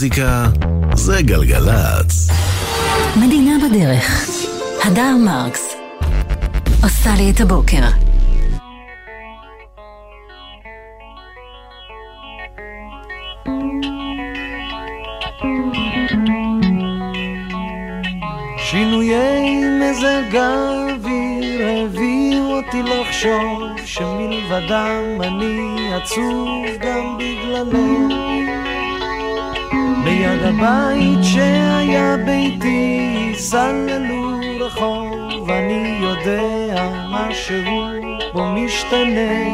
מוזיקה זה גלגלצ. מדינה בדרך. הדר מרקס עושה לי את הבוקר. שינויי מזג האוויר הביאו אותי לחשוב שמלבדם אני עצוב גם בגללך. ליד הבית שהיה ביתי סללו רחוב, אני יודע משהו בו משתנה.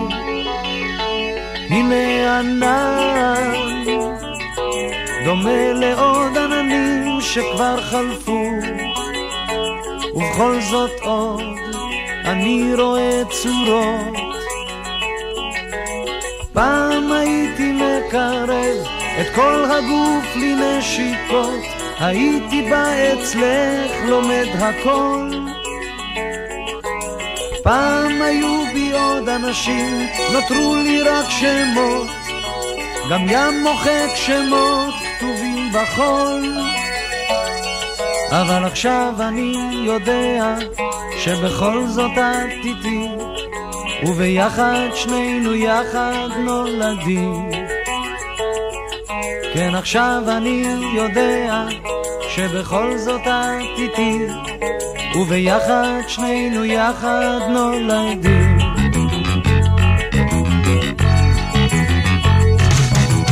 הנה ענן דומה לעוד עננים שכבר חלפו ובכל זאת עוד אני רואה צורות. פעם הייתי מקרב את כל הגוף לנשיקות, הייתי בא אצלך לומד הכל. פעם היו בי עוד אנשים, נותרו לי רק שמות, גם ים מוחק שמות כתובים בחול. אבל עכשיו אני יודע שבכל זאת את איתי, וביחד שנינו יחד נולדים. כן עכשיו אני יודע שבכל זאת את איתי, וביחד שנינו יחד נולדים.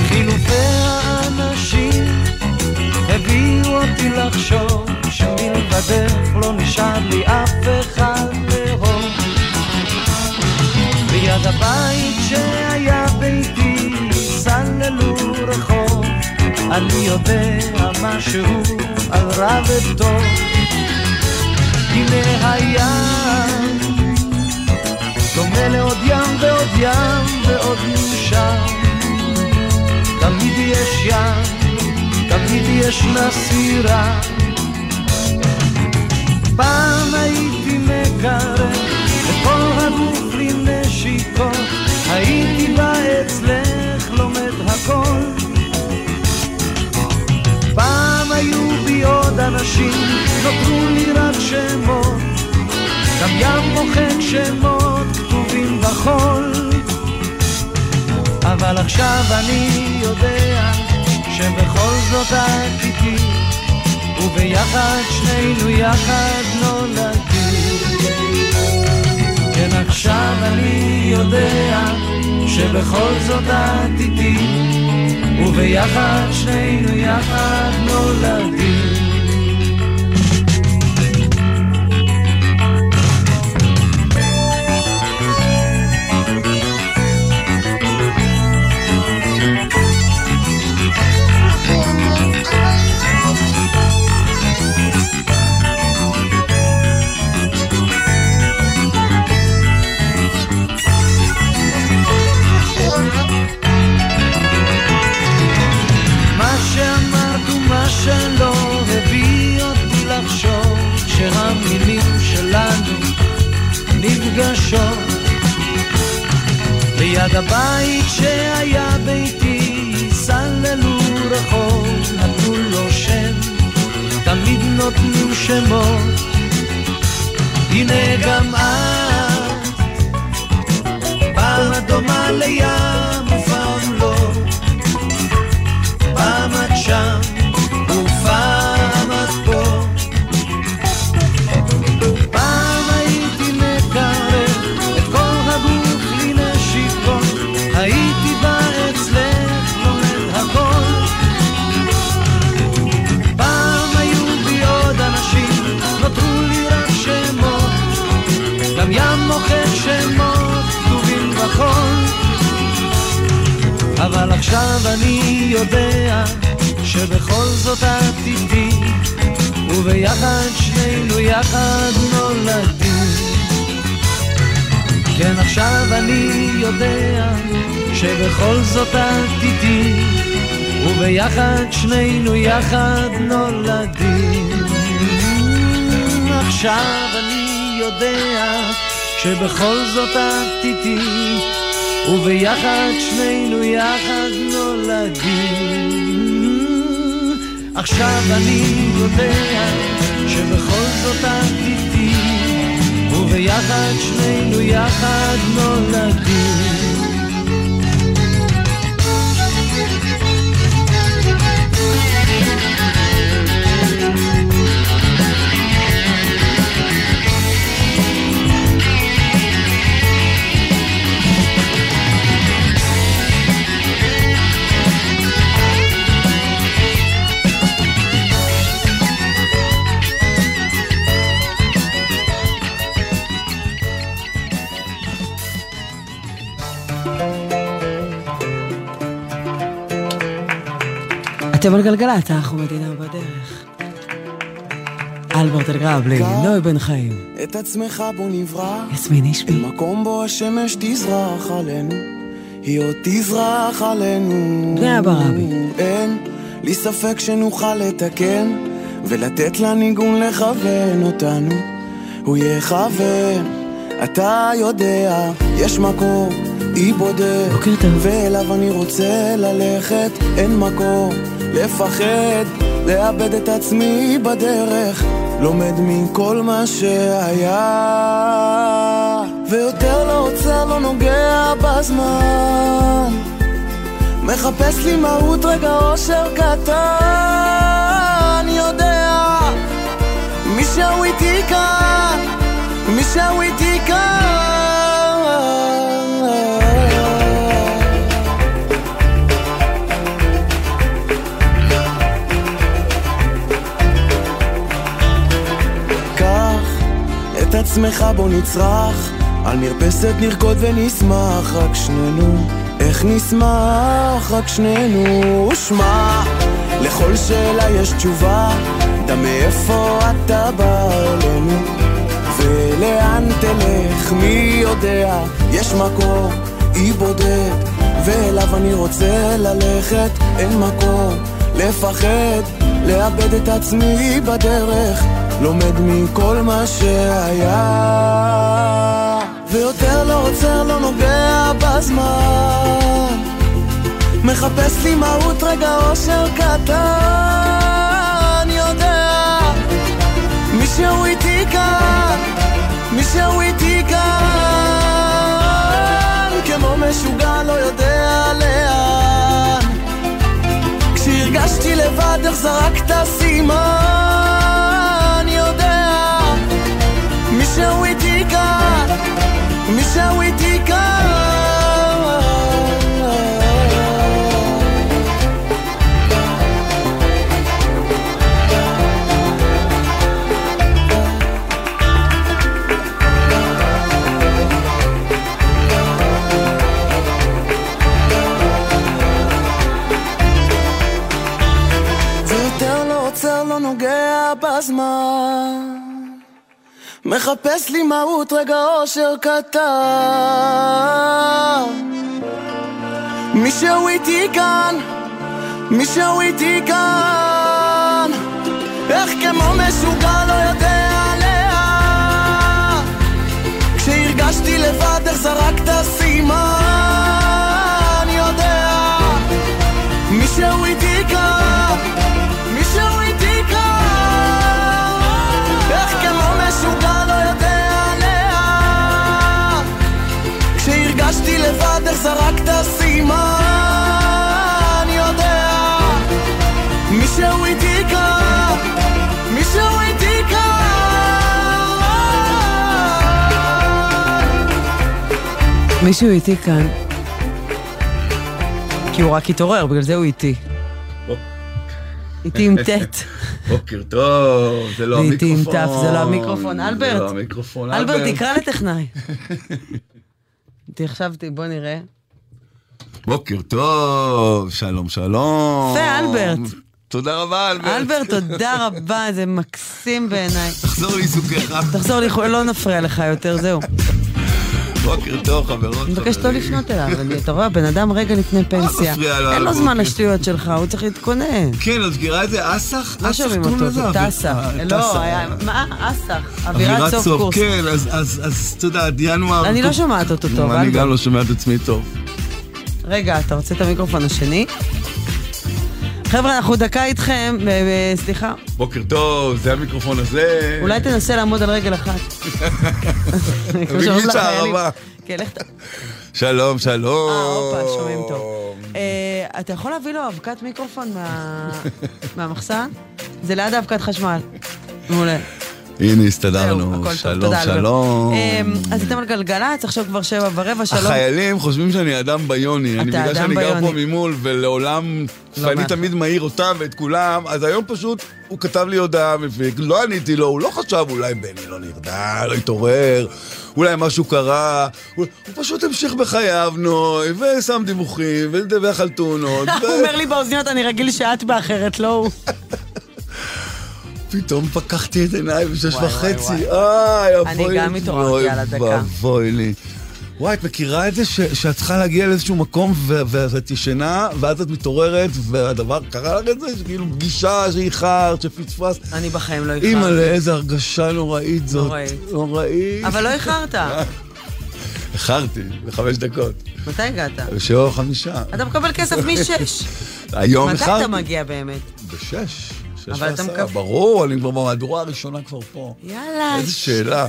חילופי האנשים הביאו אותי לחשוב שמלבדך לא נשאר לי אף אחד לאהוב. ליד הבית שהיה ביתי סללו רחוב, אני יודע משהו על רע וטוב. הנה הים, דומה לעוד ים ועוד ים ועוד מאושר. תמיד יש ים, תמיד יש נסירה. פעם הייתי מקרב את כל הגוף לנשיקות, הייתי בא אצלך עוד אנשים, נותרו לי רק שמות, גם ים מוחק שמות כתובים בחול. אבל עכשיו אני יודע שבכל זאת את איתי, וביחד שנינו יחד נולדים. כן עכשיו אני יודע שבכל זאת את איתי, וביחד שנינו יחד נולדים. שלא הביא אותי לחשוב שהמילים שלנו נפגשות. ליד הבית שהיה ביתי סללו רחוב נתנו לו שם תמיד נותנים שמות. הנה גם את פעם את דומה לים ופעם לא. פעם את שם אבל עכשיו אני יודע שבכל זאת את איתי וביחד שנינו יחד נולדים. כן עכשיו אני יודע שבכל זאת את איתי וביחד שנינו יחד נולדים. עכשיו אני יודע שבכל זאת את איתי וביחד שנינו יחד נולדים עכשיו אני יודע שבכל זאת את וביחד שנינו יחד נולדים. אתם על גלגלצ, אנחנו מדינה בדרך. אלברט אלגרבלי, נוי בן חיים. את עצמך בוא נברח. יסמין אישבי. מקום בו השמש תזרח עלינו. היא עוד תזרח עלינו. בני אברבי. אין לי ספק שנוכל לתקן, ולתת לניגון לכוון אותנו. הוא יכוון, אתה יודע, יש מקום, אי בודד. בוקר טוב. ואליו אני רוצה ללכת, אין מקום. לפחד, לאבד את עצמי בדרך, לומד מכל מה שהיה. ויותר לא עוצר, לא נוגע בזמן. מחפש לי מהות, רגע אושר קטן. יודע, מי שהוא איתי כאן, מי שהוא איתי עצמך בוא נצרח. על מרפסת נרקוד ונשמח רק שנינו. איך נשמח רק שנינו. שמע לכל שאלה יש תשובה. דע מאיפה אתה בא אלינו ולאן תלך מי יודע? יש מקום אי בודד ואליו אני רוצה ללכת. אין מקום לפחד לאבד את עצמי בדרך לומד מכל מה שהיה. ויותר לא עוצר, לא נוגע בזמן. מחפש לי מהות, רגע אושר קטן. יודע מישהו איתי כאן, מישהו איתי כאן. כמו משוגע לא יודע לאן. כשהרגשתי לבד איך זרקת סימן מישהו איתי כאן ויותר לא עוצר, לא נוגע בזמן מחפש לי מהות, רגע אושר קטן. מישהו איתי כאן, מישהו איתי כאן. איך כמו משוגע לא יודע לאן כשהרגשתי לבד איך זרקת סימן מישהו איתי כאן. כי הוא רק התעורר, בגלל זה הוא איתי. איתי עם ט'. בוקר טוב, זה לא ואיתי עם המיקרופון. ת', זה לא המיקרופון. אלברט, זה לא המיקרופון, אלברט, תקרא לטכנאי. חשבתי, בוא נראה. בוקר טוב, שלום שלום. יפה, אלברט. תודה רבה, אלברט. אלברט, תודה רבה, זה מקסים בעיניי. תחזור לעיסוקיך. תחזור לי, לא נפריע לך יותר, זהו. בוקר טוב, חברות. אני מבקשת לא. לפנות אליו, אתה רואה, בן אדם רגע לפני פנסיה. אין לו זמן. לשטויות שלך, הוא צריך להתכונן. כן, את מכירה את זה? אסח? לא אסח שומעים קוראים אותו, לזה? זה. אה, לא, מה? אסח, אווירת סוף קורס. כן, אז- אז אז, אתה יודע, ינואר... אני לא שומעת אותו טוב, אני. גם לא שומע את עצמי טוב. רגע, אתה רוצה את המיקרופון השני? חבר'ה, אנחנו דקה איתכם, סליחה, בוקר טוב, זה המיקרופון הזה. אולי תנסה לעמוד על רגל אחת. לחיילים. הרבה. כן, לך ת... שלום, שלום. אה, הופה, שומעים טוב. אה, אתה יכול להביא לו אבקת מיקרופון מה- מהמחסן? זה ליד אבקת חשמל. מעולה. הנה, הסתדרנו. שלום. שלום. אה, אז אתם על גלגלצ, עכשיו כבר שבע ורבע, שלום. החיילים חושבים שאני אדם ביוני. אני בגלל שאני גר. פה ממול, ולעולם, לא ואני מעט. תמיד מעיר אותם ואת כולם, אז היום פשוט הוא כתב לי הודעה מפיק, לא עניתי לו, הוא לא חשב, אולי בני לא נרדם, לא התעורר, אולי משהו קרה, הוא הוא פשוט המשיך בחייו, נוי, ושם דיווחים, ולדווח על תאונות. הוא אומר לי באוזניות, אני רגיל שאת באחרת, לא הוא. פתאום פקחתי את עיניי בשש וואי, וחצי, וואי, איי, אני אבוי, גם התעוררתי אוי, על הדקה. ואבוי לי. וואי, את מכירה את זה ש- שאת צריכה להגיע לאיזשהו מקום ואת ישנה, ואז את מתעוררת, והדבר, קרה לך את זה? שכאילו פגישה שאיחרת, שפספסת. אני בחיים לא אימא'לה, איחרתי. איזה הרגשה נוראית זאת. נוראית. נוראית. אבל לא איחרת. איחרתי, לחמש דקות. מתי הגעת? בשבע וחמישה. אתה מקבל כסף משש. היום מתי איחרתי. אתה מגיע באמת? בשש. אתה ועשרה. מקו- ברור, אני כבר במהדורה הראשונה כבר פה. יאללה. איזה שאלה.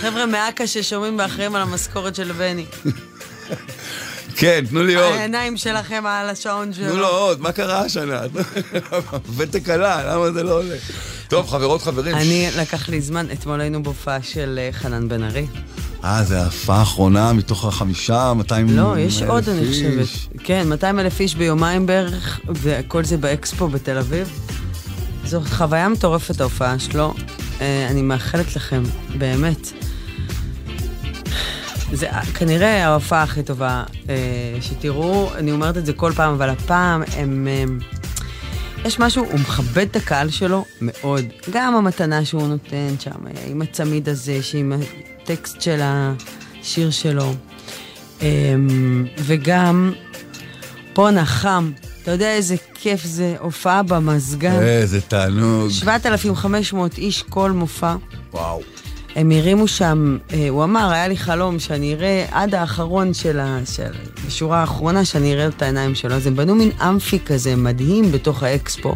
חבר'ה מאכ"א ששומעים ואחראים על המשכורת של בני. כן, תנו לי עוד. העיניים שלכם על השעון שלו. תנו לו עוד, מה קרה השנה? ותק עלה, למה זה לא עולה? טוב, חברות, חברים. אני, לקח לי זמן, אתמול היינו בהופעה של אה, חנן בן ארי. אה, זה ההופעה האחרונה מתוך החמישה, 200 לא, יש אלף עוד, אני איש. חושבת. כן, 200 אלף איש ביומיים בערך, וכל זה באקספו בתל אביב. זו חוויה מטורפת ההופעה שלו. אה, אני מאחלת לכם, באמת. זה אה, כנראה ההופעה הכי טובה אה, שתראו, אני אומרת את זה כל פעם, אבל הפעם הם... אה, יש משהו, הוא מכבד את הקהל שלו מאוד. גם המתנה שהוא נותן שם, עם הצמיד הזה, שעם הטקסט של השיר שלו. אמ, וגם, בואנה חם, אתה יודע איזה כיף זה, הופעה במזגן. איזה תענוג. 7,500 איש כל מופע. וואו. הם הרימו שם, אה, הוא אמר, היה לי חלום שאני אראה עד האחרון של ה... של... בשורה האחרונה, שאני אראה את העיניים שלו. אז הם בנו מין אמפי כזה מדהים בתוך האקספו.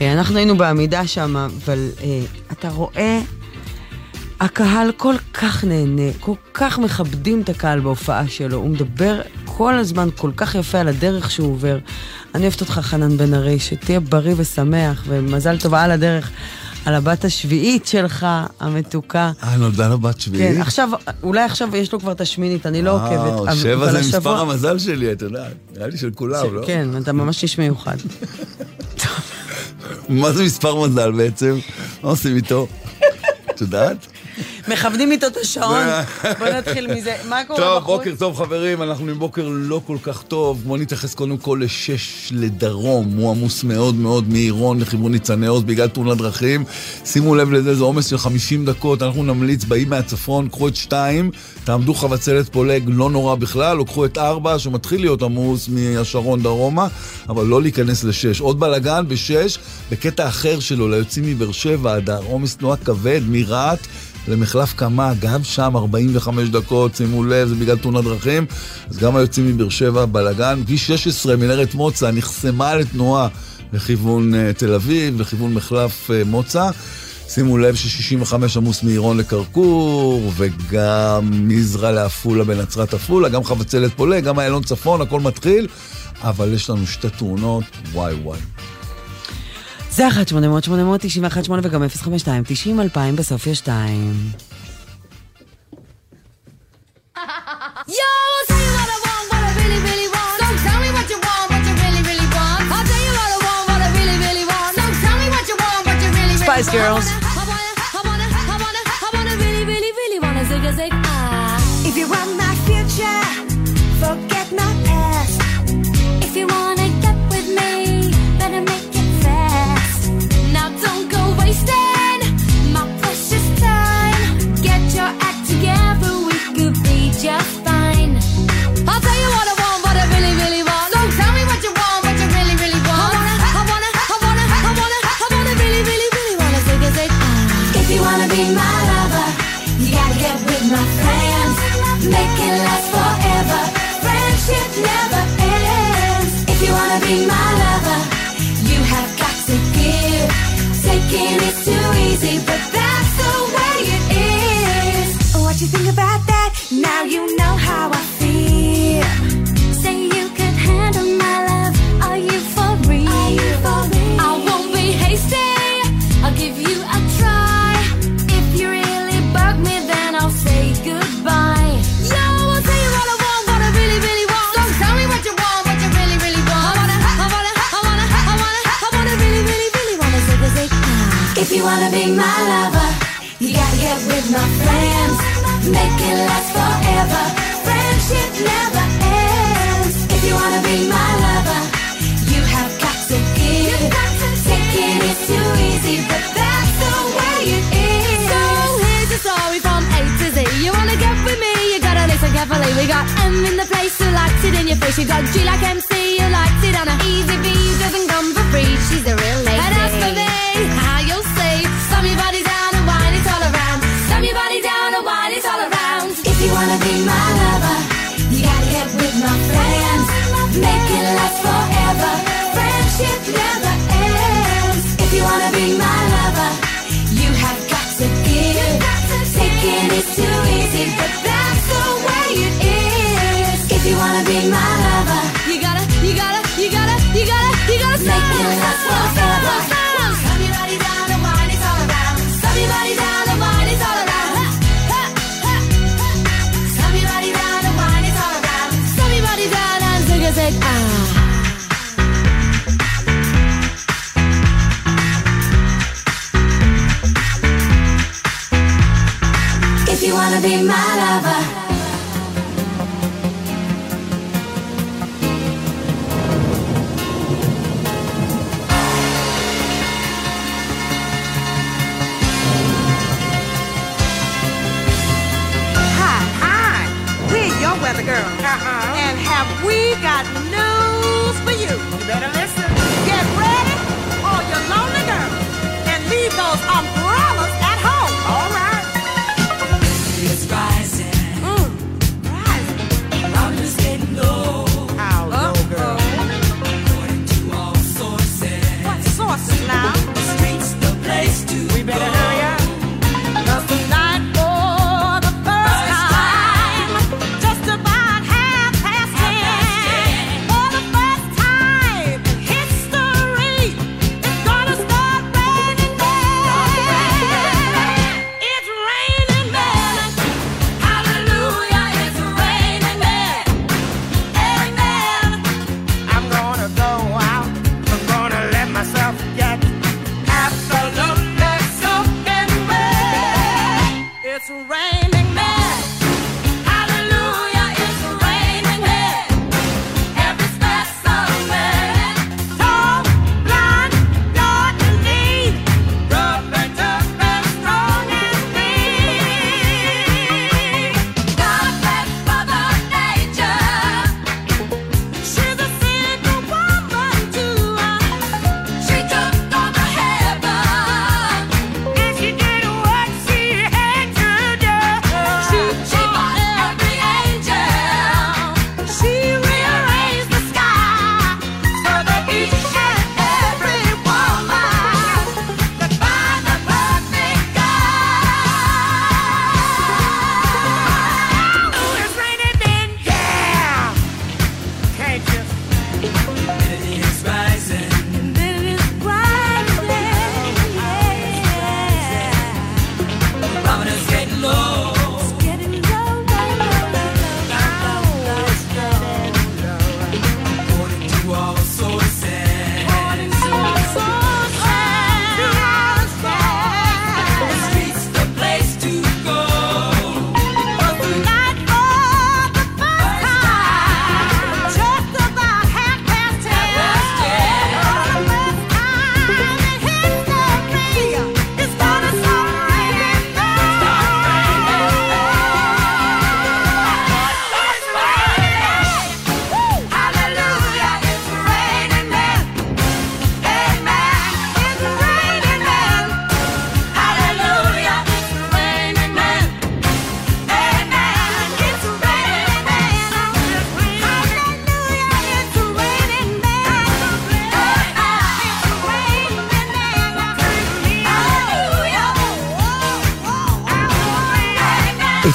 אה, אנחנו היינו בעמידה שם, אבל אה, אתה רואה, הקהל כל כך נהנה, כל כך מכבדים את הקהל בהופעה שלו. הוא מדבר כל הזמן כל כך יפה על הדרך שהוא עובר. אני אוהבת אותך, חנן בן ארי, שתהיה בריא ושמח, ומזל טוב על הדרך. על הבת השביעית שלך, המתוקה. אה, נולדה לו בת שביעית? כן, עכשיו, אולי עכשיו יש לו כבר את השמינית, אני לא עוקבת. וואו, אבל- שבע זה מספר המזל שלי, את יודעת. נראה לי של כולם, לא? כן, אתה ממש איש מיוחד. מה זה מספר מזל בעצם? מה עושים איתו? את יודעת? מכבדים איתו את השעון. בוא נתחיל מזה. מה קורה טוב, בחוץ? בוקר טוב חברים, אנחנו עם בוקר לא כל כך טוב. בואו נתייחס קודם כל לשש לדרום. הוא עמוס מאוד מאוד מעירון לכיוון ניצני עוז בגלל תאונת דרכים. שימו לב לזה, זה עומס של 50 דקות. אנחנו נמליץ, באים מהצפון, קחו את שתיים, תעמדו חבצלת פולג, לא נורא בכלל, או קחו את ארבע, שמתחיל להיות עמוס מהשרון דרומה, אבל לא להיכנס לשש. עוד בלאגן בשש, בקטע אחר שלו, ליוצאים מבאר שבע, הדר, עומס תנועה כבד מרהט. למחלף קמה, גם שם 45 דקות, שימו לב, זה בגלל תאונת דרכים. אז גם היוצאים מבאר שבע, בלאגן. כביש 16, מנהרת מוצא, נחסמה לתנועה לכיוון uh, תל אביב, לכיוון מחלף uh, מוצא. שימו לב ש-65 עמוס מעירון לכרכור, וגם מזרע לעפולה בנצרת עפולה, גם חבצלת פולה, גם איילון צפון, הכל מתחיל. אבל יש לנו שתי תאונות, וואי וואי. זה 1 800 891 8 וגם 052 90 2000 בסוף יש 2. Yo, I'll tell you what I want, what I fine. I'll tell you what I want, what I really, really want. So tell me what you want, what you really, really want. I wanna, I wanna, I wanna, I wanna, I wanna really, really, really wanna. If you wanna be my lover, you gotta get with my friends. Make it last forever. Friendship never ends. If you wanna be my lover, you have got to give. Taking If you wanna be my lover, you gotta get with my friends. Make it last forever. Friendship never ends. If you wanna be my lover, you have got to give. Taking it too easy, but that's the way it is. So here's a story from A to Z. You wanna get with me? You gotta listen carefully. We got M in the place who likes it in your face. You got G like MC, who likes it on a easy V. Doesn't come for free. She's a real lady. And as for me.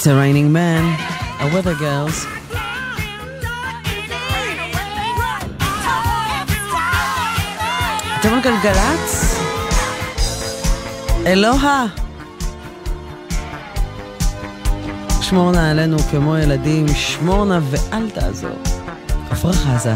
It's a raining man, a weather girls. אתם על גלגלצ? אלוהה! שמור נא עלינו כמו ילדים, שמור נא ואל תעזור. עפרה חזה.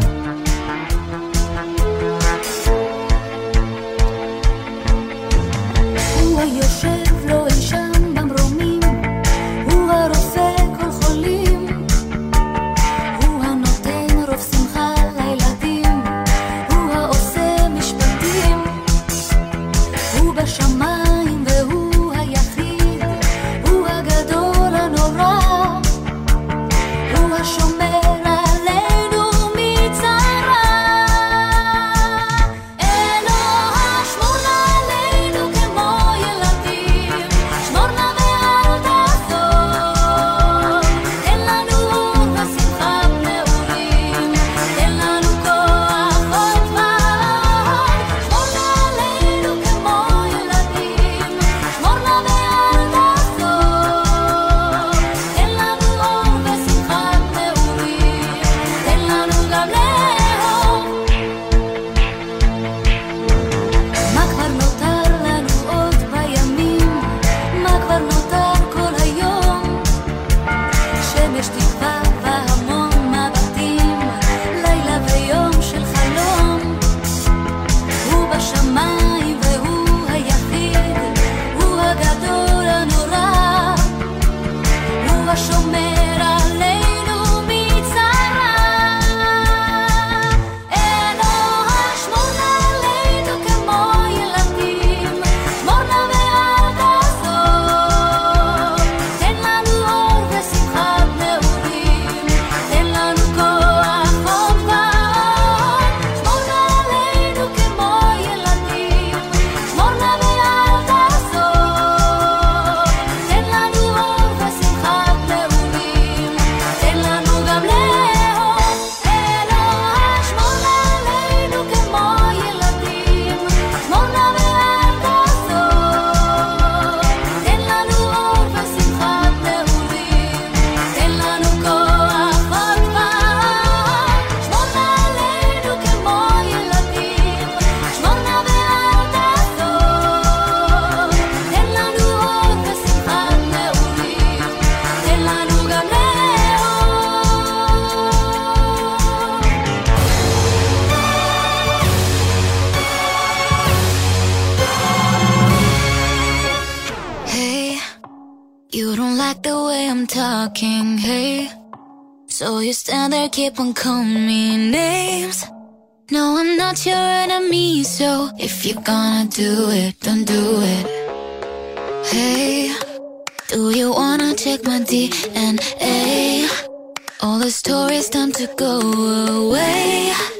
up and call me names. No, I'm not your enemy, so if you're gonna do it, don't do it. Hey, do you wanna check my DNA? All the stories time to go away.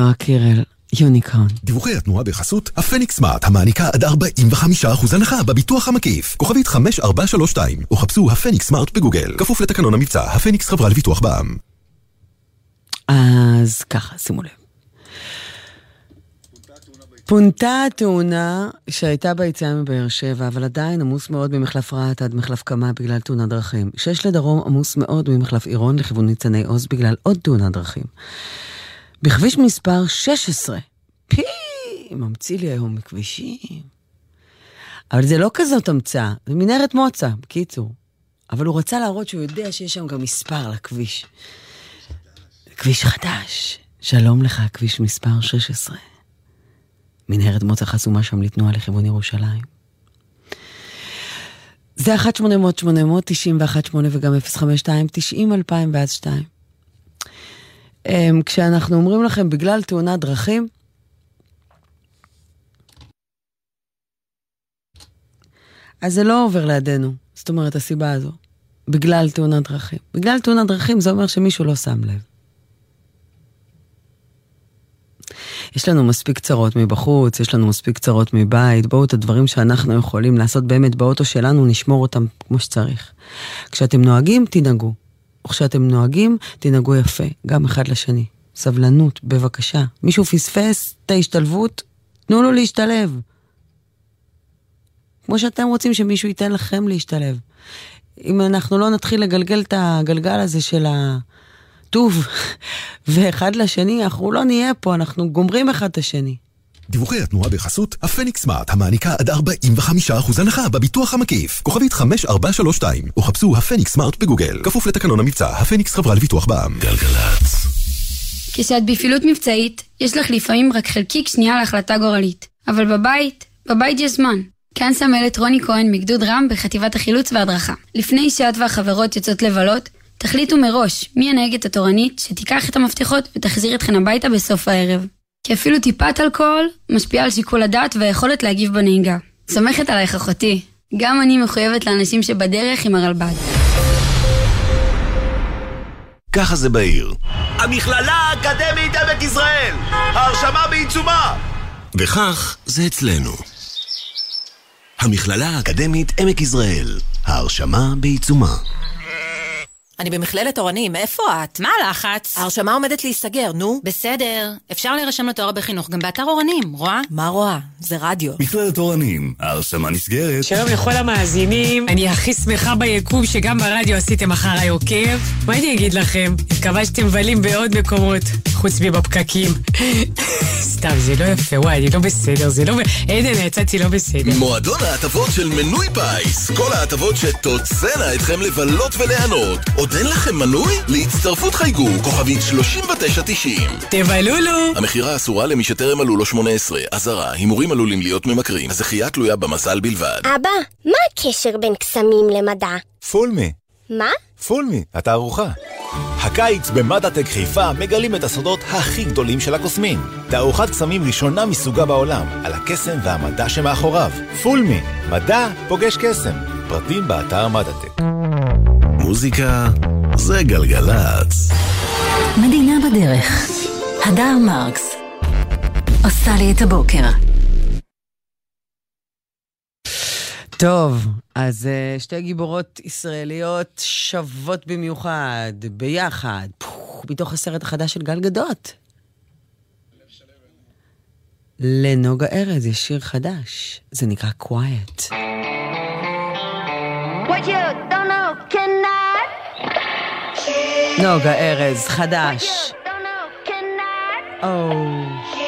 נועה קירל, יוניקורן. דיווחי התנועה בחסות הפניקס סמארט המעניקה עד 45% הנחה בביטוח המקיף. כוכבית 5432 או חפשו הפניקס סמארט בגוגל. כפוף לתקנון המבצע, הפניקס חברה לביטוח בע"מ. אז ככה, שימו לב. פונתה התאונה שהייתה ביציאה מבאר שבע, אבל עדיין עמוס מאוד ממחלף רהט עד מחלף קמה בגלל תאונת דרכים. שש לדרום עמוס מאוד ממחלף עירון לכיוון ניצני עוז בגלל עוד תאונת דרכים. בכביש מספר 16, פי, ממציא לי היום מכבישים. אבל זה לא כזאת המצאה, זה מנהרת מוצא, בקיצור. אבל הוא רצה להראות שהוא יודע שיש שם גם מספר לכביש. כביש חדש. שלום לך, כביש מספר 16. מנהרת מוצא חסומה שם לתנועה לכיוון ירושלים. זה 1-800-800-91-8 וגם 052-90-2000 ואז 2. כשאנחנו אומרים לכם בגלל תאונת דרכים, אז זה לא עובר לידינו, זאת אומרת הסיבה הזו, בגלל תאונת דרכים. בגלל תאונת דרכים זה אומר שמישהו לא שם לב. יש לנו מספיק צרות מבחוץ, יש לנו מספיק צרות מבית, בואו את הדברים שאנחנו יכולים לעשות באמת באוטו שלנו, נשמור אותם כמו שצריך. כשאתם נוהגים, תנהגו. וכשאתם נוהגים, תנהגו יפה, גם אחד לשני. סבלנות, בבקשה. מישהו פספס את ההשתלבות, תנו לו להשתלב. כמו שאתם רוצים שמישהו ייתן לכם להשתלב. אם אנחנו לא נתחיל לגלגל את הגלגל הזה של הטוב, ואחד לשני, אנחנו לא נהיה פה, אנחנו גומרים אחד את השני. דיווחי התנועה בחסות הפניקס סמארט המעניקה עד 45% הנחה בביטוח המקיף. כוכבית 5432 או חפשו הפניקס סמארט בגוגל. כפוף לתקנון המבצע, הפניקס חברה לביטוח בע"מ. גלגלצ. כשאת בפעילות מבצעית, יש לך לפעמים רק חלקיק שנייה להחלטה גורלית. אבל בבית, בבית יש זמן. כאן סמלת רוני כהן מגדוד רם בחטיבת החילוץ וההדרכה. לפני שאת והחברות יוצאות לבלות, תחליטו מראש מי הנהגת התורנית שתיקח את המפתחות ותחזיר אתכן הביתה בסוף הערב. כי אפילו טיפת אלכוהול משפיעה על שיקול הדעת והיכולת להגיב בנהיגה. סומכת עלייך אחותי. גם אני מחויבת לאנשים שבדרך עם הרלב"ד. ככה זה בעיר. המכללה האקדמית עמק יזרעאל! ההרשמה בעיצומה! וכך זה אצלנו. המכללה האקדמית עמק יזרעאל. ההרשמה בעיצומה. אני במכללת אורנים, איפה את? מה הלחץ? ההרשמה עומדת להיסגר, נו. בסדר, אפשר להירשם לתואר בחינוך גם באתר אורנים, רואה? מה רואה? זה רדיו. מכללת אורנים, ההרשמה נסגרת. שלום לכל המאזינים, אני הכי שמחה ביקום שגם ברדיו עשיתם אחריי עוקב. מה אני אגיד לכם? מקווה שאתם מבלים בעוד מקומות, חוץ מבפקקים. סתם, זה לא יפה, וואי, אני לא בסדר, זה לא... עדן, יצאתי לא בסדר. מועדון ההטבות של מנוי פיס. כל ההטבות שתוצאנה אתכם לבלות וליהנות. עוד אין לכם מנוי? להצטרפות חייגו, כוכבית 3990. תבלולו! המכירה אסורה למי שטרם מלאו לו 18. אזהרה, הימורים עלולים להיות ממכרים. הזכייה תלויה במזל בלבד. אבא, מה הקשר בין קסמים למדע? פולמי. מה? פולמי, התערוכה. הקיץ במדעטק חיפה מגלים את הסודות הכי גדולים של הקוסמים. תערוכת קסמים ראשונה מסוגה בעולם, על הקסם והמדע שמאחוריו. פולמי, מדע פוגש קסם. פרטים באתר מדעטק. מוזיקה זה גלגלצ. מדינה בדרך. הדר מרקס עושה לי את הבוקר. טוב, אז uh, שתי גיבורות ישראליות שוות במיוחד, ביחד, פוח, מתוך הסרט החדש של גל גדות. לנוגה ארז יש שיר חדש, זה נקרא Quiet. What you נוגה ארז, חדש. או. Uh,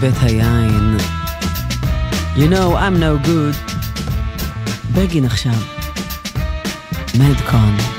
בית היין. You know I'm no good. בגין עכשיו. מדקון.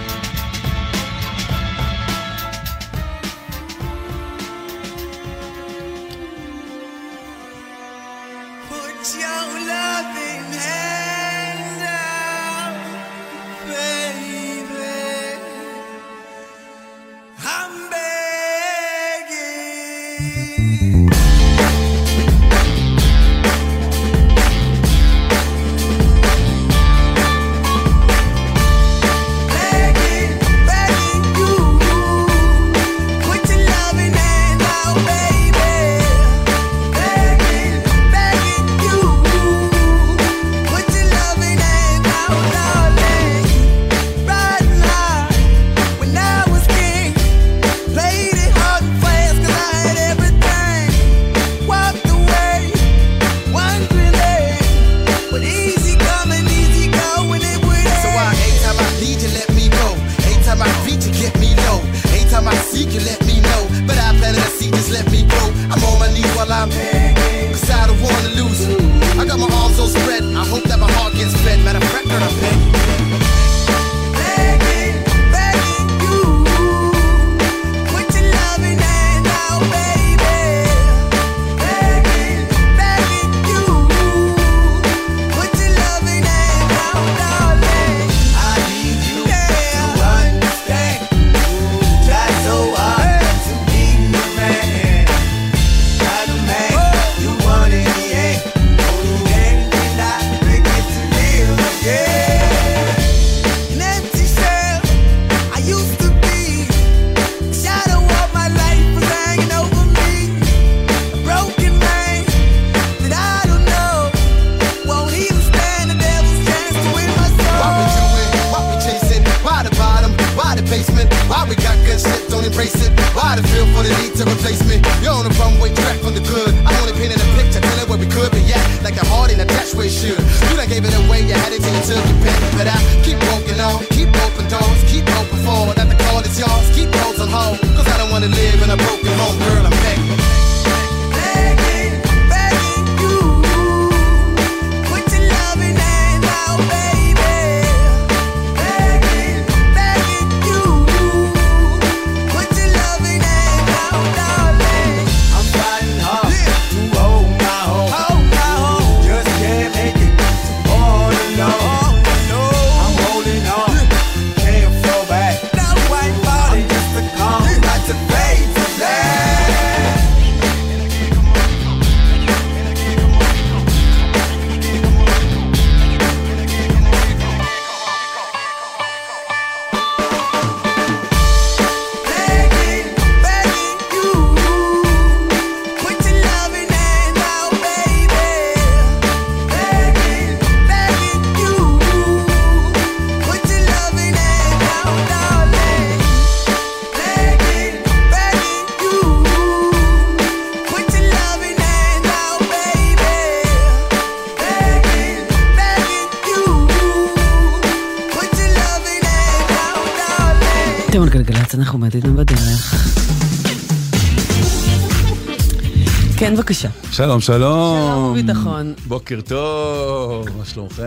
שלום, שלום. שלום וביטחון. בוקר טוב, מה שלומכם?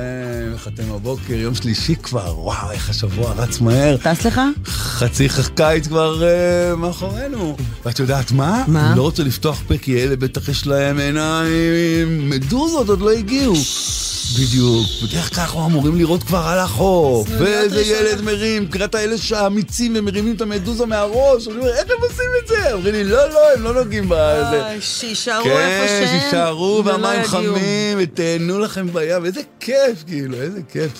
איך אתם הבוקר? יום שלישי כבר, וואו, איך השבוע רץ מהר. טס לך? חצי חקיץ כבר אה, מאחורינו. ואת יודעת מה? מה? אני לא רוצה לפתוח פה, כי אלה בטח יש להם עיניים. מדוזות עוד לא הגיעו. ש- בדיוק, בדרך כלל אנחנו אמורים לראות כבר על החוף, ואיזה ילד מרים, קראת האלה שאמיצים ומרימים את המדוזה מהראש, אני אומר, איך הם עושים את זה? אומרים לי, לא, לא, הם לא נוגעים בזה. אה, שישארו איפה כן, שהם, כן, שישארו, והמים חמים, ותהנו לכם בים, איזה כיף, כאילו, איזה כיף.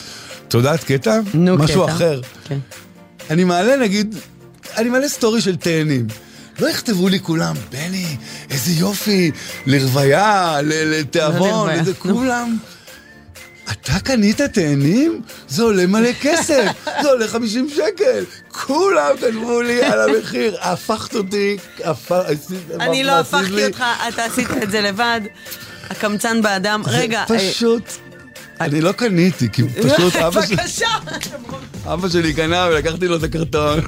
את יודעת קטע? נו, קטע. משהו אחר. כן. אני מעלה, נגיד, אני מעלה סטורי של תאנים. לא יכתבו לי כולם, בני, איזה יופי, לרוויה, לתיאבון, איזה כולם. אתה קנית תאנים? זה עולה מלא כסף, זה עולה 50 שקל. כולם כתבו לי על המחיר, הפכת אותי, אני לא הפכתי אותך, אתה עשית את זה לבד. הקמצן באדם. רגע, אה, פשוט... אני לא קניתי, כי פשוט אבא שלי... בבקשה. אבא שלי קנה ולקחתי לו את הקרטון.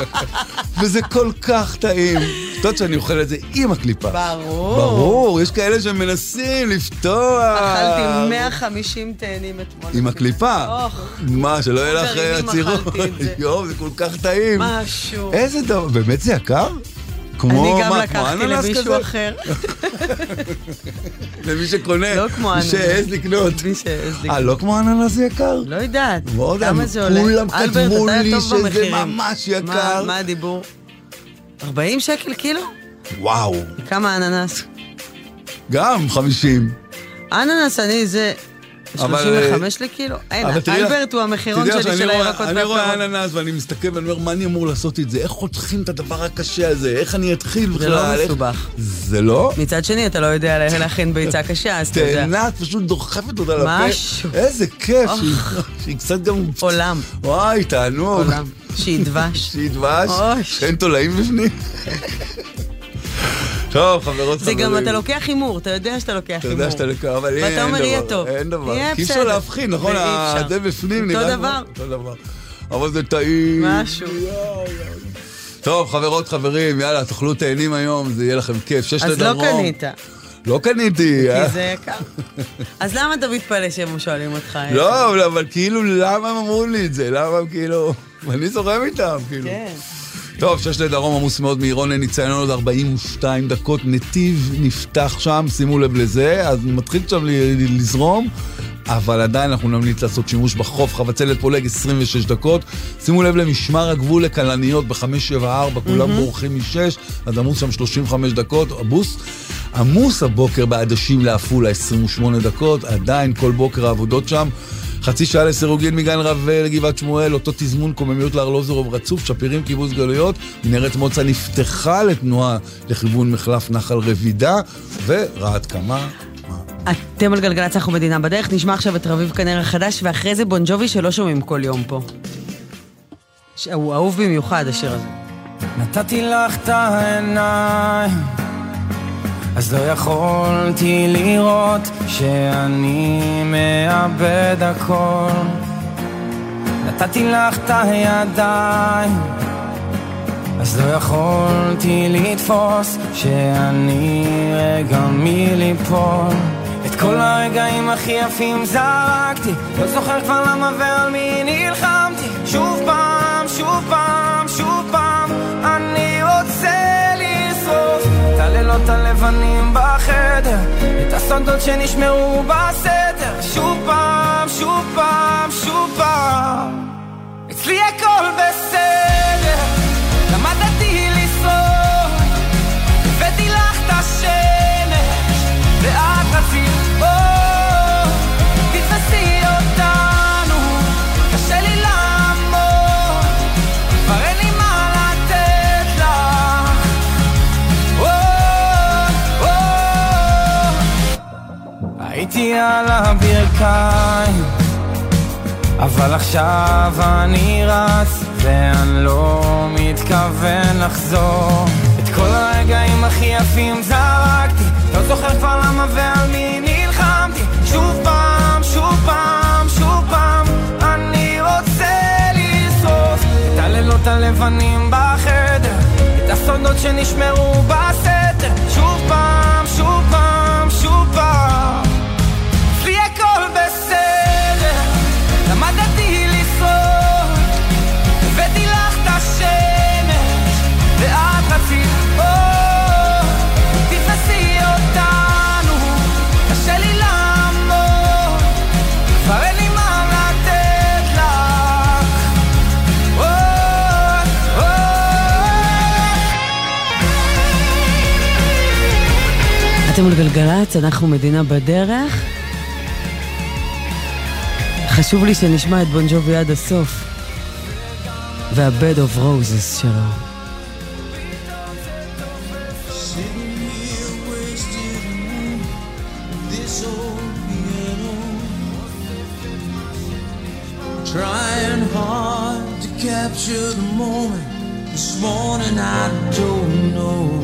וזה כל כך טעים. את יודעת שאני אוכל את זה עם הקליפה. ברור. ברור, יש כאלה שמנסים לפתוח. אכלתי 150 תאנים אתמול. עם הקליפה. מה, שלא יהיה לך אה, עצירות. זה. יואו, זה כל כך טעים. משהו. איזה דבר, באמת זה יקר? כמו אני גם לקחתי למישהו? אחר. למי שקונה. לא כמו אננס. שהעז לקנות. מי שהעז לקנות. אה, לא כמו אננס יקר? לא יודעת. יודע, כמה זה עולה? כולם כתבו לי שזה. ממש יקר. מה הדיבור? 40 שקל קילו? וואו. כמה אננס? גם 50. אננס אני זה... אבל, 35 לקילו? אין, אלברט הוא המחירון שלי של הירקות אני רואה והפירות. אננס ואני מסתכל ואני אומר, מה אני אמור לעשות את זה? איך חותכים את הדבר הקשה הזה? איך אני אתחיל זה בכלל? לא איך- מסובך. זה לא? מצד שני, אתה לא יודע לה- להכין ביצה קשה, אז אתה יודע. תאנה, את פשוט דוחפת אותה לפה. משהו. איזה כיף. שהיא- קצת גם... עולם. וואי, תענוג. עולם. שהיא דבש. שהיא דבש. שאין תולעים בפנים. טוב, חברות זה חברים. גם, אתה לוקח הימור, אתה יודע שאתה לוקח אתה הימור. יודע שאתה לוקח, אבל אין ואתה אומר, דבר, יהיה טוב. אין דבר. כי אי אפשר. להבחין, נכון? זה בפנים אותו נראה דבר. כמו- אותו דבר. אבל זה טעים. משהו. טוב, חברות, חברים, יאללה, תאכלו תאנים היום, זה יהיה לכם כיף. שש אז לדרום. לא קנית, לא קניתי. אה? כי זה יקר. אז למה אתה מתפלא שהם שואלים אותך? לא, אבל כאילו, למה הם אמרו לי את זה? למה הם כאילו... אני זורם איתם, כאילו. כן. טוב, שש לדרום עמוס מאוד מעירון לניצן עוד 42 דקות, נתיב נפתח שם, שימו לב לזה, אז מתחיל שם לזרום, אבל עדיין אנחנו נמליץ לעשות שימוש בחוף, חבצלת פולג 26 דקות, שימו לב למשמר הגבול לכלניות ב-574, כולם בורחים מ-6, אז עמוס שם 35 דקות, עמוס. עמוס הבוקר בעדשים לעפולה 28 דקות, עדיין כל בוקר העבודות שם. חצי שעה לסירוגין מגן רב לגבעת שמואל, אותו תזמון קוממיות לארלוזורוב רצוף, שפירים קיבוץ גלויות, מנהרת מוצא נפתחה לתנועה לכיוון מחלף נחל רבידה, ורעת קמה. אתם על גלגלצ אנחנו מדינה בדרך, נשמע עכשיו את רביב כנר החדש, ואחרי זה בונג'ובי שלא שומעים כל יום פה. ש- הוא אהוב במיוחד, השיר הזה. נתתי לך את העיניים, אז לא יכולתי לראות שאני מאבד הכל. נתתי לך את הידיים, אז לא יכולתי לתפוס שאני רגע מליפול. את כל הרגעים הכי יפים זרקתי, לא זוכר כבר למה ועל מי נלחמתי. שוב פעם, שוב פעם, הלילות הלבנים בחדר, את הסודות שנשמרו בסתר. שוב פעם, שוב פעם, שוב פעם, אצלי הכל בסדר, למדתי לשרוד, הבאתי לך את השמש, על הברכיים, אבל עכשיו אני רץ, ואני לא מתכוון לחזור. את כל הרגעים הכי יפים זרקתי, לא זוכר כבר למה ועל מי נלחמתי. שוב פעם, שוב פעם, שוב פעם, אני רוצה לשרוף את הלילות הלבנים בחדר, את הסודות שנשמרו בסתר. שוב פעם, שוב פעם, שוב פעם, אתם על גלגלצ, אנחנו מדינה בדרך. חשוב לי שנשמע את בונג'ובי עד הסוף. וה-Bed of Roses שלו. this old piano Trying hard to capture the moment This morning I don't know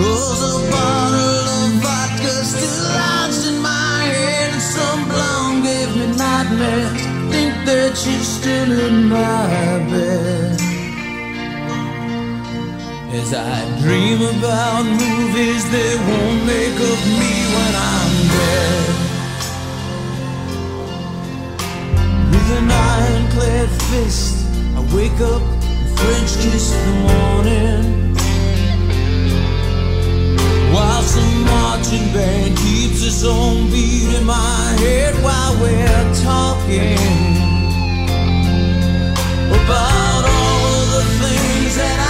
A bottle of vodka still in my and some blonde gave me nightmares. Think that she's still in my bed. As I dream about movies, they won't make of me when I'm dead. With an ironclad fist, I wake up and French kiss the morning. While some marching band keeps its own beat in my head while we're talking about all of the things that I.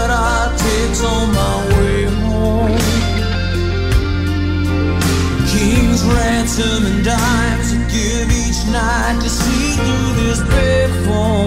that I take on my way home. King's ransom and dimes I give each night to see through this bed form.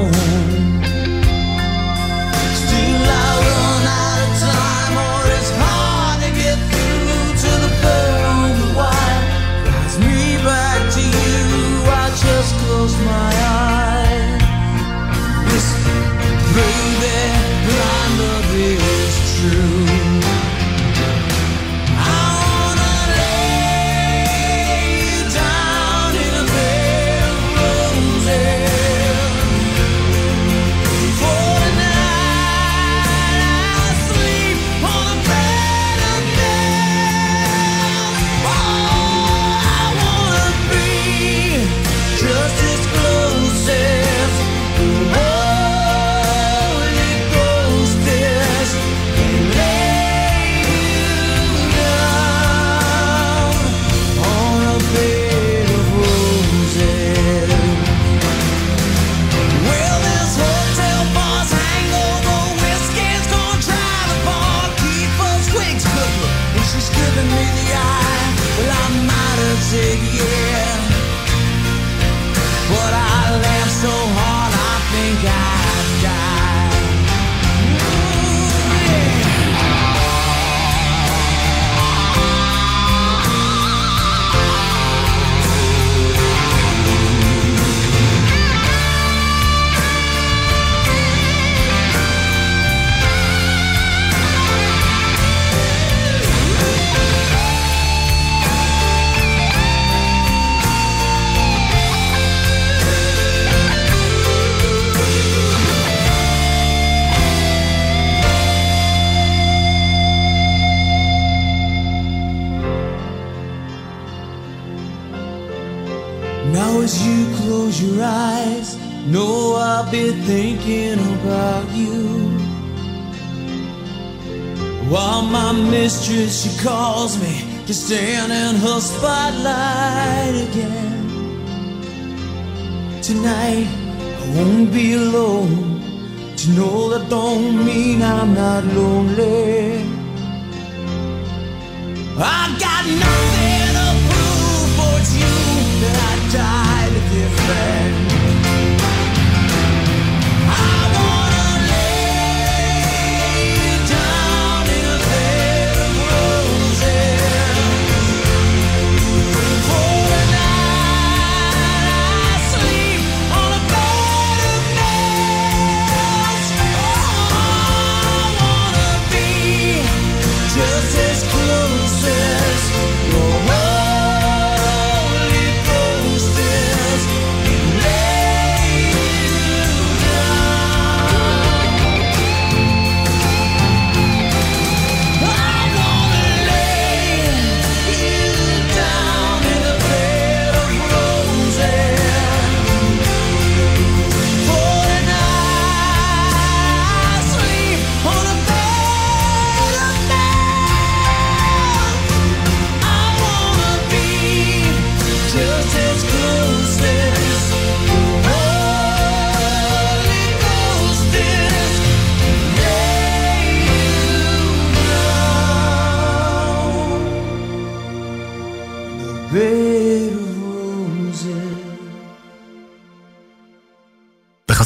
stay.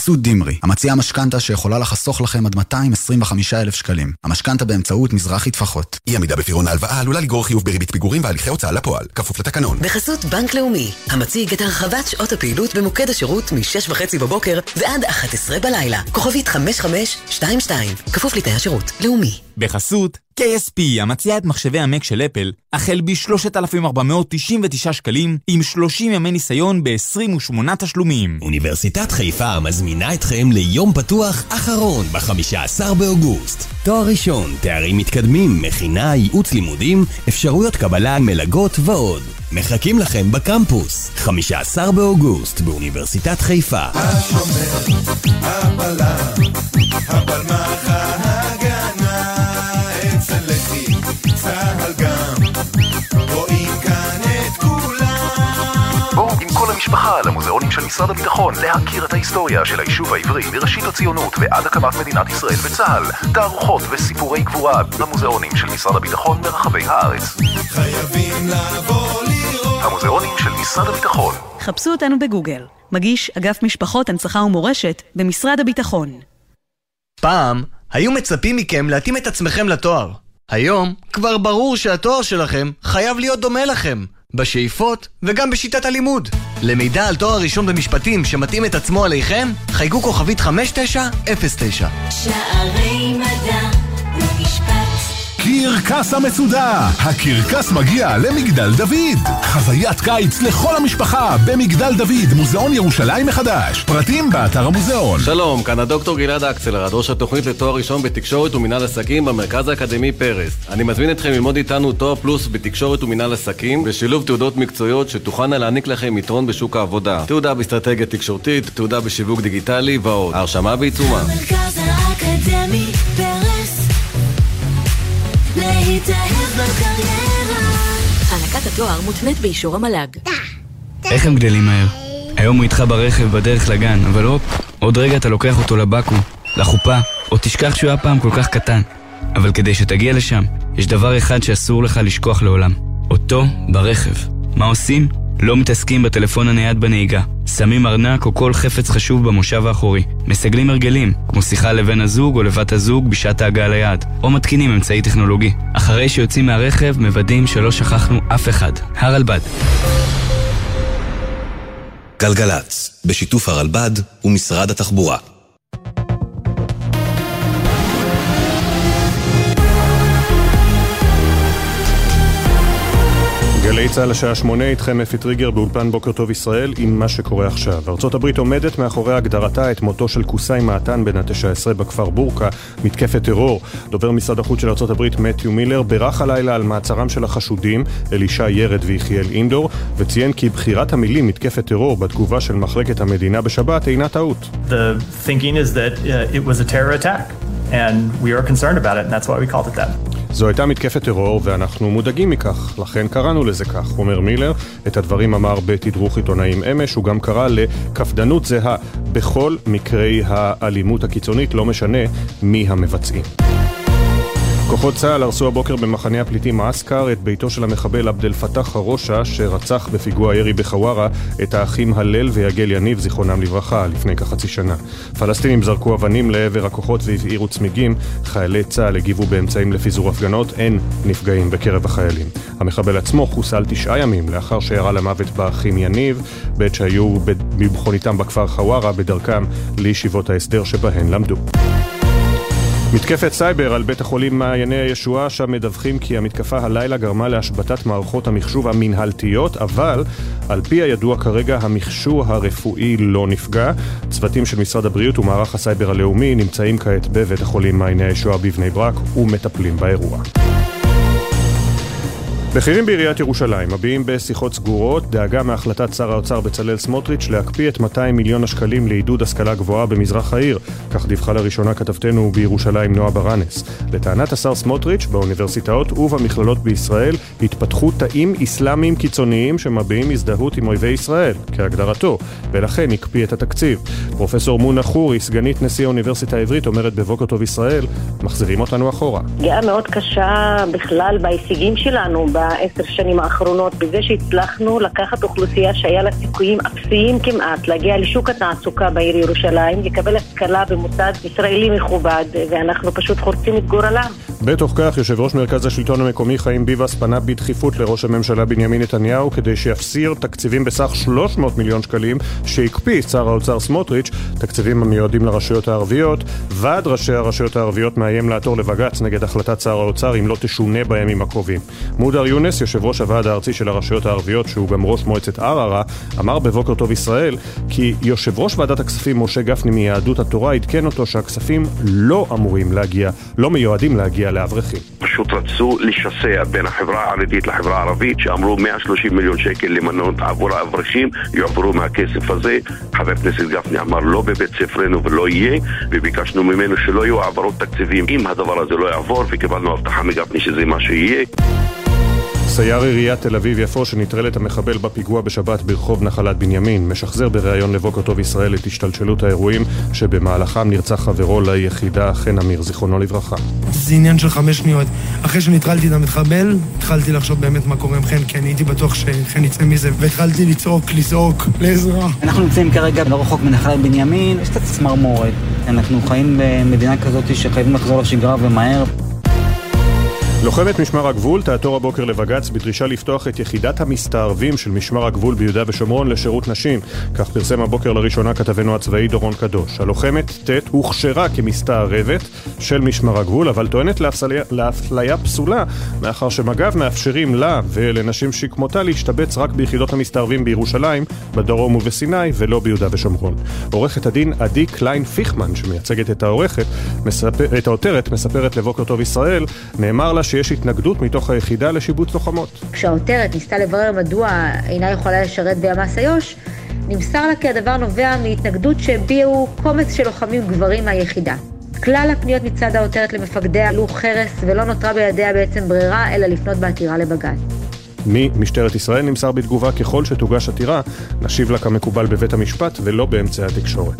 בחסות דימרי, המציעה משכנתה שיכולה לחסוך לכם עד 225,000 שקלים. המשכנתה באמצעות מזרחי טפחות. אי עמידה בפירעון ההלוואה עלולה לגרור חיוב בריבית פיגורים והליכי הוצאה לפועל, כפוף לתקנון. בחסות בנק לאומי, המציג את הרחבת שעות הפעילות במוקד השירות מ-6.5 בבוקר ועד 11 בלילה. כוכבית 5522, כפוף לתנאי השירות. לאומי. בחסות KSP, המציעה את מחשבי המק של אפל, החל ב-3,499 שקלים, עם 30 ימי ניסיון ב-28 תשלומים. אוניברסיטת חיפה מזמינה אתכם ליום פתוח אחרון ב-15 באוגוסט. תואר ראשון, תארים מתקדמים, מכינה, ייעוץ לימודים, אפשרויות קבלה, מלגות ועוד. מחכים לכם בקמפוס. 15 באוגוסט באוניברסיטת חיפה. הבלם, הבלמח המשפחה למוזיאונים של משרד הביטחון להכיר את ההיסטוריה של היישוב העברי מראשית הציונות ועד הקמת מדינת ישראל וצה"ל. תערוכות וסיפורי גבורה במוזיאונים של משרד הביטחון ברחבי הארץ. חייבים לבוא לראות. המוזיאונים של משרד הביטחון. חפשו אותנו בגוגל. מגיש אגף משפחות, הנצחה ומורשת במשרד הביטחון. פעם היו מצפים מכם להתאים את עצמכם לתואר. היום כבר ברור שהתואר שלכם חייב להיות דומה לכם, בשאיפות וגם בשיטת הלימוד. למידע על תואר ראשון במשפטים שמתאים את עצמו עליכם, חייגו כוכבית 5909. שערי מדע קרקס המצודה! הקרקס מגיע למגדל דוד! חוויית קיץ לכל המשפחה במגדל דוד, מוזיאון ירושלים מחדש. פרטים באתר המוזיאון. שלום, כאן הדוקטור גלעד אקסלרד, ראש התוכנית לתואר ראשון בתקשורת ומינהל עסקים במרכז האקדמי פרס. אני מזמין אתכם ללמוד איתנו תואר פלוס בתקשורת ומינהל עסקים, בשילוב תעודות מקצועיות שתוכלנה להעניק לכם יתרון בשוק העבודה. תעודה באסטרטגיה תקשורתית, תעודה בשיווק דיגיטלי ועוד. ההרשמה בעיצומה. מרכז האקדמי בקריירה הענקת התואר מותנית באישור המל"ג. איך הם גדלים מהר? היום הוא איתך ברכב בדרך לגן, אבל הופ, עוד רגע אתה לוקח אותו לבקו"ם, לחופה, או תשכח שהוא היה פעם כל כך קטן. אבל כדי שתגיע לשם, יש דבר אחד שאסור לך לשכוח לעולם. אותו ברכב. מה עושים? לא מתעסקים בטלפון הנייד בנהיגה. שמים ארנק או כל חפץ חשוב במושב האחורי. מסגלים הרגלים, כמו שיחה לבן הזוג או לבת הזוג בשעת ההגעה ליעד. או מתקינים אמצעי טכנולוגי. אחרי שיוצאים מהרכב, מוודאים שלא שכחנו אף אחד. הרלב"ד. גלגלצ, בשיתוף הרלב"ד ומשרד התחבורה. גלי צה"ל השעה שמונה, איתכם אפי טריגר באולפן בוקר טוב ישראל עם מה שקורה עכשיו. ארצות הברית עומדת מאחורי הגדרתה את מותו של קוסאי מעתן בן התשע עשרה בכפר בורקה, מתקפת טרור. דובר משרד החוץ של ארצות הברית מתיו מילר בירך הלילה על מעצרם של החשודים, אלישע ירד ויחיאל אינדור, וציין כי בחירת המילים מתקפת טרור בתגובה של מחלקת המדינה בשבת אינה טעות. The thinking is that uh, it was a terror attack, and we are concerned about it, and that's why we called it that. זו הייתה מתקפת טרור ואנחנו מודאגים מכך, לכן קראנו לזה כך, אומר מילר. את הדברים אמר בתדרוך עיתונאים אמש, הוא גם קרא לקפדנות זהה בכל מקרי האלימות הקיצונית, לא משנה מי המבצעים. כוחות צה"ל הרסו הבוקר במחנה הפליטים עסקר את ביתו של המחבל עבד אל פתאח חרושה שרצח בפיגוע ירי בחווארה את האחים הלל ויגל יניב זיכרונם לברכה לפני כחצי שנה. פלסטינים זרקו אבנים לעבר הכוחות והבעירו צמיגים, חיילי צה"ל הגיבו באמצעים לפיזור הפגנות, אין נפגעים בקרב החיילים. המחבל עצמו חוסל תשעה ימים לאחר שירה למוות באחים יניב בעת שהיו במכוניתם בכפר חווארה בדרכם לישיבות ההסדר שבהן למדו. מתקפת סייבר על בית החולים מעייני הישועה, שם מדווחים כי המתקפה הלילה גרמה להשבתת מערכות המחשוב המנהלתיות, אבל על פי הידוע כרגע המכשור הרפואי לא נפגע. צוותים של משרד הבריאות ומערך הסייבר הלאומי נמצאים כעת בבית החולים מעייני הישועה בבני ברק ומטפלים באירוע. בכירים בעיריית ירושלים מביעים בשיחות סגורות דאגה מהחלטת שר האוצר בצלאל סמוטריץ' להקפיא את 200 מיליון השקלים לעידוד השכלה גבוהה במזרח העיר. כך דיווחה לראשונה כתבתנו בירושלים נועה ברנס. לטענת השר סמוטריץ', באוניברסיטאות ובמכללות בישראל התפתחו תאים אסלאמיים קיצוניים שמביעים הזדהות עם אויבי ישראל, כהגדרתו, ולכן הקפיא את התקציב. פרופסור מונה חורי, סגנית נשיא האוניברסיטה העברית, אומרת בבוקר טוב ישראל, מחזירים אותנו אחורה. פגיעה מאוד קשה בכלל בהישגים שלנו, בעשר שנים האחרונות בזה שהצלחנו לקחת אוכלוסייה שהיה לה סיכויים אפסיים כמעט להגיע לשוק התעסוקה בעיר ירושלים, לקבל השכלה במוסד ישראלי מכובד, ואנחנו פשוט חורצים את גורלם. בתוך כך, יושב ראש מרכז השלטון המקומי חיים ביבס פנה בדחיפות לראש הממשלה בנימין נתניהו כדי שיפסיר תקציבים בסך 300 מיליון שקלים שהקפיא שר האוצר סמוטריץ', תקציבים המיועדים לרשויות הערביות. ועד ראשי הרשויות הערביות מאיים לעתור לבג"ץ נגד החלטת שר האוצר אם לא תשונה בימים הקרובים. מודר יונס, יושב ראש הוועד הארצי של הרשויות הערביות, שהוא גם ראש מועצת ערערה, אמר בבוקר טוב ישראל כי יושב ראש ועדת הכספים משה גפני מיהדות התורה עדכן אותו שהכספים לא אמורים להגיע, לא מיועדים להגיע לאברכים. פשוט רצו לשסע בין החברה החרדית לחברה הערבית שאמרו 130 מיליון שקל למנות עבור האברכים יועברו מהכסף הזה חבר הכנסת גפני אמר לא בבית ספרנו ולא יהיה וביקשנו ממנו שלא יהיו העברות תקציבים אם הדבר הזה לא יעבור וקיבלנו הבטחה מגפני שזה מה שיהיה סייר עיריית תל אביב-יפו שנטרל את המחבל בפיגוע בשבת ברחוב נחלת בנימין משחזר בריאיון לבוקר טוב ישראל את השתלשלות האירועים שבמהלכם נרצח חברו ליחידה חן אמיר זיכרונו לברכה. זה עניין של חמש שניות. אחרי שנטרלתי את המחבל, התחלתי לחשוב באמת מה קורה עם חן, כי אני הייתי בטוח שחן יצא מזה, והתחלתי לצעוק, לזעוק, לעזרה. אנחנו נמצאים כרגע לא רחוק מנחלת בנימין, יש קצת צמרמורת. אנחנו חיים במדינה כזאת שחייבים לחזור לשגרה ומהר. לוחמת משמר הגבול תעתור הבוקר לבג"ץ בדרישה לפתוח את יחידת המסתערבים של משמר הגבול ביהודה ושומרון לשירות נשים. כך פרסם הבוקר לראשונה כתבנו הצבאי דורון קדוש. הלוחמת ט' הוכשרה כמסתערבת של משמר הגבול, אבל טוענת לאפליה פסולה, מאחר שמג"ב מאפשרים לה ולנשים שכמותה להשתבץ רק ביחידות המסתערבים בירושלים, בדרום ובסיני, ולא ביהודה ושומרון. עורכת הדין עדי קליין פיכמן, שמייצגת את העורכת, מספר, את העותרת, מספרת לבוקר טוב ישראל, נאמר לה שיש התנגדות מתוך היחידה לשיבוץ לוחמות. כשהעותרת ניסתה לברר מדוע אינה יכולה לשרת בימ"ס איו"ש, נמסר לה כי הדבר נובע מהתנגדות שהביעו קומץ של לוחמים גברים מהיחידה. כלל הפניות מצד העותרת למפקדיה עלו חרס ולא נותרה בידיה בעצם ברירה אלא לפנות בעתירה לבג"ץ. ממשטרת ישראל נמסר בתגובה ככל שתוגש עתירה, נשיב לה כמקובל בבית המשפט ולא באמצעי התקשורת.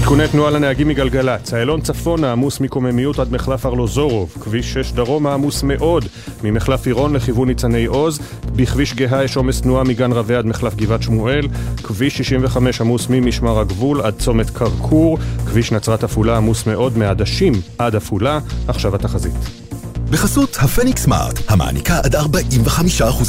עדכוני תנועה לנהגים מגלגלצ, איילון צפונה עמוס מקוממיות עד מחלף ארלוזורוב, כביש 6 דרומה עמוס מאוד ממחלף עירון לכיוון ניצני עוז, בכביש גאה יש עומס תנועה מגן רבי עד מחלף גבעת שמואל, כביש 65 עמוס ממשמר הגבול עד צומת כרכור, כביש נצרת עפולה עמוס מאוד מעדשים עד עפולה, עכשיו התחזית. בחסות הפניקס סמארט, המעניקה עד 45%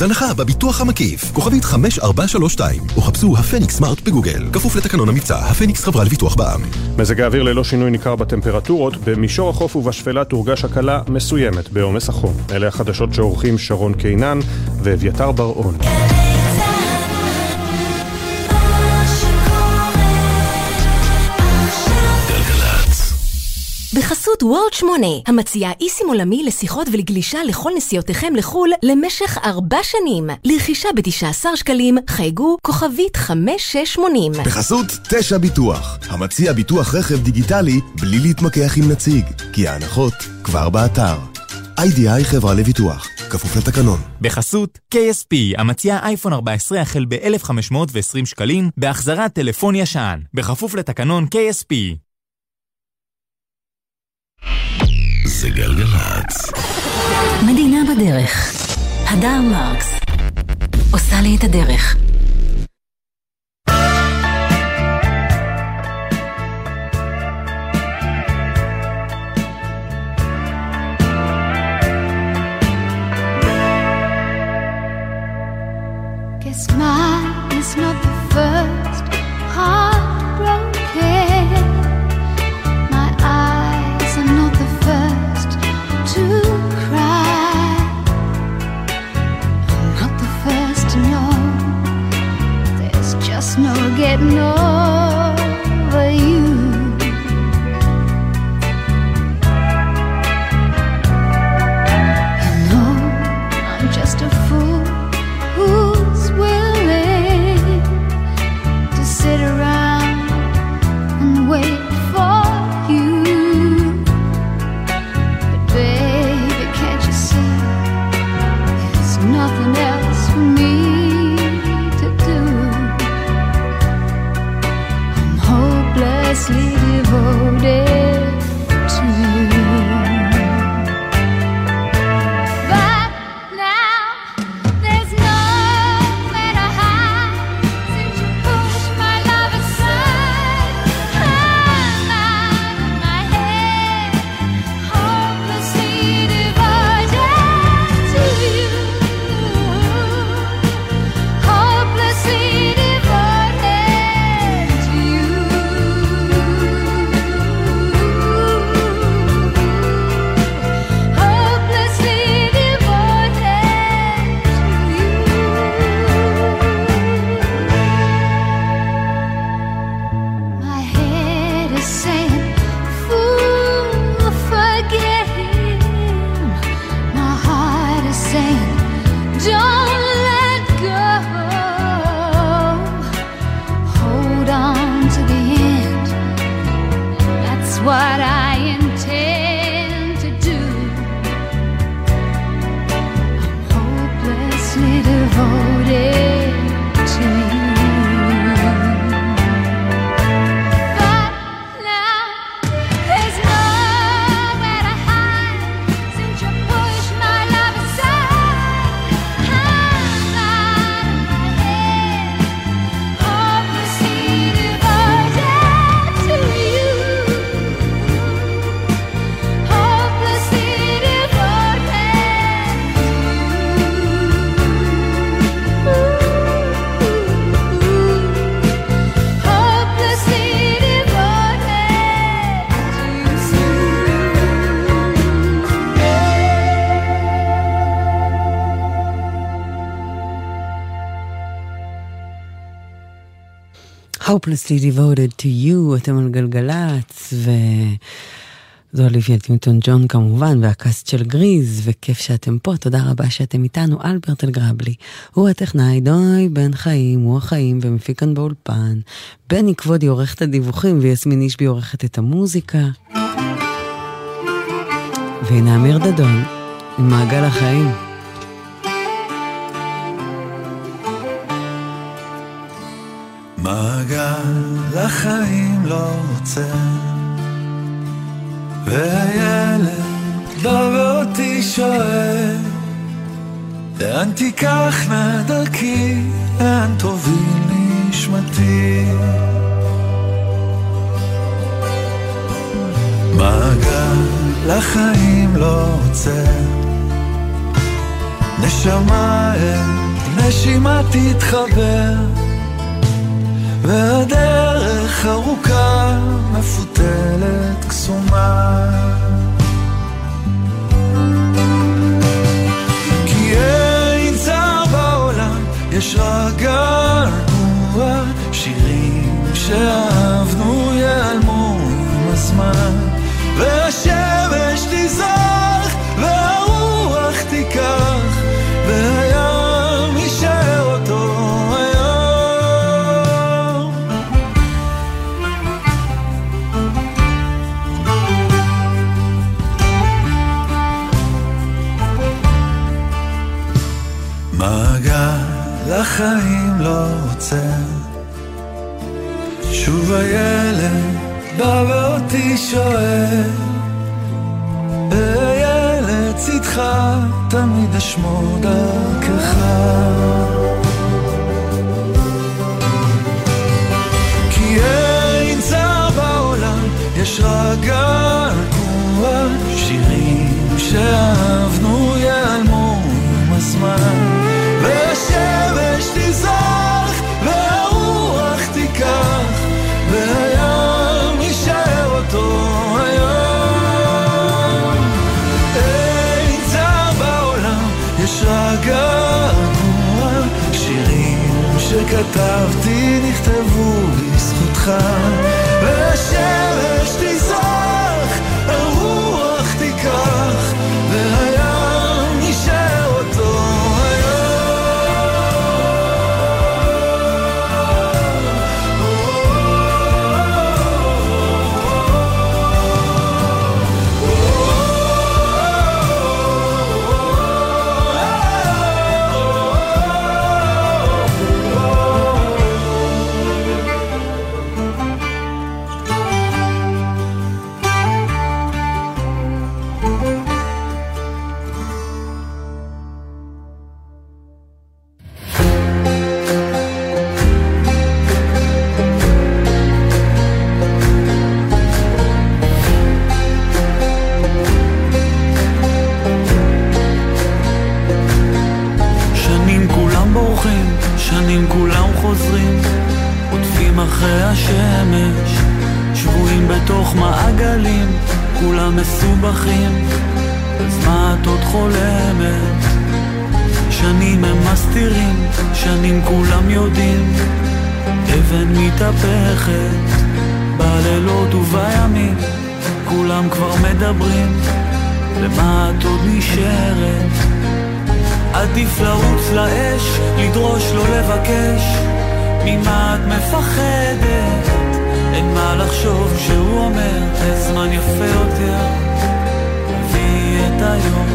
הנחה בביטוח המקיף. כוכבית 5432, או חפשו הפניקס סמארט בגוגל. כפוף לתקנון המבצע, הפניקס חברה לביטוח בע"מ. מזג האוויר ללא שינוי ניכר בטמפרטורות, במישור החוף ובשפלה תורגש הקלה מסוימת בעומס החום. אלה החדשות שעורכים שרון קינן ואביתר בר-און. בחסות וורלד 8, המציעה איסים עולמי לשיחות ולגלישה לכל נסיעותיכם לחו"ל למשך ארבע שנים. לרכישה ב-19 שקלים, חייגו כוכבית 5680. בחסות תשע ביטוח, המציע ביטוח רכב דיגיטלי בלי להתמקח עם נציג, כי ההנחות כבר באתר. איי-די-איי חברה לביטוח, כפוף לתקנון. בחסות KSP, המציעה אייפון 14 החל ב-1,520 שקלים, בהחזרת טלפון ישן, בכפוף לתקנון KSP. זה גלגלצ. מדינה בדרך. הדר מרקס עושה לי את הדרך. Guess mine is not the first getting old. Hopelessly Devoted to You, אתם על גלגלצ, וזו אוליביה טימפטון ג'ון כמובן, והקאסט של גריז, וכיף שאתם פה, תודה רבה שאתם איתנו, אלברט אלגרבלי. הוא הטכנאי, דוי בן חיים, הוא החיים, ומפיק כאן באולפן. בני כבודי עורך את הדיווחים, ויסמין אישבי עורכת את המוזיקה. והנה אמיר דדון, עם מעגל החיים. מעגל החיים לא עוצר והילד בא ואותי שואל לאן תיקחנה דרכי, לאן תוביל נשמתי? מעגל החיים לא עוצר נשמה אל נשימה תתחבר והדרך ארוכה, מפותלת, קסומה. כי אין צער בעולם, יש רק געגוע, שירים שאהבנו ייעלמו עם הזמן, והשמש תזרח, והרוח תיקח, והים מעגל החיים לא עוצר. שוב הילד בא ואותי שואל אהיה לצדך תמיד אשמור דרכך. כי אין צער בעולם יש רק געגוע. שירים שאהבנו ייעלמו עם הזמן תזרח והרוח תיקח והים יישאר אותו היום. אין צער בעולם יש רק געגוע שירים שכתבתי נכתבו בזכותך כולם מסובכים, אז מה את עוד חולמת? שנים הם מסתירים, שנים כולם יודעים, אבן מתהפכת, בלילות ובימים, כולם כבר מדברים, למה את עוד נשארת? עדיף לרוץ לאש, לדרוש לא לבקש, ממה את מפחדת? אין מה לחשוב כשהוא אומר, הזמן יפה יותר, הביא את היום.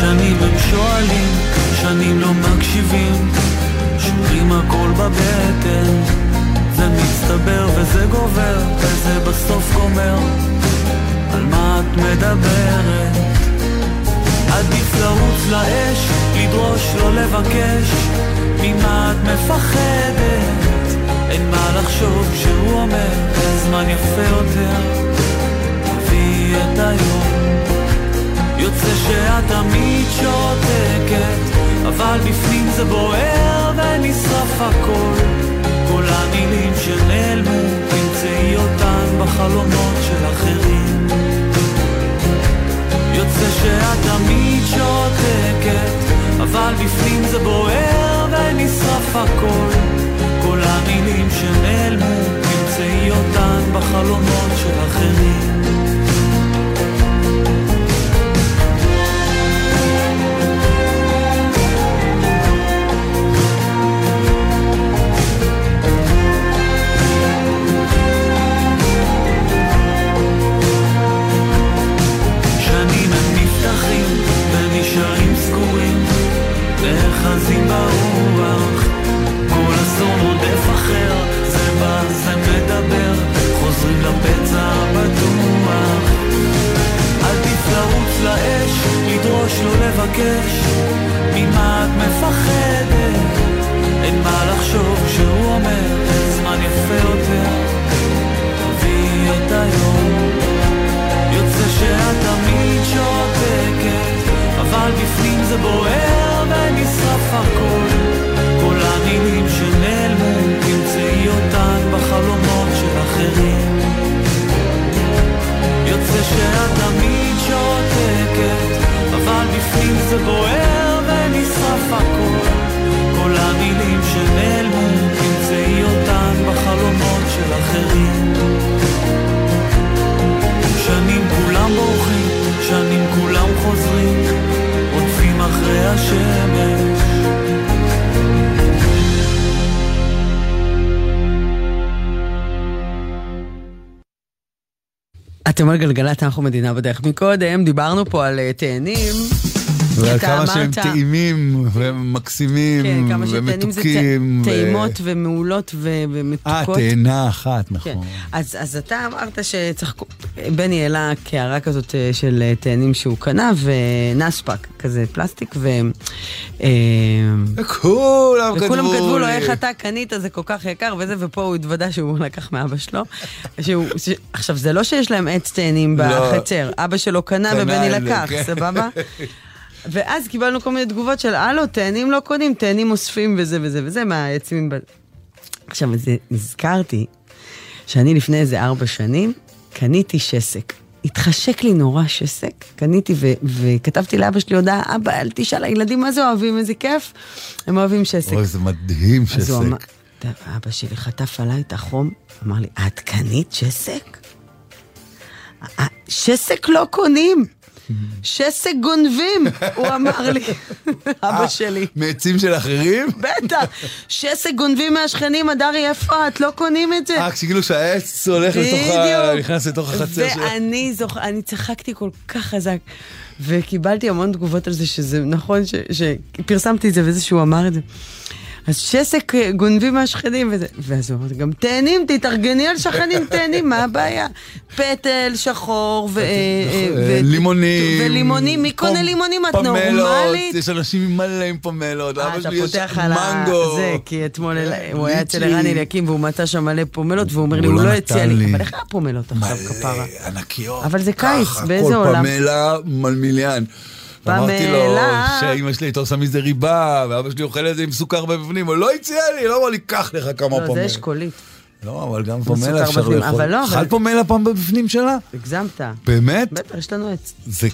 שנים הם שואלים, שנים לא מקשיבים, שומרים הכל בבטן, מצטבר וזה גובר, וזה בסוף גומר, על מה את מדברת? עדיף לרוץ לאש, לדרוש לא לבקש, ממה את מפחדת? אין מה לחשוב כשהוא אומר, הזמן יפה יותר, תביא את היום. יוצא שאת תמיד שותקת, אבל בפנים זה בוער ונשרף הכל. כל המילים שנעלמו, תמצאי אותן בחלומות של אחרים. יוצא שאת תמיד שותקת, אבל בפנים זה בוער ונשרף הכל. כל המילים שנעלמו, תמצאי אותן בחלומות של אחרים. נאחזים ברוח. כל אסון רודף אחר, זה בא, זה מדבר, חוזרים לפצע הבטוח. עדיף לרוץ לאש, לדרוש לא לבקש, ממה את מפחדת? אין מה לחשוב כשהוא אומר, זמן יפה יותר, תביאי את היום. יוצא שאת תמיד שותקת, אבל בפנים זה בוער ונשרף הכל. כל המילים שנעלמו, תמצאי אותן בחלומות של אחרים. יוצא שאת תמיד שותקת, אבל בפנים זה בוער ונשרף הכל. כל המילים שנעלמו, תמצאי אותן בחלומות של אחרים. שנים כולם בורחים, שנים כולם חוזרים, אחרי השמש. אתם על גלגלת, אנחנו מדינה בדרך. מקודם דיברנו פה על אה, תאנים. ועל כמה שהם טעימים ומקסימים כן, כמה שתאנים זה ומתוקים. ט- ו- טעימות ומעולות ו- אה, ומתוקות. תאנה אחת, כן. נכון. אז, אז אתה אמרת שצריך, בני העלה קערה כזאת אה, של אה, תאנים שהוא קנה, ונספק, כזה פלסטיק, ו... אה, וכולם וכולם כתבו כתבו לו, לי. איך אתה קנית, זה כל כך יקר וזה, ופה הוא התוודה שהוא לקח מאבא שלו. שהוא, ש... עכשיו, זה לא שיש להם עץ תאנים לא. בחצר, אבא שלו קנה ובני לקח, כן. סבבה? ואז קיבלנו כל מיני תגובות של, הלו, תאנים לא קונים, תאנים אוספים וזה וזה וזה מהעצים. ב-" עכשיו, נזכרתי שאני לפני איזה ארבע שנים קניתי שסק. התחשק לי נורא שסק, קניתי ו- וכתבתי לאבא שלי הודעה, אבא, אל תשאל, הילדים מה זה אוהבים, איזה כיף, הם אוהבים שסק. אוי, זה מדהים אז הוא אמר, שסק. "אתה- אבא שלי חטף עליי את החום, אמר לי, את קנית שסק? "אה, שסק לא קונים, שסק גונבים, הוא אמר לי, אבא שלי. מעצים של אחרים? בטח, שסק גונבים מהשכנים, הדרי, איפה את? לא קונים את זה. אה, כשכאילו שהעץ הולך לתוך ה... נכנס לתוך החצר שלו. ואני זוכ... אני צחקתי כל כך חזק. וקיבלתי המון תגובות על זה שזה נכון. שפרסמתי את זה וזה שהוא אמר את זה. אז שסק אה, גונבים מהשכנים וזה. ואז הוא אמר, גם תאנים, תתארגני על שכנים תאנים, מה הבעיה? פטל, שחור, ו... אה, אה, ו- לימונים. ולימונים, מי קונה לימונים? את נורמלית? יש אנשים מלא עם פומלות. אבא שלי יש מנגו. זה, כי אתמול הוא היה אצל. ערן אליקים והוא מצא שם מלא פומלות, והוא אומר לי, הוא לא לא הציע לי. אבל איך הפומלות עכשיו, כפרה? ענקיות. אבל זה קיץ, ככה, באיזה עולם? כל פמלה מלמיליאן. אמרתי לו. שאימא שלי הייתה עושה מזה ריבה, ואבא שלי אוכל את זה עם סוכר בפנים, הוא לא הציע לי, לא אמר לי, קח לך כמה לא, זה. אשכולית. לא, אבל גם פומלה אפשר לאכול. אבל לא, אבל- אכל פומלה פעם בפנים שלה? הגזמת. באמת? בטח, יש לנו עץ. זה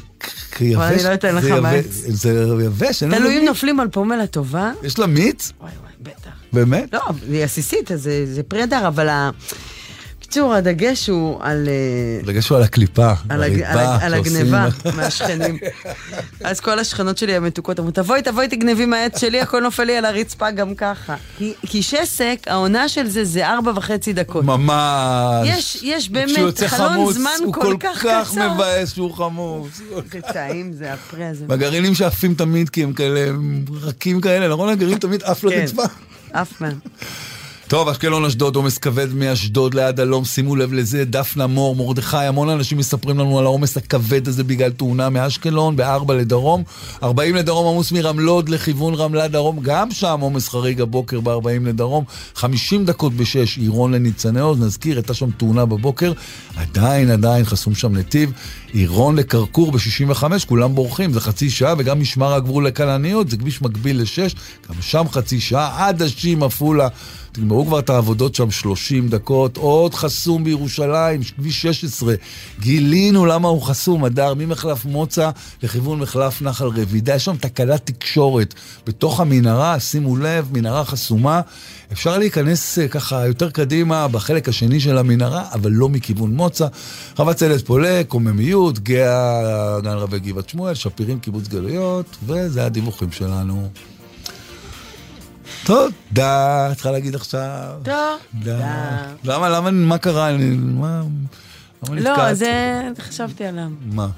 יבש. אבל אני לא אתן לך זה יבש- מהעץ. זה יבש, אין לנו מיץ. נופלים על פומלה טובה. יש לה מיץ? וואי וואי, בטח. באמת? לא, היא עסיסית, אז זה זה פרי הדר, אבל ה... בקיצור, הדגש הוא על... אה, דגש הוא על הקליפה, על, הג... על, הריבה. על הגניבה מהשכנים. אז כל השכנות שלי המתוקות אמרו, תבואי, תבואי, תגנבי מהעץ שלי, הכל נופל לי על הרצפה גם ככה. כי, כי שסק, העונה של זה זה ארבע וחצי דקות. ממש. יש, יש באמת חלון חמוץ, זמן הוא כל כל כך כך קצר. מבאס שהוא חמוץ. זה טעים, זה הפרי הזה. והגרעינים שעפים תמיד כי הם כאלה רכים כאלה, נכון? הגרעין תמיד עף כן. לרצפה. אף מהם. טוב, אשקלון, אשדוד, עומס כבד מאשדוד ליד הלום, שימו לב לזה, דפנה מור, מרדכי, המון אנשים מספרים לנו על העומס הכבד הזה בגלל תאונה מאשקלון, בארבע לדרום, 40 לדרום עמוס מרמלוד לכיוון רמלה דרום, גם שם עומס חריג הבוקר ב-40 לדרום, 50 דקות בשש, עירון לניצני עוז, נזכיר, הייתה שם תאונה בבוקר, עדיין, עדיין חסום שם נתיב, עירון לכרכור ב-65, כולם בורחים, זה חצי שעה, וגם משמר הגבול לכלניות, זה כביש מקביל לשש, גם שם חצי שעה, עד השים עפולה. תגמרו כבר את העבודות שם 30 דקות, עוד חסום בירושלים, כביש 16. גילינו למה הוא חסום, הדר, ממחלף מוצא לכיוון מחלף נחל רבידה. יש שם תקלת תקשורת בתוך המנהרה, שימו לב, מנהרה חסומה. אפשר להיכנס אה, ככה יותר קדימה בחלק השני של המנהרה, אבל לא מכיוון מוצא. חבצלת פולק, קוממיות, גאה, גן רבי גבעת שמואל, שפירים, קיבוץ גלויות, וזה הדיווחים שלנו. תודה, צריכה להגיד עכשיו. תודה. למה, למה, מה קרה? אני- מה, למה לא? זה... חשבתי עליו. מה?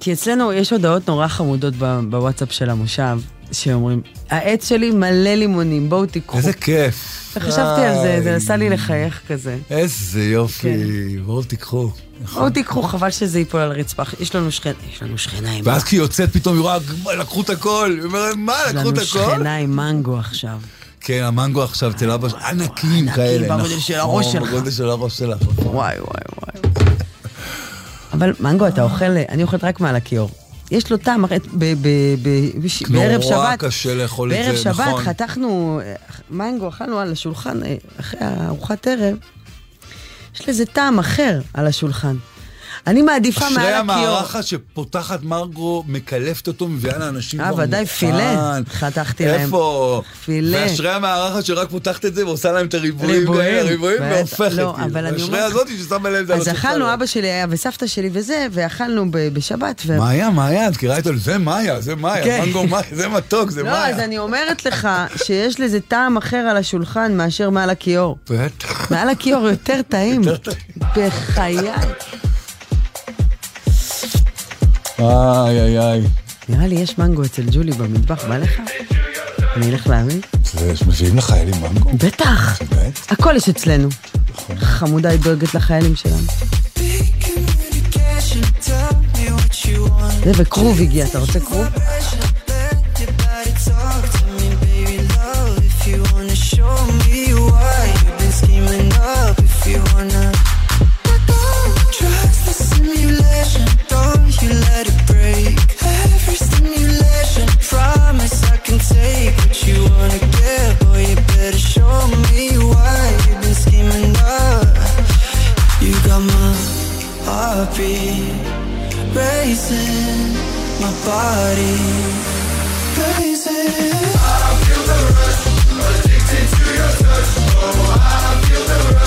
כי אצלנו יש הודעות נורא חמודות בוואטסאפ של המושב, שאומרים, העץ שלי מלא לימונים, בואו תיקחו. איזה כיף. וחשבתי על זה, זה. עשה לי לחייך כזה. איזה יופי, בואו תיקחו. בואו תיקחו, חבל שזה ייפול על הרצפה. יש לנו שכנה, יש לנו שכנה עם... ואז כשהיא יוצאת פתאום היא רואה, "מה, לקחו את הכל. היא אומרת, מה, יש לקחו את לנו הכל? שכנה עם מנגו עכשיו. כן, המנגו עכשיו אצל אבא שלך, ענקים כאלה. בגודל של הראש נכון, שלך. בגודל של הראש שלך. וואי, וואי, וואי. אבל מנגו, אתה אוכל, אני אוכלת רק מעל הכיור. יש לו טעם, הרי ב- ב- ב- בש- בערב שבת, נורא קשה לאכול את בערב זה, שבת נכון. חתכנו מנגו, אכלנו על השולחן, אה, אחרי ארוחת ערב, יש לזה טעם אחר על השולחן. אני מעדיפה מעל אשרי הכיור. המערכה שפותחת מרגו, מקלפת אותו, מביאה לאנשים אה, כבר ודאי, מוכן. פילה. חתכתי להם. איפה? פילה. ואשרי המערכה שרק פותחת את זה ועושה להם את הריבועים ריבועים. כאלה, ריבועים. והופכת. לא. אבל אני אומרת- הזאת ששמה לב את זה אז. אכלנו, אבא שלי היה וסבתא שלי וזה, ואכלנו ב- בשבת. מאיה, מאיה, את מכירה איתו? זה מאיה, זה מאיה, כן. מנגו מאיה, זה מתוק, זה לא, אז מאיה. אני אומרת לך שיש לזה טעם אחר על השולחן מאשר מעל הכיור. בטח. מעל הכיור יותר טעים. יותר בחיי. איי, איי, איי. נראה לי יש מנגו אצל ג'ולי במטבח, בא לך? אני אלך להביא? זה מביאים לחיילים מנגו? בטח. הכל יש אצלנו. חמודה היא דואגת לחיילים שלנו. זה וכרוב הגיע, אתה רוצה כרוב? Racing my body, racing. I feel the rush, addicted to your touch. Oh, I feel the rush.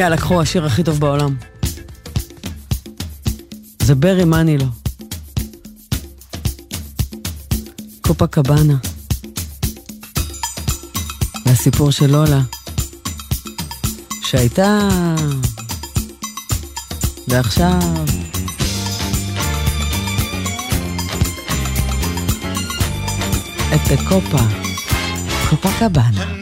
אמריקה לקחו השיר הכי טוב בעולם. זה ברי מנילו. קופה קבאנה. והסיפור של לולה, שהייתה... ועכשיו... את הקופה, קופה קבאנה.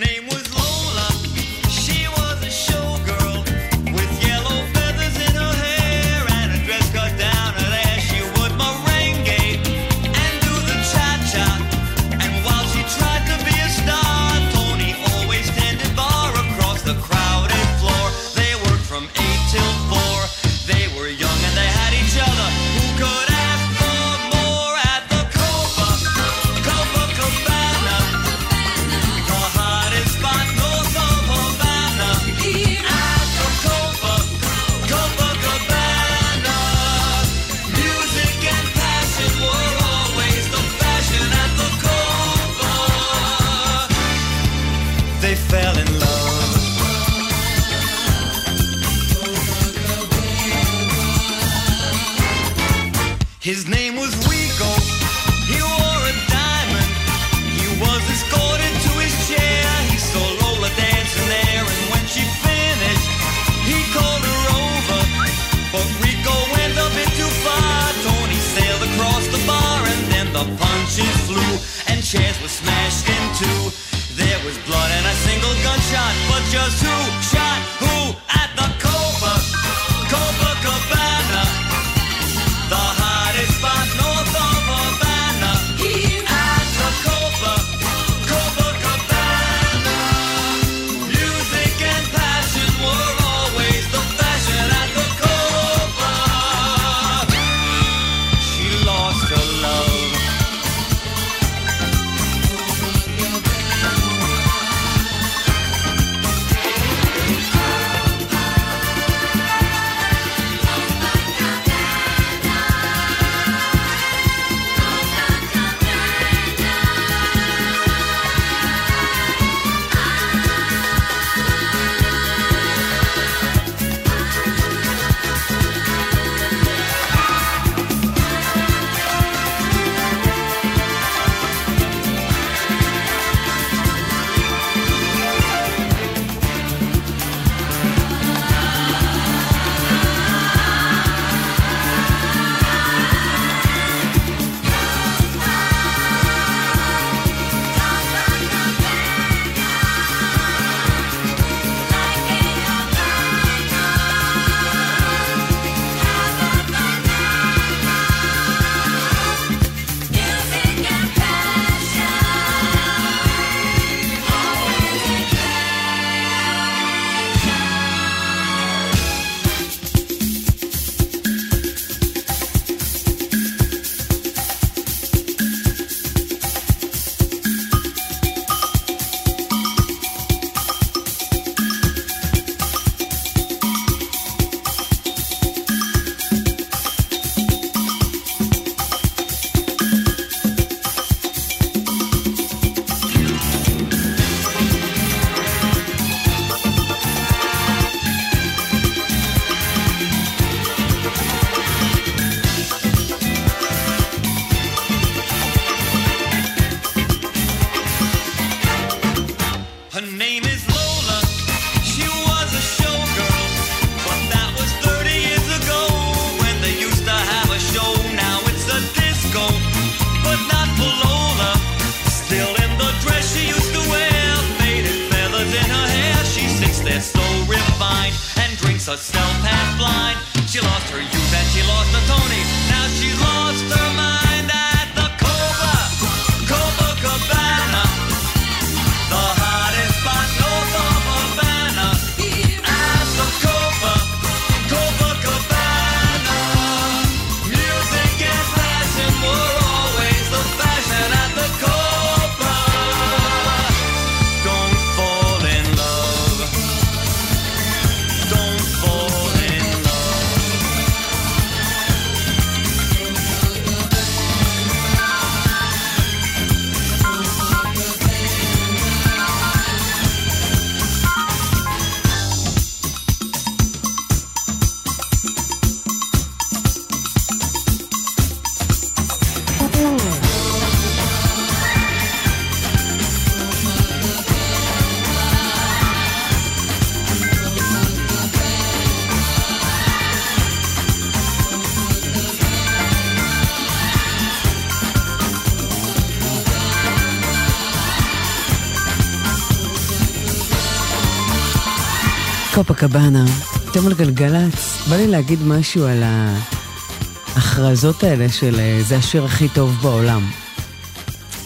קופקבאנה, אתם על גלגלצ, בא לי להגיד משהו על ההכרזות האלה של אה, זה השיר הכי טוב בעולם.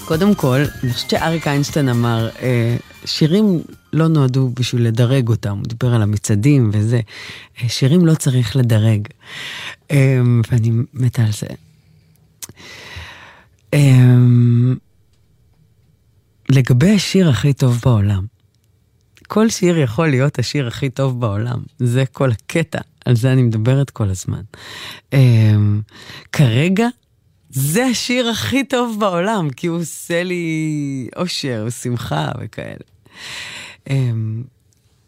קודם כל, אני חושבת שאריק איינשטיין אמר, אה, שירים לא נועדו בשביל לדרג אותם, הוא דיבר על המצעדים וזה. אה, שירים לא צריך לדרג. ואני מתה על זה. לגבי השיר הכי טוב בעולם, כל שיר יכול להיות השיר הכי טוב בעולם, זה כל הקטע, על זה אני מדברת כל הזמן. Um, כרגע, זה השיר הכי טוב בעולם, כי הוא עושה לי אושר ושמחה וכאלה. Um,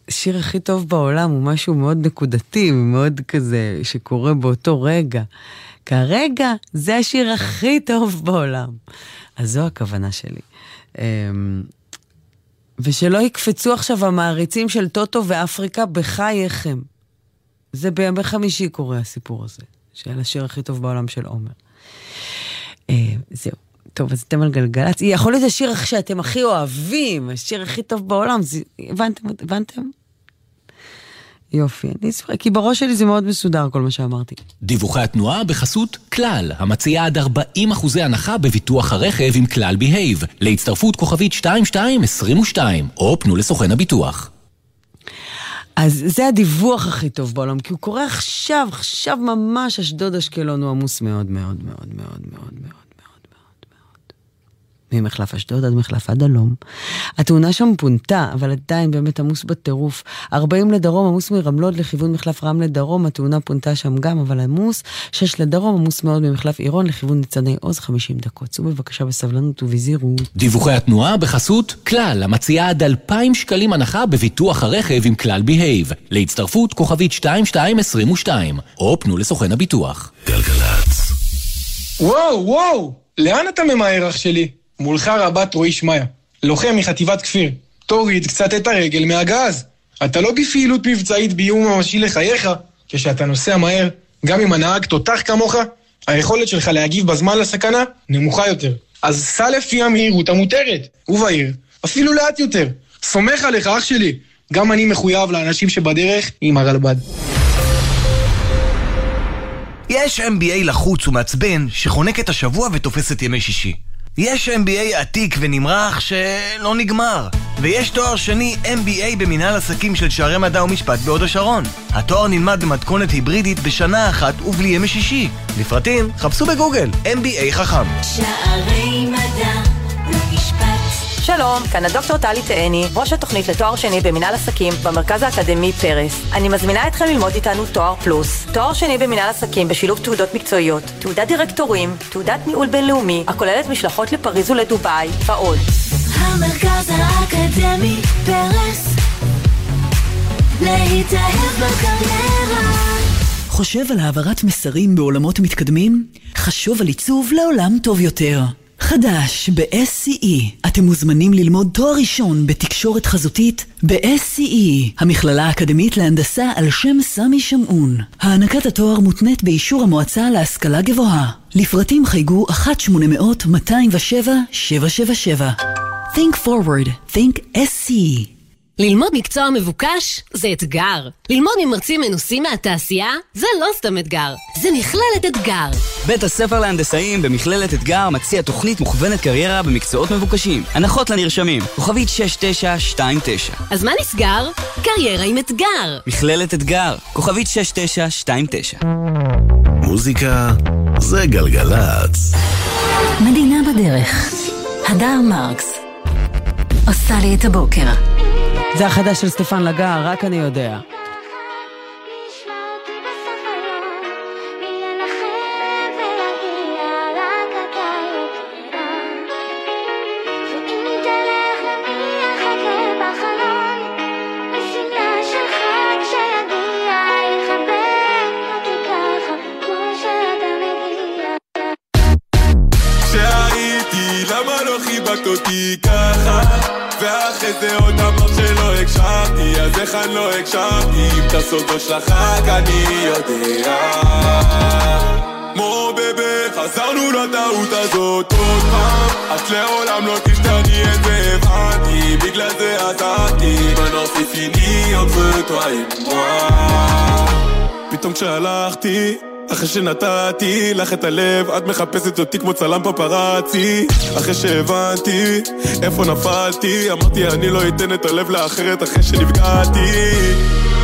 השיר הכי טוב בעולם הוא משהו מאוד נקודתי, מאוד כזה, שקורה באותו רגע. כרגע, זה השיר הכי טוב בעולם. אז זו הכוונה שלי. ושלא יקפצו עכשיו המעריצים של טוטו ואפריקה בחייכם. זה בימי חמישי קורה הסיפור הזה, של השיר הכי טוב בעולם של עומר. אה, זהו. טוב, אז אתם על גלגלצ. יכול להיות השיר שאתם הכי אוהבים, השיר הכי טוב בעולם. זה, הבנתם? הבנתם? יופי, אני אספר, כי בראש שלי זה מאוד מסודר כל מה שאמרתי. דיווחי התנועה בחסות כלל, המציעה עד 40% הנחה בביטוח הרכב עם כלל בהייב, להצטרפות כוכבית 2222, או פנו לסוכן הביטוח. אז זה הדיווח הכי טוב בעולם, כי הוא קורה עכשיו, עכשיו ממש, אשדוד אשקלון הוא עמוס מאוד מאוד מאוד מאוד מאוד מאוד. ממחלף אשדוד עד מחלף עד הלום. התאונה שם פונתה, אבל עדיין באמת עמוס בטירוף. 40 לדרום, עמוס מרמלוד לכיוון מחלף רמלה דרום, התאונה פונתה שם גם, אבל עמוס. 6 לדרום, עמוס מאוד ממחלף עירון לכיוון ניצני עוז, 50 דקות. צאו בבקשה בסבלנות ובזהירות. דיווחי התנועה בחסות כלל, המציעה עד 2,000 שקלים הנחה בביטוח הרכב עם כלל בהייב, להצטרפות כוכבית 2222, או פנו לסוכן הביטוח. גלגלצ. וואו, וואו! לאן אתה ממהר, אח שלי? מולך רבת רועי שמעיה, לוחם מחטיבת כפיר. תוריד קצת את הרגל מהגז. אתה לא בפעילות מבצעית באיום ממשי לחייך. כשאתה נוסע מהר, גם אם הנהג תותח כמוך, היכולת שלך להגיב בזמן לסכנה נמוכה יותר. אז סע לפי המהירות המותרת, ובעיר, אפילו לאט יותר. סומך עליך, אח שלי. גם אני מחויב לאנשים שבדרך עם הרלב"ד. יש MBA לחוץ ומעצבן שחונק את השבוע ותופס את ימי שישי. יש MBA עתיק ונמרח שלא נגמר. ויש תואר שני MBA במנהל עסקים של שערי מדע ומשפט בהוד השרון. התואר נלמד במתכונת היברידית בשנה אחת ובלי ימי שישי. לפרטים, חפשו בגוגל MBA חכם. שערי מדע שלום, כאן הדוקטור טלי תאני, ראש התוכנית לתואר שני במנהל עסקים במרכז האקדמי פרס. אני מזמינה אתכם ללמוד איתנו תואר פלוס. תואר שני במנהל עסקים בשילוב תעודות מקצועיות, תעודת דירקטורים, תעודת ניהול בינלאומי, הכוללת משלחות לפריז ולדובאי, ועוד. המרכז האקדמי פרס להתאהב בקריירה חושב על העברת מסרים בעולמות מתקדמים? חשוב על עיצוב לעולם טוב יותר. חדש ב-SCE, אתם מוזמנים ללמוד תואר ראשון בתקשורת חזותית ב-SCE, המכללה האקדמית להנדסה על שם סמי שמעון. הענקת התואר מותנית באישור המועצה להשכלה גבוהה. לפרטים חייגו 1-800-207-777. Think forward, think SCE. ללמוד מקצוע מבוקש זה אתגר. ללמוד ממרצים מנוסים מהתעשייה זה לא סתם אתגר, זה מכללת אתגר. בית הספר להנדסאים במכללת אתגר מציע תוכנית מוכוונת קריירה במקצועות מבוקשים. הנחות לנרשמים, כוכבית 6929. אז מה נסגר? קריירה עם אתגר. מכללת אתגר, כוכבית 6929. מוזיקה זה גלגלצ. מדינה בדרך. הדר מרקס. עושה לי את הבוקר. זה החדש של סטפן לגר, רק אני יודע. לא אותי ככה? ואחרי זה עוד שלא הקשבתי, אז איך אני לא הקשבתי? אם את הסודות שלך רק אני יודע. מו בבה, חזרנו לטעות הזאת עוד פעם את לעולם לא תשתני את זה הבנתי בגלל זה עזרתי maintenant c'est fini entre toi et פתאום כשהלכתי אחרי שנתתי לך את הלב, את מחפשת אותי כמו צלם פפראצי. אחרי שהבנתי איפה נפלתי, אמרתי אני לא אתן את הלב לאחרת אחרי שנפגעתי.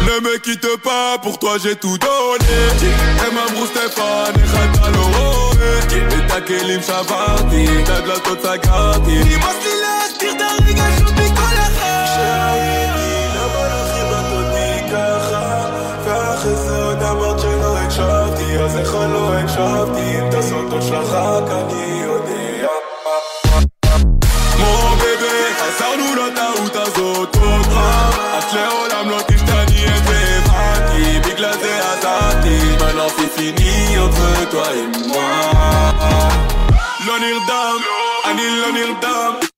Ne me quitte pas, pour toi j'ai tout donné. הם אמרו סטפן, איך אתה לא רואה? את הכלים שברתי, את הדלתות סגרתי. נמאס לי להסתיר את הרגשות מכל הקשבתי, אז איך אני לא הקשבתי? אם את הסודות שלך רק אני יודע. מו בבה, חזרנו לטעות הזאת עוד פעם את לעולם לא תשתני את זה הבנתי בגלל זה עזרתי. maintenant c'est fini entre toi et moi לא נרדם, אני לא נרדם. איך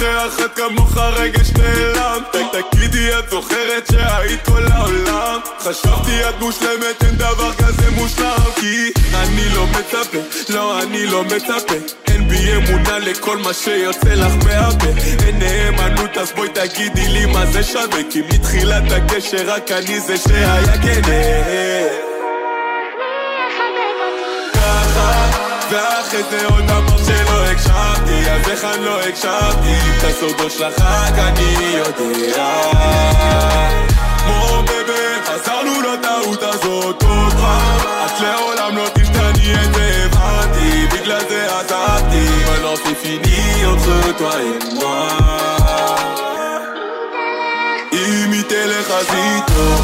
אחרי אחת כמוך רגש נעלם. תגידי את זוכרת שהיית כל העולם? חשבתי את מושלמת אין דבר כזה מושלם כי אני לא מצפה, לא אני לא מצפה. אין בי אמונה לכל מה שיוצא לך מהפה. אין נאמנות אז בואי תגידי לי מה זה שווה כי מתחילת הקשר רק אני זה שהיה כן ככה ואחרי זה עוד אמרת שלא הקשבתי אז איך אני לא הקשבתי. את הסודות שלך רק אני יודע. מו בבה חזרנו לטעות הזאת עוד פעם. את לעולם לא תשתני את זה הבנתי. בגלל זה עזבתי. maintenant c'est fini entre toi et moi אם היא תלך אז היא טוב.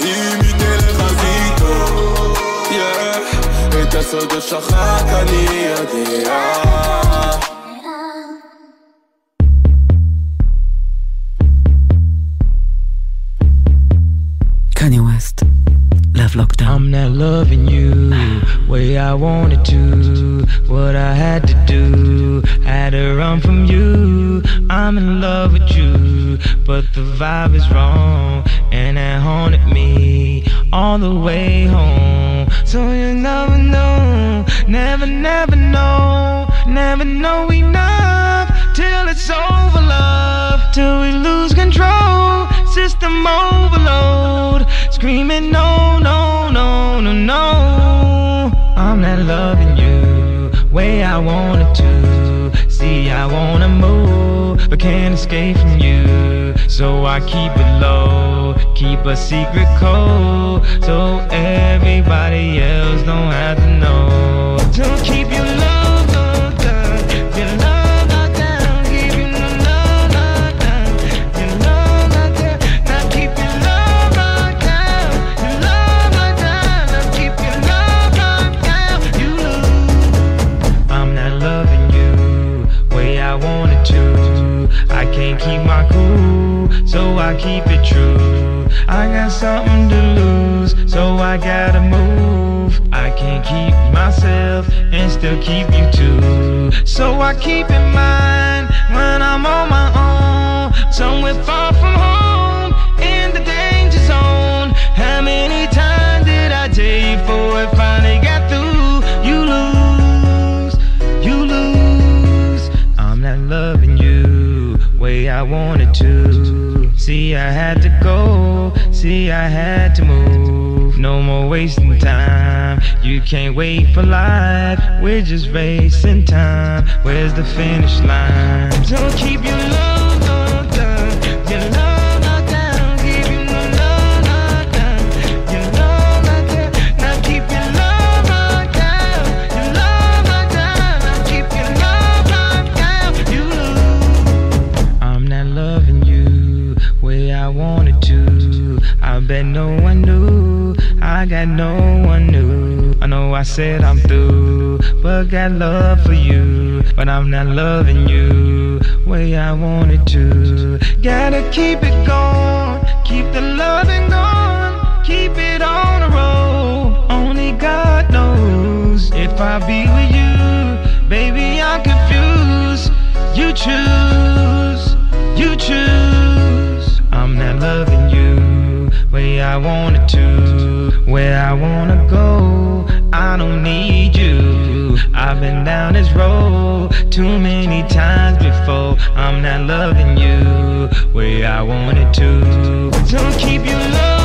אם היא תלך אז היא טוב. Yeah. את הסודות שלך רק אני יודע. קניה ווסט, Love Lockdown. I'm not loving you way I wanted to. What I had to do, had to run from you. I'm in love with you, but the vibe is wrong, and it haunted me all the way home. So you never know, never, never know, never know enough till it's over, love, till we lose control. System overload, screaming no, no, no, no, no. I'm not loving you way I wanted to. See, I wanna move, but can't escape from you. So I keep it low, keep a secret code, so everybody else don't have to know. To keep your love so I keep it true. I got something to lose, so I gotta move. I can't keep myself and still keep you too. So I keep in mind when I'm on my own, somewhere far from home, in the danger zone. How many times did I tell you before it finally got through? You lose, you lose. I'm not loving you way I wanted to. See, I had to go. See, I had to move. No more wasting time. You can't wait for life. We're just racing time. Where's the finish line? Don't keep your love I bet no one knew. I got no one new. I know I said I'm through, but got love for you. But I'm not loving you way I wanted to. Gotta keep it going, keep the loving going, keep it on the road. Only God knows if I be with you, baby. I'm confused. You choose, you choose. I'm not loving you way I wanted to, where I wanna go. I don't need you. I've been down this road too many times before. I'm not loving you way I wanted to. So keep your love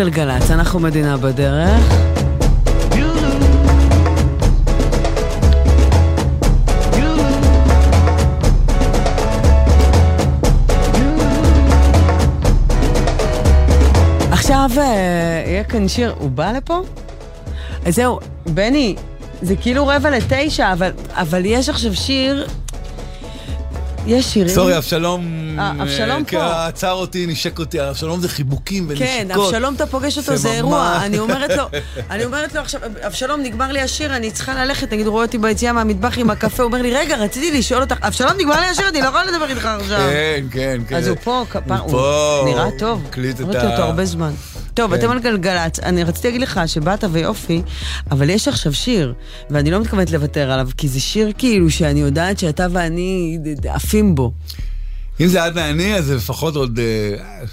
גלגלצ, אנחנו מדינה בדרך. עכשיו אה, יהיה כאן שיר, הוא בא לפה? זהו, בני, זה כאילו רבע לתשע, אבל, אבל יש עכשיו שיר, יש שירים... סורי, אבשלום... אה, אבשלום אה, פה. עצר אותי, נשק אותי, אבשלום זה חיבוקים ונשיקות. כן, אבשלום אתה פוגש אותו, זה אירוע. אני אומרת לו, אני אומרת לו עכשיו, אבשלום, נגמר לי השיר, אני צריכה ללכת, נגיד, רואה אותי ביציאה מהמטבח עם הקפה, הוא אומר לי, רגע, רציתי לשאול אותך, אבשלום, נגמר לי השיר, אני לא יכולה לדבר איתך עכשיו. כן, כן, כן. אז הוא פה, הוא נראה טוב. הקליט את ראיתי ה- אותו הרבה זמן. טוב, כן. אתם על גלגלצ, אני רציתי להגיד לך שבאת ויופי, אבל יש עכשיו שיר, ואני לא מתכוונת לוותר עליו, כי זה שיר כאילו שאני יודעת שאתה ואני עפים בו. אם זה את ואני, אז זה לפחות עוד אה,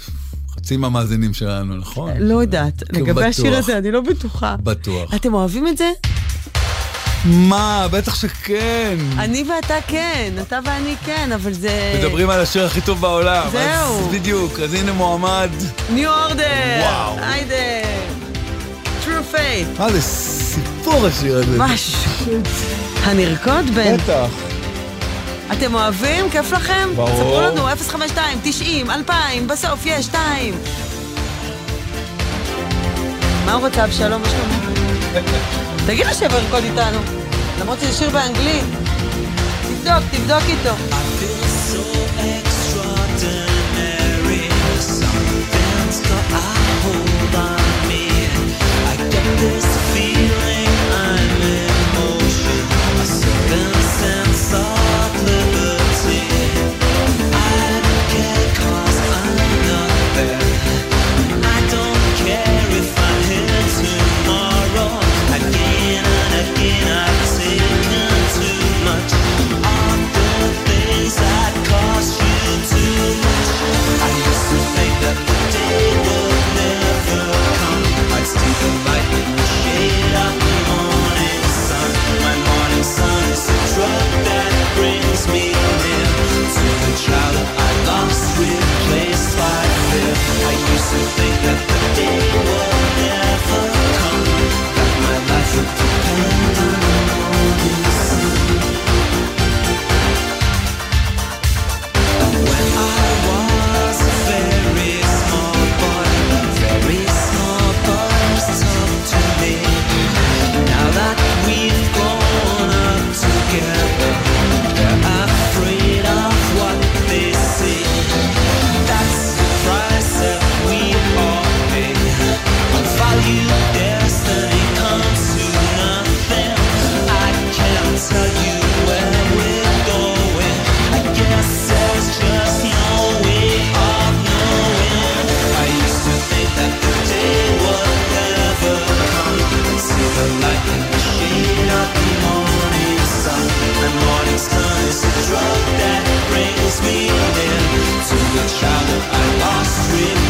חצי מהמאזינים שלנו, נכון? לא יודעת, לגבי בטוח. השיר הזה, אני לא בטוחה. בטוח. אתם אוהבים את זה? מה, בטח שכן. אני ואתה כן, אתה ואני כן, אבל זה... מדברים על השיר הכי טוב בעולם. זהו. אז בדיוק, אז הנה מועמד. ניו אורדר! וואו. היידה! True Faith. מה זה סיפור השיר הזה? משהו. הנרקוד בן. בטח. אתם אוהבים? כיף לכם? ברור. ספרו לנו, 052, 90, 2000, בסוף יש 2. מה הוא רוצה, אבשלום? מה שלום? תגיד לו שיבוא לרקוד איתנו. למרות שזה שיר באנגלית. תבדוק, תבדוק איתו. It's a drug that brings me in to the child that I lost. Remember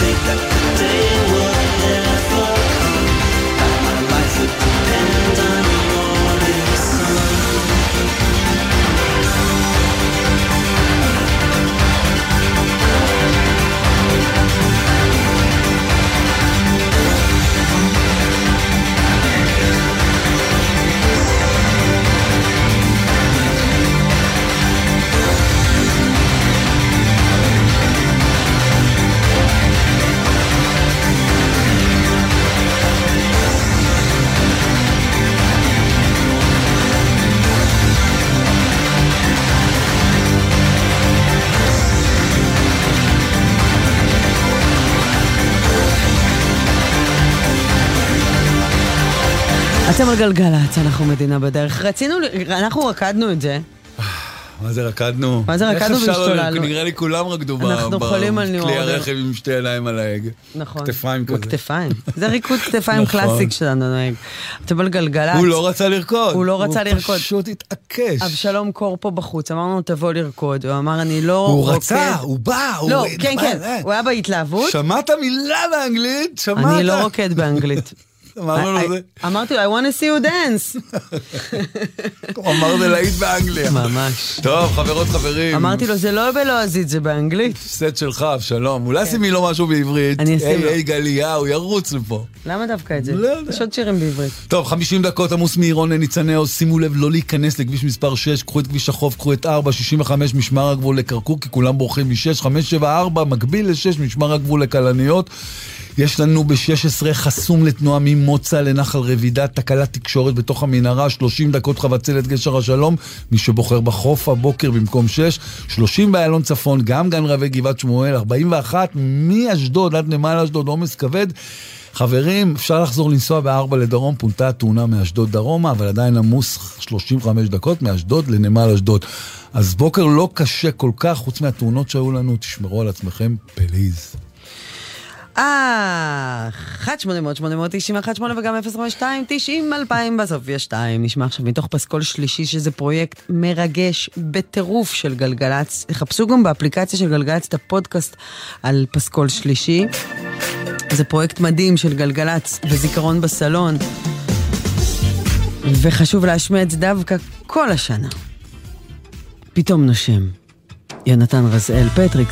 think that אתם על גלגלצ, אנחנו מדינה בדרך. רצינו, אנחנו רקדנו את זה. מה זה רקדנו? מה זה רקדנו לא- והשתוללנו? נראה לי כולם רקדו ב- אנחנו ב- חולים על ניו כלי אורדר. הרכב עם שתי ידיים על ההגה. נכון. כתפיים כזה. בכתפיים. זה ריקוד כתפיים נכון. קלאסיק שלנו נוהג. אתם על גלגלצ. הוא לא רצה לרקוד. הוא לא רצה לרקוד. הוא פשוט התעקש. אבשלום קור פה בחוץ, אמרנו תבוא לרקוד, הוא אמר אני לא הוא רוקד. רצה, הוא בא, הוא... לא, כן, כן. הוא היה בהתלהבות. שמעת מילה באנגלית? שמעת? אני לא רוקד באנגלית. אמרנו לו I- זה. אמרתי לו, I want to see you dance. הוא אמר זה להיט באנגליה. ממש. טוב, חברות, חברים. אמרתי לו, זה לא בלועזית, זה באנגלית. סט שלך, אבשלום. אולי שימי לו משהו בעברית. כן. אני אשים לו. היי, גליה, הוא ירוץ לפה. למה דווקא את זה? לא יודע. יש עוד שירים בעברית. טוב, 50 דקות עמוס מעירון לניצני עוז, שימו לב לא להיכנס לכביש מספר 6, קחו את כביש החוף, קחו את 4, 65 משמר הגבול לכרכור, כי כולם בורחים מ-6, 574 מקביל ל-6 משמר הגבול לכלניות. יש לנו ב-16 חסום לתנועה ממוצא לנחל רבידה, תקלת תקשורת בתוך המנהרה, 30 דקות חבצלת גשר השלום, מי שבוחר בחוף הבוקר במקום 6, 30 באיילון צפון, גם גן רבי גבעת שמואל, 41 מאשדוד עד נמל אשדוד, עומס כבד. חברים, אפשר לחזור לנסוע בארבע לדרום, פונתה התאונה מאשדוד דרומה, אבל עדיין עמוס 35 דקות מאשדוד לנמל אשדוד. אז בוקר לא קשה כל כך, חוץ מהתאונות שהיו לנו, תשמרו על עצמכם, פליז. אה, 1 800 891 8 וגם 052 90 2000 בסוף יש 2. נשמע עכשיו מתוך פסקול שלישי שזה פרויקט מרגש בטירוף של גלגלצ. חפשו גם באפליקציה של גלגלצ את הפודקאסט על פסקול שלישי. זה פרויקט מדהים של גלגלצ בזיכרון בסלון. וחשוב להשמיע דווקא כל השנה. פתאום נושם. יונתן רזאל, פטריק.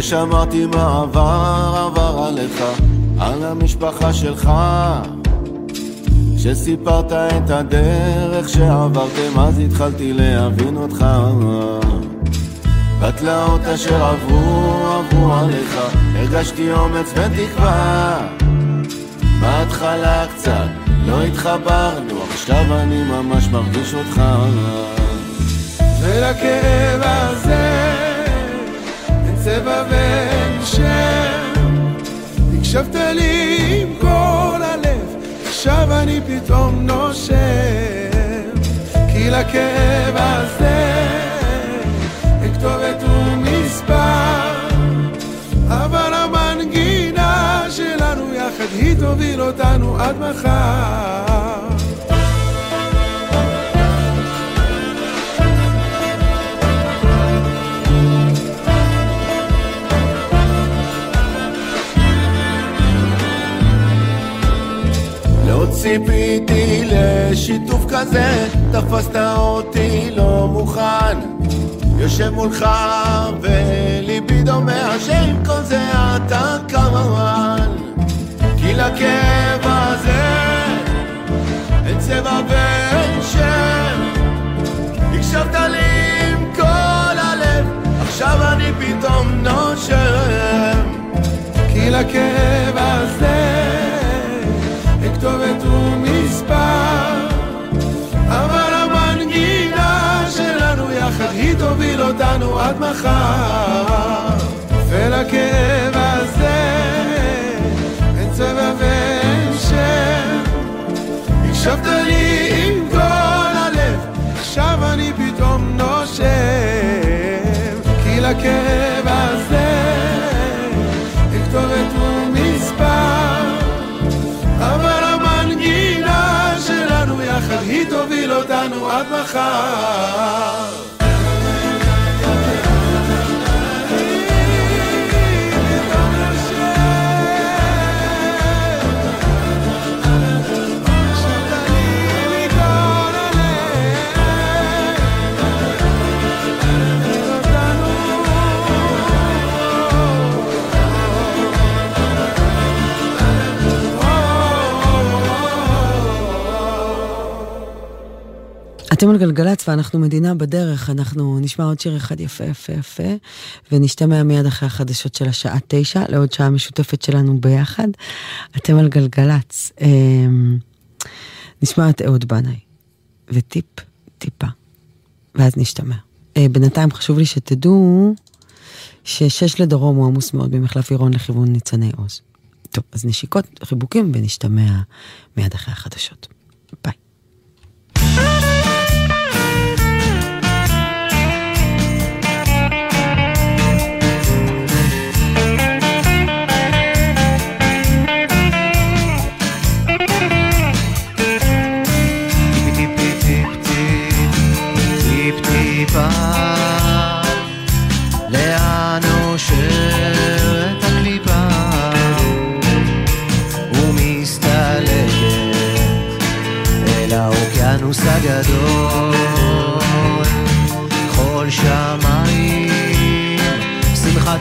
כששמעתי מה עבר, עליך, על המשפחה שלך. כשסיפרת את הדרך שעברתם, אז התחלתי להבין אותך. בתלאות אשר עברו, עברו עליך, הרגשתי אומץ ותקווה. בהתחלה קצת לא התחברנו, עכשיו אני ממש מרגיש אותך. ולכאב הזה צבע ואין שם. הקשבת לי עם כל הלב עכשיו אני פתאום נושם. כי לכאב הזה אין כתובת ומספר. אבל המנגינה שלנו יחד היא תוביל אותנו עד מחר ציפיתי לשיתוף כזה, תפסת אותי לא מוכן. יושב מולך וליבי דומע שעם כל זה אתה כאן. כי לכאב הזה אין צבע ואין שם. הקשבת לי עם כל הלב, עכשיו אני פתאום נושם. כי לכאב הזה אותנו עד מחר. ולכאב הזה אין צבע ואין שם. הקשבת לי עם כל הלב עכשיו אני פתאום נושם. כי לכאב הזה אין ומספר אבל המנגינה שלנו יחד היא תוביל אותנו עד מחר אתם על גלגלצ ואנחנו מדינה בדרך, אנחנו נשמע עוד שיר אחד יפה יפה יפה, ונשתמע מיד אחרי החדשות של השעה תשע, לעוד שעה משותפת שלנו ביחד. אתם על גלגלצ. אמ, נשמע את אהוד בנאי, וטיפ טיפה, ואז נשתמע. אה, בינתיים חשוב לי שתדעו ששש לדרום הוא עמוס מאוד ממחלף עירון לכיוון ניצני עוז. טוב, אז נשיקות, חיבוקים, ונשתמע מיד אחרי החדשות. ביי.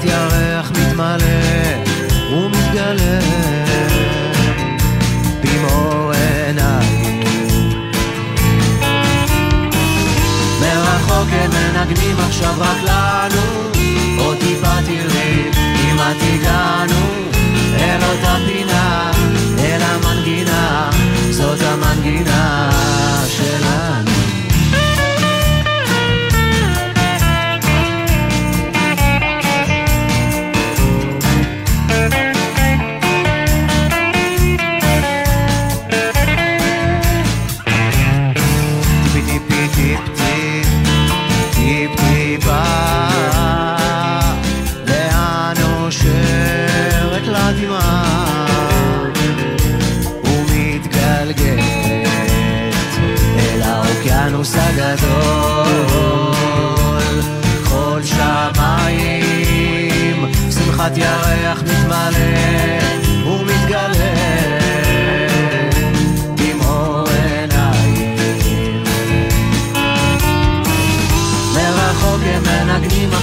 שמחת ירח מתמלא ומתגלה. במאור עיניים. מרחוק הם מנגנים עכשיו רק לנו. עוד טיפה תראי אם את הגענו אל אותה פינה אל המנגינה זאת המנגינה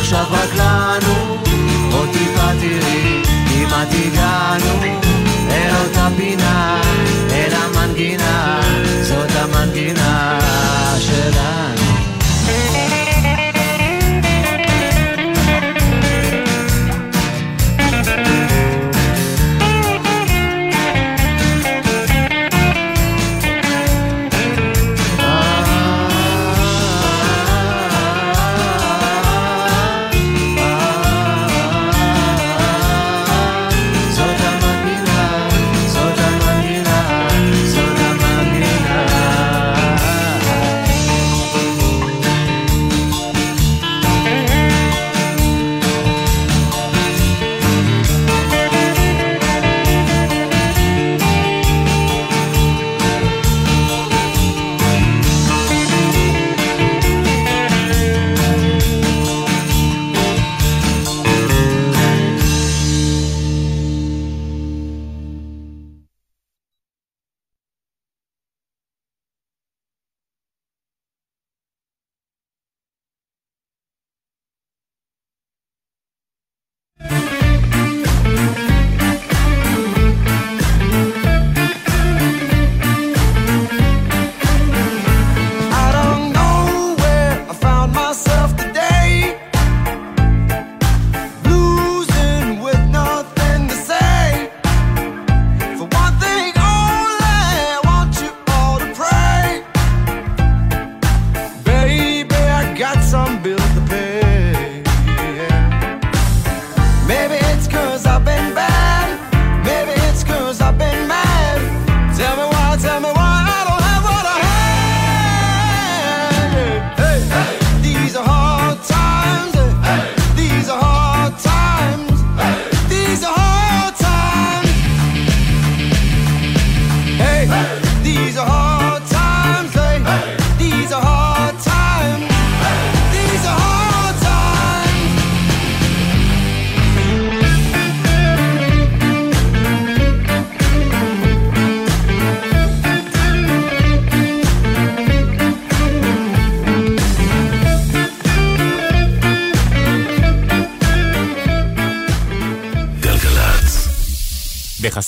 עכשיו רק לנו עוד טיפה תראי כמעט הגענו. אל אותה פינה אל המנגינה זאת המנגינה שלנו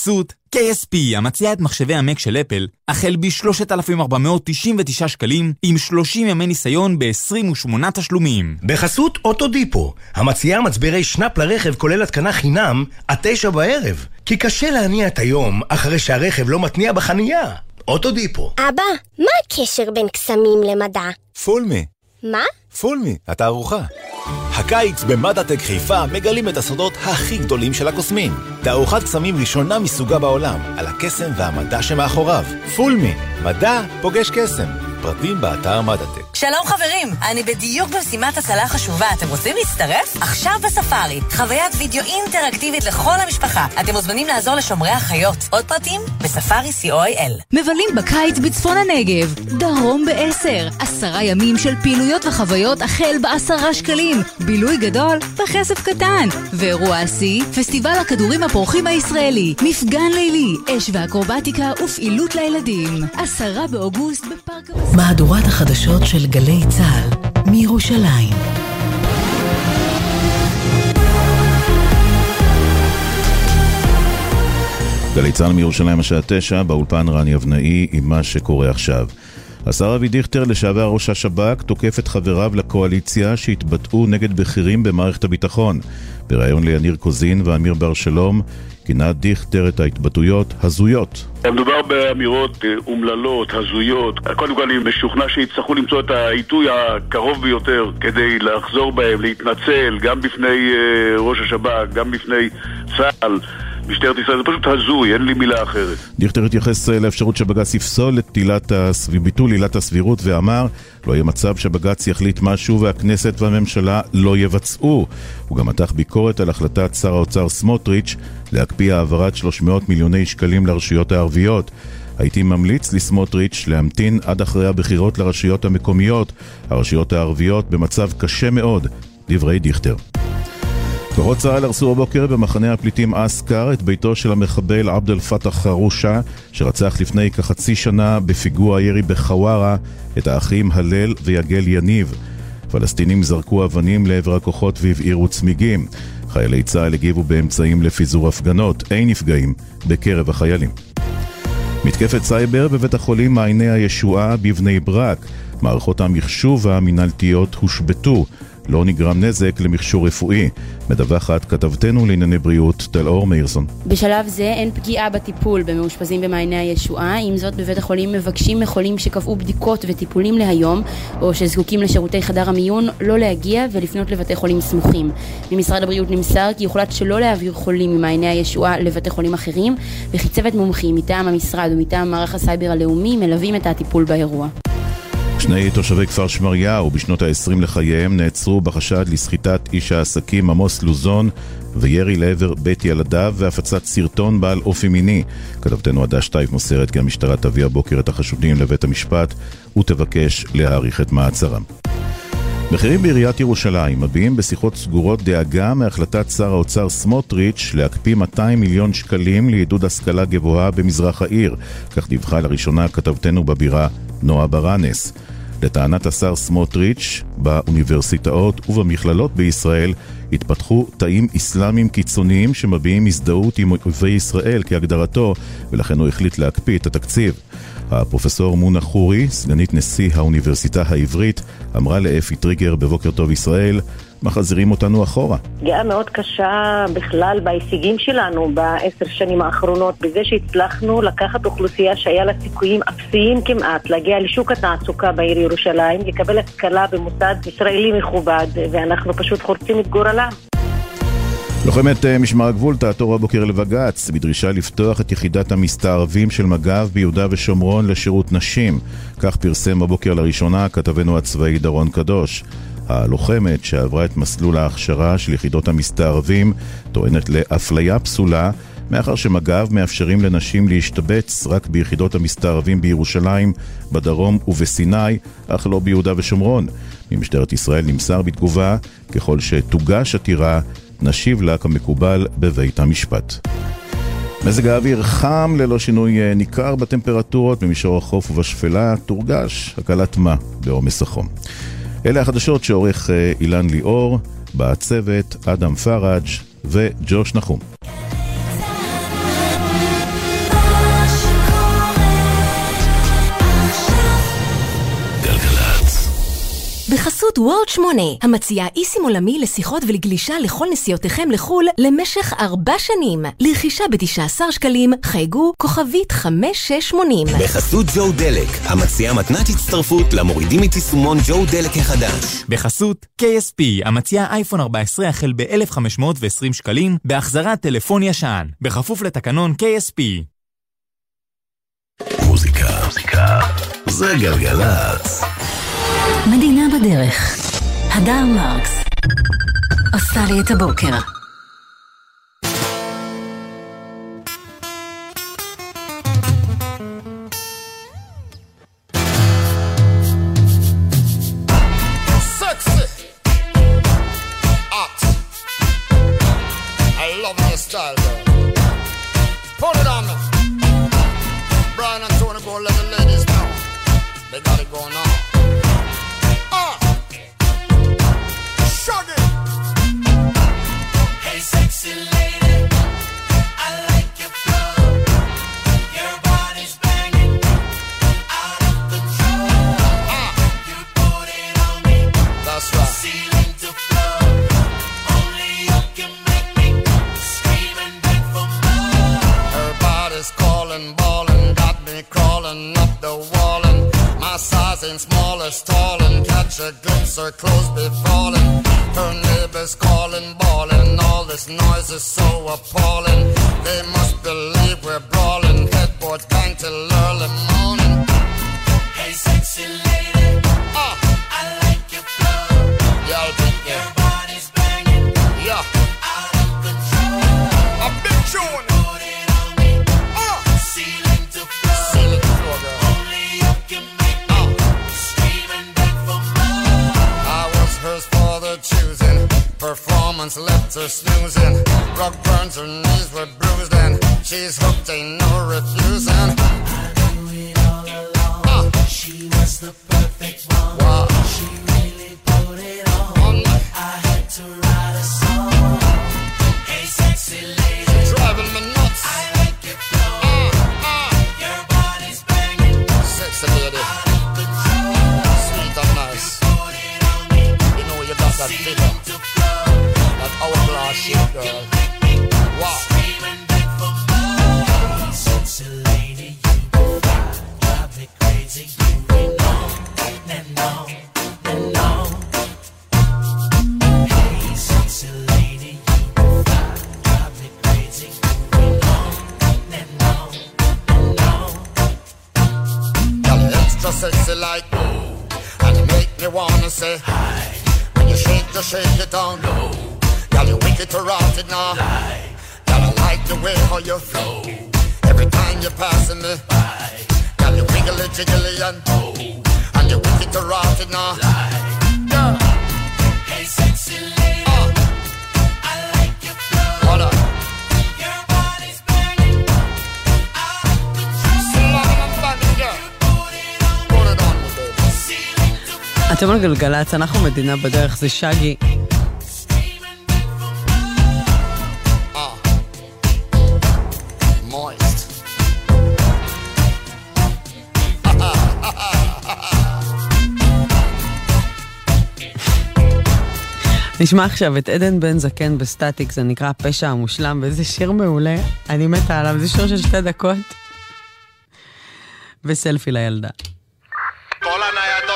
בחסות KSP, המציעה את מחשבי המק של אפל, החל ב-3,499 שקלים, עם 30 ימי ניסיון ב-28 תשלומים. בחסות אוטודיפו, המציעה מצברי שנאפ לרכב כולל התקנה חינם עד תשע בערב. כי קשה להניע את היום אחרי שהרכב לא מתניע בחנייה. אוטודיפו. אבא, מה הקשר בין קסמים למדע? פולמי. מה? פולמי, התערוכה. הקיץ במדעטק חיפה מגלים את הסודות הכי גדולים של הקוסמים. תערוכת קסמים ראשונה מסוגה בעולם, על הקסם והמדע שמאחוריו. פולמי, מדע פוגש קסם. פרטים באתר מדעטק. שלום חברים, אני בדיוק במשימת הצלה חשובה. אתם רוצים להצטרף? עכשיו בספארי. חוויית וידאו אינטראקטיבית לכל המשפחה. אתם מוזמנים לעזור לשומרי החיות. עוד פרטים? בספארי co.il. מבלים בקיץ בצפון הנגב, דרום ב-10, עשרה ימים של פעילויות וחוויות החל בעשרה שקלים, בילוי גדול בכסף קטן, ואירוע השיא, פסטיבל הכדורים הפורחים הישראלי, מפגן לילי, אש ואקרובטיקה ופעילות לילדים, עשרה באוגוסט בפארק... מהדורת החדשות של גלי צה"ל, מירושלים. גלי צה"ל מירושלים השעה תשע, באולפן רני אבנאי עם מה שקורה עכשיו. השר אבי דיכטר, לשעבר ראש השב"כ, תוקף את חבריו לקואליציה שהתבטאו נגד בכירים במערכת הביטחון. בריאיון ליניר קוזין ואמיר בר שלום, כינה דיכטר את ההתבטאויות הזויות. מדובר באמירות אה, אומללות, הזויות. קודם כל אני משוכנע שיצטרכו למצוא את העיתוי הקרוב ביותר כדי לחזור בהם, להתנצל, גם בפני אה, ראש השב"כ, גם בפני צה"ל. משטרת ישראל, זה פשוט הזוי, אין לי מילה אחרת. דיכטר התייחס אה, לאפשרות שבג"ץ יפסול את עילת הסב... ביטול עילת הסבירות ואמר לא יהיה מצב שבג"ץ יחליט משהו והכנסת והממשלה לא יבצעו. הוא גם מתח ביקורת על החלטת שר האוצר סמוטריץ' להקפיא העברת 300 מיליוני שקלים לרשויות הערביות. הייתי ממליץ לסמוטריץ' להמתין עד אחרי הבחירות לרשויות המקומיות. הרשויות הערביות במצב קשה מאוד, דברי דיכטר. כוחות צה"ל הרסו הבוקר במחנה הפליטים אסכר את ביתו של המחבל עבד אל פתח חרושה שרצח לפני כחצי שנה בפיגוע ירי בחווארה את האחים הלל ויגל יניב. פלסטינים זרקו אבנים לעבר הכוחות והבעירו צמיגים. חיילי צה"ל הגיבו באמצעים לפיזור הפגנות, אין נפגעים בקרב החיילים. מתקפת סייבר בבית החולים מעייני הישועה בבני ברק. מערכות המחשוב והמינהלתיות הושבתו. לא נגרם נזק למכשור רפואי. מדווחת כתבתנו לענייני בריאות, טל-אור מאירסון. בשלב זה אין פגיעה בטיפול במאושפזים במעייני הישועה, עם זאת בבית החולים מבקשים מחולים שקבעו בדיקות וטיפולים להיום, או שזקוקים לשירותי חדר המיון, לא להגיע ולפנות לבתי חולים סמוכים. ממשרד הבריאות נמסר כי יוחלט שלא להעביר חולים ממעייני הישועה לבתי חולים אחרים, וכי צוות מומחים מטעם המשרד ומטעם מערך הסייבר הלאומי מלווים את הטיפול באירוע. שני תושבי כפר שמריהו בשנות ה-20 לחייהם נעצרו בחשד לסחיטת איש העסקים עמוס לוזון וירי לעבר בית ילדיו והפצת סרטון בעל אופי מיני. כתבתנו עדה שטייף מוסרת כי המשטרה תביא הבוקר את החשודים לבית המשפט ותבקש להאריך את מעצרם. בכירים בעיריית ירושלים מביעים בשיחות סגורות דאגה מהחלטת שר האוצר סמוטריץ' להקפיא 200 מיליון שקלים לעידוד השכלה גבוהה במזרח העיר. כך דיווחה לראשונה כתבתנו בבירה נועה ברנס. לטענת השר סמוטריץ', באוניברסיטאות ובמכללות בישראל התפתחו תאים אסלאמיים קיצוניים שמביעים הזדהות עם אויבי ישראל כהגדרתו, ולכן הוא החליט להקפיא את התקציב. הפרופסור מונה חורי, סגנית נשיא האוניברסיטה העברית, אמרה לאפי טריגר בבוקר טוב ישראל, מחזירים אותנו אחורה. פגיעה מאוד קשה בכלל בהישגים שלנו בעשר שנים האחרונות, בזה שהצלחנו לקחת אוכלוסייה שהיה לה סיכויים אפסיים כמעט להגיע לשוק התעסוקה בעיר ירושלים, לקבל השכלה במוסד ישראלי מכובד, ואנחנו פשוט חורצים את גורלם. לוחמת אה, משמר הגבול תעתור הבוקר לבג"ץ בדרישה לפתוח את יחידת המסתערבים של מג"ב ביהודה ושומרון לשירות נשים. כך פרסם הבוקר לראשונה כתבנו הצבאי דרון קדוש. הלוחמת שעברה את מסלול ההכשרה של יחידות המסתערבים טוענת לאפליה פסולה מאחר שמג"ב מאפשרים לנשים להשתבץ רק ביחידות המסתערבים בירושלים, בדרום ובסיני, אך לא ביהודה ושומרון. ממשטרת ישראל נמסר בתגובה, ככל שתוגש עתירה, נשיב לה כמקובל בבית המשפט. מזג האוויר חם ללא שינוי אה, ניכר בטמפרטורות, במישור החוף ובשפלה תורגש הקלת מה בעומס החום. אלה החדשות שעורך אה, אילן ליאור, בצוות אדם פראג' וג'וש נחום. בחסות וולט 8, המציעה אי-סים עולמי לשיחות ולגלישה לכל נסיעותיכם לחו"ל למשך ארבע שנים. לרכישה ב-19 שקלים, חייגו כוכבית 5680. בחסות ג'ו דלק, המציעה מתנת הצטרפות למורידים את יישומון ג'ו דלק החדש. בחסות KSP, המציעה אייפון 14 החל ב-1,520 שקלים, בהחזרת טלפון ישן, בכפוף לתקנון KSP. מוזיקה, מוזיקה, זה גלגלצ. מדינה בדרך. הדר מרקס עושה לי את הבוקר. Tall and catch a glimpse, her clothes be falling. Her neighbors calling, bawling, all this noise is so appalling. They must believe we're brawling, headboards bang till early Performance left her snoozing. Rug burns, her knees were bruised, and she's hooked, ain't no refusing. Ah, She was the perfect say hi. When you shake, you shake it down low. Girl, you wicked to it now. Girl, I like the way how you flow. Every time you're passing me by. Girl, you wiggly jiggly and oh, and you wicked to it now. Girl, Hey, sexy lady, ah, I like your flow. what up? אתם על גלגלצ, אנחנו מדינה בדרך, זה שגי. נשמע עכשיו את עדן בן זקן בסטטיק, זה נקרא הפשע המושלם, וזה שיר מעולה, אני מתה עליו, זה שיר של שתי דקות. וסלפי לילדה.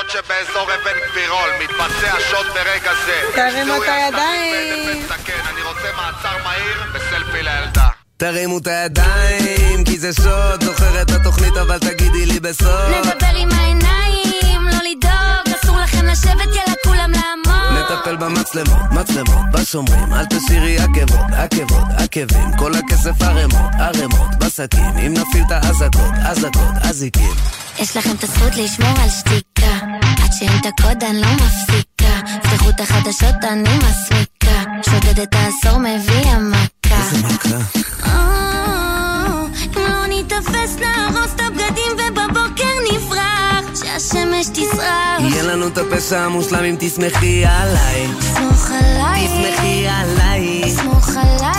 הניידות שבאזור אבן גבירול, מתבצע שוד ברגע זה. תרימו את הידיים. אני רוצה מעצר מהיר וסלפי לילדה. תרימו את הידיים, כי זה שוד, זוכר את התוכנית אבל תגידי לי בסוד. נדבר עם העיניים, לא לדאוג, אסור לכם לשבת, יאללה כולם לעמוד. נטפל במצלמות, מצלמות, בשומרים, אל תשאירי עקבות, עקבות, עקבים, כל הכסף ערימות, ערימות, בשקים, אם נפעיל את האזעקות, אזעקות, אזיקים. יש לכם את הזכות לשמור על שתיקה, עד שאין את הקוד אני לא מפסיקה. פתחו את החדשות אני מסמיקה, שודדת העשור מביא המכה. איזה מכה. אה, אם לא ניתפס נהרוס את הבגדים ובבוקר נברח, שהשמש תסרח. יהיה לנו את הפשע המושלם אם תסמכי עליי. סמוך עליי, תסמכי עליי. סמוך עליי,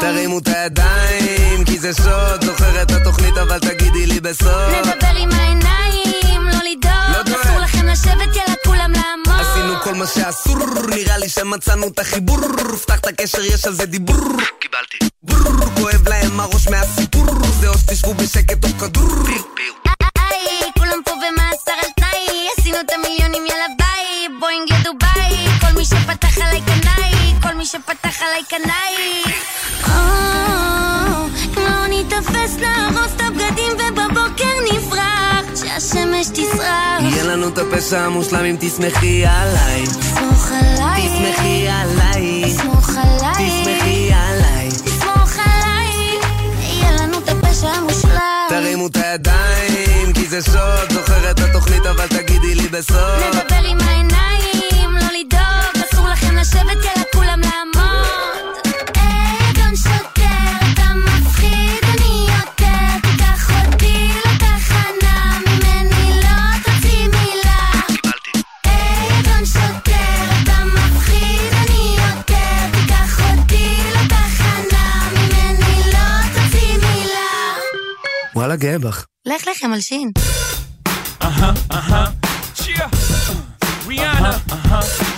תרימו את הידיים, כי זה שוד, זוכר את התוכנית אבל תגידי לי בסוף. נדבר עם העיניים, לא לדאוג, אסור לכם לשבת, יאללה כולם לעמוד. עשינו כל מה שאסור, נראה לי שמצאנו את החיבור, פתח את הקשר, יש על זה דיבור. קיבלתי. ברור, כואב להם הראש מהסיפור, זה או שתשבו בשקט או כדור. היי, כולם פה במאסר על תנאי, עשינו את המיליונים, יאללה ביי, בואינג לדובאי, מי שפתח עליי קנאי, כל מי שפתח עליי קנאי. או, אם לא ניתפס נארוז את הבגדים ובבוקר נברח, שהשמש תסרח. יהיה לנו את הפשע המושלם אם תסמכי עליי. סמוך עליי, תסמכי עליי. סמוך עליי, תסמכי עליי. סמוך עליי, יהיה לנו את הפשע המושלם. תרימו את הידיים, כי זה שוד, זוכר את התוכנית אבל תגידי לי בסוף. נדבר עם העיניים, לשבת, יאללה כולם לעמוד. אדון שוטר, אתה מפחיד, אני יותר, תיקח אותי לתחנה, ממני לא תוציא מילה. אדון שוטר, אתה מפחיד, אני יותר, תיקח אותי לתחנה, ממני לא תוציא מילה. וואלה, גאה בך. לך לכם על שין. Uh-huh, uh-huh. Cheer. Rihanna.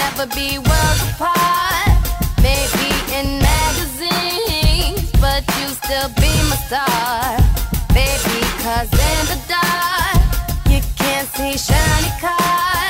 never be worlds apart. Maybe in magazines, but you still be my star. Baby, cause in the dark, you can't see shiny cars.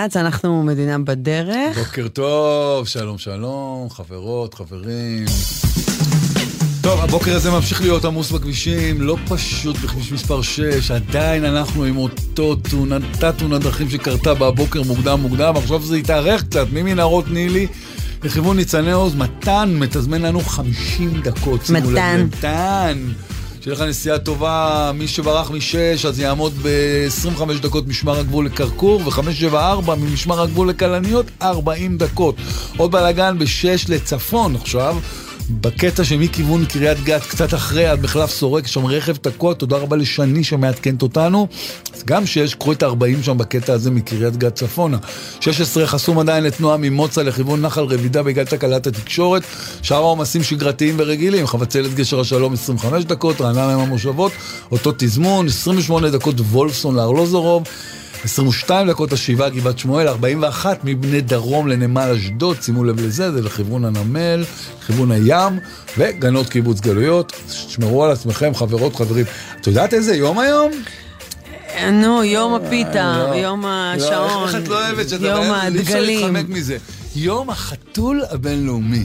גלגלצ, אנחנו מדינה בדרך. בוקר טוב, שלום שלום, חברות, חברים. טוב, הבוקר הזה ממשיך להיות עמוס בכבישים, לא פשוט בכביש מספר 6, עדיין אנחנו עם אותו תאונתה תאונת דרכים שקרתה בבוקר מוקדם מוקדם, עכשיו זה התארך קצת, ממנהרות נילי לכיוון ניצני עוז, מתן מתזמן לנו 50 דקות. מתן. מתן. שיהיה לך נסיעה טובה, מי שברח משש, אז יעמוד ב-25 דקות משמר הגבול לכרכור, ו-574 ממשמר הגבול לכלניות, 40 דקות. עוד בלאגן ב-6 לצפון עכשיו. בקטע שמכיוון קריית גת, קצת אחרי, עד מחלף סורק, שם רכב תקוע, תודה רבה לשני שמעדכנת אותנו. אז גם שיש, קחו את ה-40 שם בקטע הזה מקריית גת צפונה. 16 חסום עדיין לתנועה ממוצא לכיוון נחל רבידה בגלל תקלת התקשורת. שאר העומסים שגרתיים ורגילים, חבצלת גשר השלום 25 דקות, רעננה עם המושבות, אותו תזמון, 28 דקות וולפסון לארלוזורוב. 22 דקות השבעה גבעת שמואל, 41 מבני דרום לנמל אשדוד, שימו לב לזה, זה לכיוון הנמל, לכיוון הים, וגנות קיבוץ גלויות. שמרו על עצמכם, חברות, חברים. את יודעת איזה יום היום? נו, יום הפיתה, לא. יום השעון, לא אוהבת שאתה... יום הדגלים. יום החתול הבינלאומי.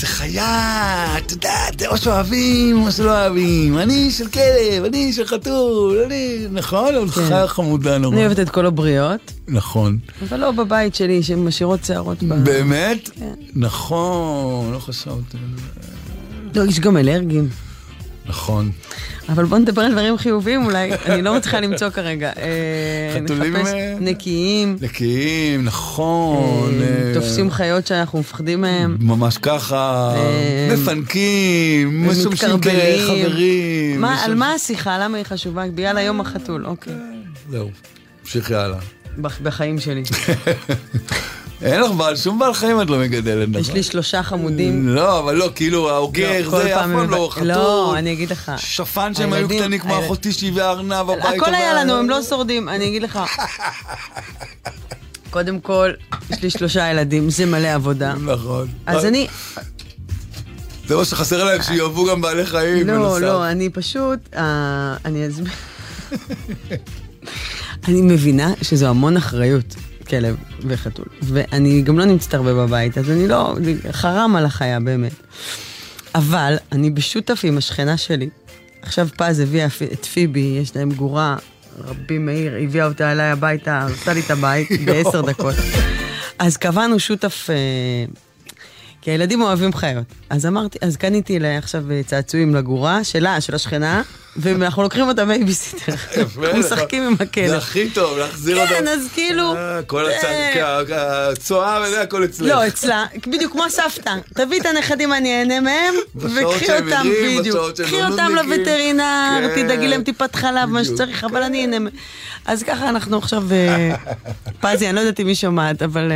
זה חיה, את יודעת, או שאוהבים או שלא אוהבים. אני של כלב, אני של חתול, אני... נכון? אבל כן. חיה חמודה נורא. אני אוהבת את כל הבריות, נכון. אבל לא בבית שלי, שהן משאירות שערות ב... באמת? כן. נכון, לא חשבתי. לא, יש גם אלרגים. נכון. אבל בוא נדבר על דברים חיוביים אולי, אני לא מצליחה למצוא כרגע. אה, חתולים, נחפש אה, נקיים, נקיים, נכון. אה, תופסים חיות שאנחנו מפחדים מהם. ממש ככה, מפנקים, מתקרבלים. כחברים. על מה השיחה? למה היא חשובה? בגלל היום החתול, אוקיי. זהו, תמשיכי הלאה. בח- בחיים שלי. אין לך בעל, שום בעל חיים את לא מגדלת, נכון? יש לי שלושה חמודים. לא, אבל לא, כאילו, האוגר, לא, זה אף פעם לא חתול. לא, אני אגיד לך. שפן שהם היו קטנים כמו אחותי שהביאה ארנב הביתה. הכל היה לנו, הם לא שורדים, אני אגיד לך. קודם כל, יש לי שלושה ילדים, זה מלא עבודה. נכון. אז אני, זה מה שחסר להם, שיאהבו גם בעלי חיים. לא. לא, אני פשוט, אה, אני אסביר. אני מבינה שזו המון אחריות, כלב וחתול. ואני גם לא נמצאת הרבה בבית, אז אני לא, חרם על החיה באמת. אבל אני בשותף עם השכנה שלי. עכשיו פז הביאה את פיבי, יש להם גורה, רבי מאיר, הביאה אותה אליי הביתה, הרסה לי את הבית בעשר דקות. אז קבענו שותף, אה, כי הילדים אוהבים חיות. אז אמרתי, אז קניתי לה עכשיו אה, צעצועים לגורה, שלה, של השכנה, ואנחנו לוקחים אותה בייביסיטר. יפה, אנחנו משחקים עם הכלב. זה הכי טוב, להחזיר אותם. כן, אז כאילו... אה, כל אה, הצ- הצואה וזה הכל אצלך. לא, אצלה, בדיוק כמו הסבתא. תביא את הנכדים, אני אהנה מהם, וקחי אותם, בדיוק. קחי לא אותם. לווטרינר, כן. תדאגי להם טיפת חלב, מה. שצריך, אבל אני אהנה מהם. אז ככה אנחנו עכשיו... פזי, אני לא יודעת אם היא שומעת, אבל...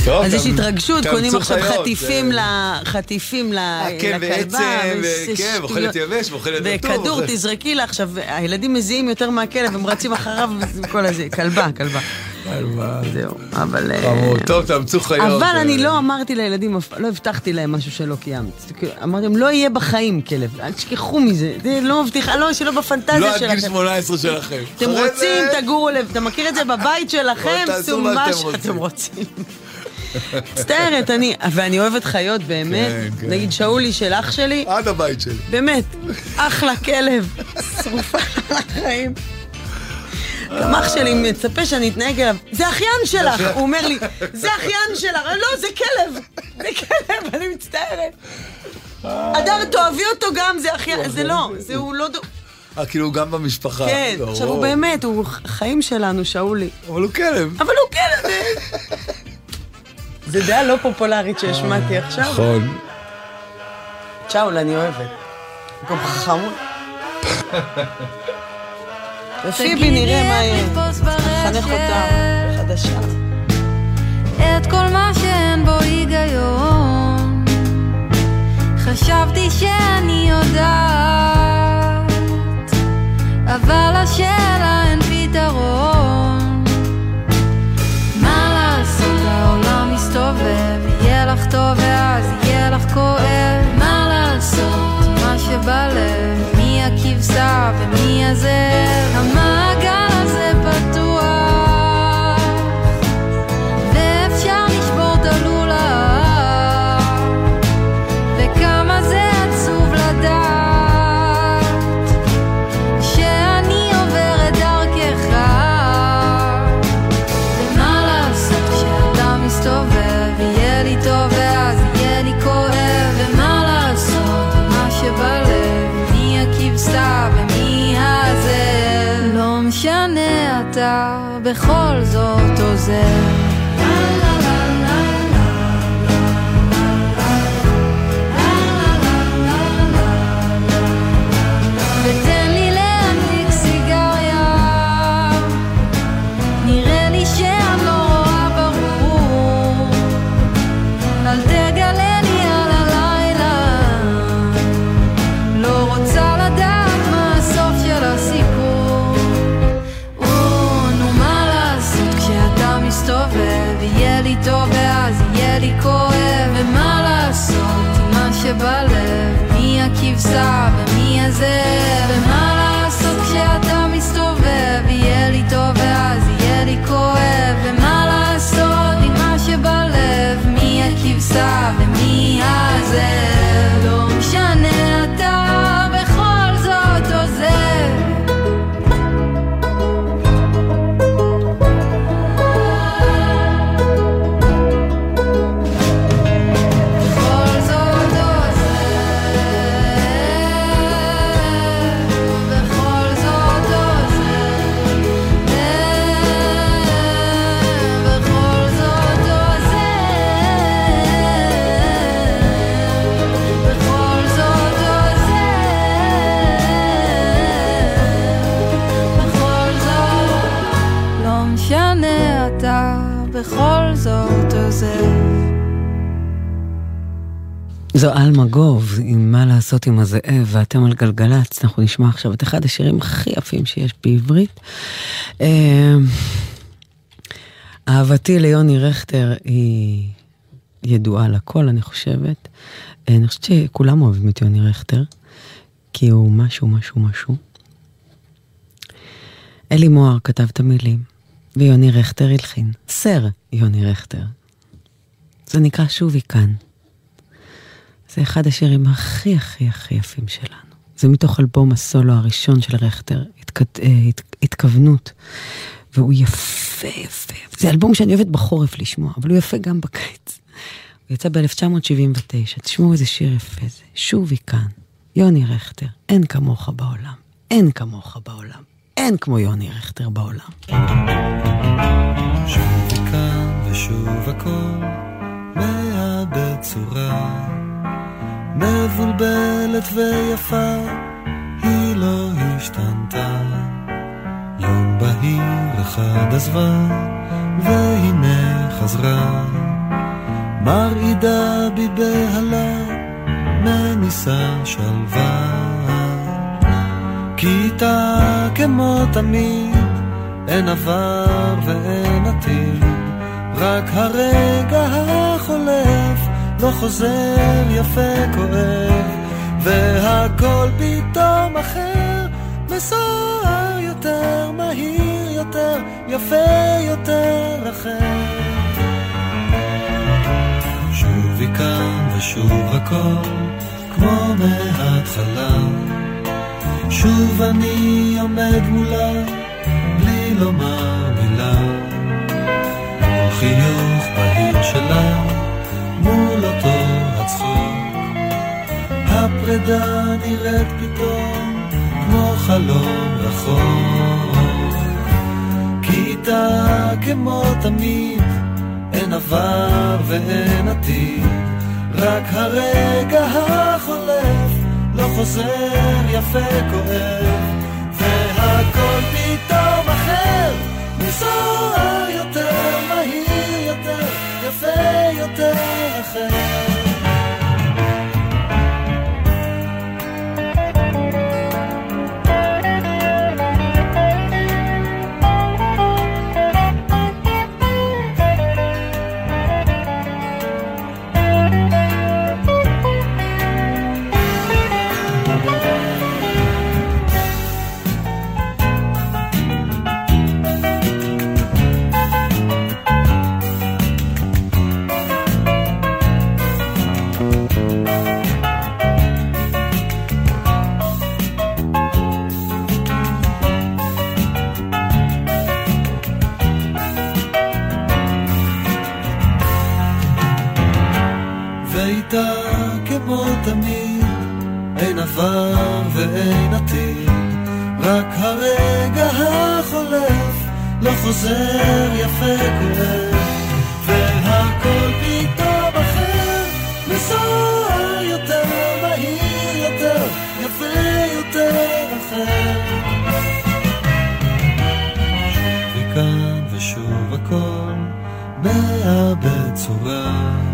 אה, טוב, אז יש התרגשות, קונים עכשיו חטיפים חטיפים ל- אה, כן, לכלבה. וזה וכן, שטויות. ואוכלת יבש, ואוכלת רטוב. וכדור, תזרקי לה עכשיו, הילדים מזיעים יותר מהכלב, הם רצים אחריו, וכל הזה, כלבה, כלבה. זהו, אבל... אה, טוב, תאמצו חיות. אבל אה, אני לא אמרתי לילדים, לא הבטחתי להם משהו שלא קיימת. כאילו, אמרתי להם, לא יהיה בחיים כלב, אל תשכחו מזה. זה לא מבטיחה, לא, שלא בפנטזיה לא עד שלכם. גיל 18 שלכם. אתם רוצים, תגורו לב. אתה מכיר את זה בבית שלכם? תעשו עשו מה שאתם רוצים. מצטערת, אני, ואני אוהבת חיות, באמת. כן, כן. נגיד שאולי של אח שלי, עד הבית שלי. באמת, אחלה כלב, שרופה על החיים. גם אח שלי מצפה שאני אתנהג אליו, זה אחיין שלך! הוא אומר לי, זה אחיין שלך! לא, זה כלב! זה כלב, אני מצטערת. אדר, תאהבי אותו גם, זה אחיין, זה לא, זה הוא לא... אה, כאילו גם במשפחה. כן. עכשיו הוא באמת, הוא חיים שלנו, שאולי. אבל הוא כלב. אבל הוא כלב! זה דעה לא פופולרית שהשמעתי עכשיו. נכון. צ'אול, אני אוהבת. גם חמוד. ופיבי, נראה מה יהיה. נחנך אותה חדשה. את כל מה שאין בו היגיון. חשבתי שאני יודעת, אבל השאלה אין פתרון. ואז יהיה לך כואב. מה לעשות, מה שבלב, מי הכבשה ומי הזאב. המעגל myself זו אלמגוב, עם מה לעשות עם הזאב, ואתם על גלגלצ, אנחנו נשמע עכשיו את אחד השירים הכי יפים שיש בעברית. אה, אהבתי ליוני רכטר היא ידועה לכל, אני חושבת. אה, אני חושבת שכולם אוהבים את יוני רכטר, כי הוא משהו, משהו, משהו. אלי מוהר כתב את המילים, ויוני רכטר הלחין. סר יוני רכטר. זה נקרא שובי כאן. זה אחד השירים הכי הכי הכי יפים שלנו. זה מתוך אלבום הסולו הראשון של רכטר, התכ... אה, הת... התכוונות. והוא יפה, יפה. זה אלבום שאני אוהבת בחורף לשמוע, אבל הוא יפה גם בקיץ. הוא יצא ב-1979, תשמעו איזה שיר יפה זה. שובי כאן, יוני רכטר, אין כמוך בעולם. אין כמוך בעולם. אין כמו יוני רכטר בעולם. שובי כאן ושוב הכל מאבד צורה מבולבלת ויפה היא לא השתנתה. יום בהיר אחד עזבה והנה חזרה. מרעידה בי בהלה מניסה שלווה. כיתה כמו תמיד אין עבר ואין עתיד, רק הרגע החולף לא חוזר יפה כואב, והכל פתאום אחר, מסוער יותר, מהיר יותר, יפה יותר אחר. שובי כאן ושוב הכל, כמו מההתחלה, שוב אני עומד מולה. בלי לומר מילה. חיוך בהיר שלה, הפרידה נראית פתאום כמו חלום רחוק. כי איתה כמו תמיד, אין עבר ואין עתיד, רק הרגע החולף לא חוזר יפה כואב, והכל פתאום אחר, מסוער יותר, מהיר יותר, יפה יותר אחר. עבר ואין עתיד, רק הרגע החולף לא חוזר יפה קורה, והכל פתאום אחר, לנסוע יותר, מהיר יותר, יפה יותר אחר. וכאן ושוב הכל מאבד צורה.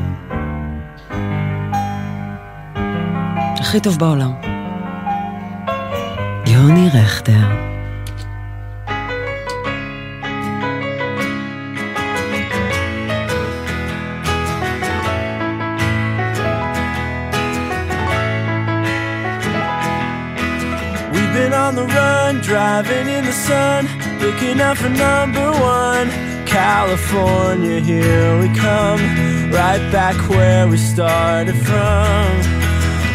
הכי טוב בעולם. יוני רכטר. We've been on the run, driving in the sun, looking out for number one. California, here we come, right back where we started from.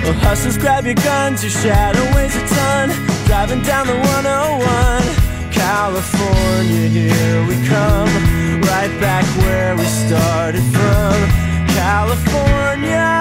Well, hustlers, grab your guns, your shadow weighs a ton, driving down the 101. California, here we come, right back where we started from. California.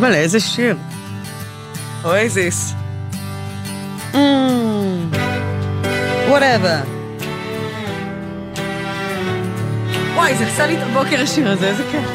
אימא'לה, איזה שיר. Oasis. Whatever. וואי, זה עשה לי את הבוקר השיר הזה, איזה כיף.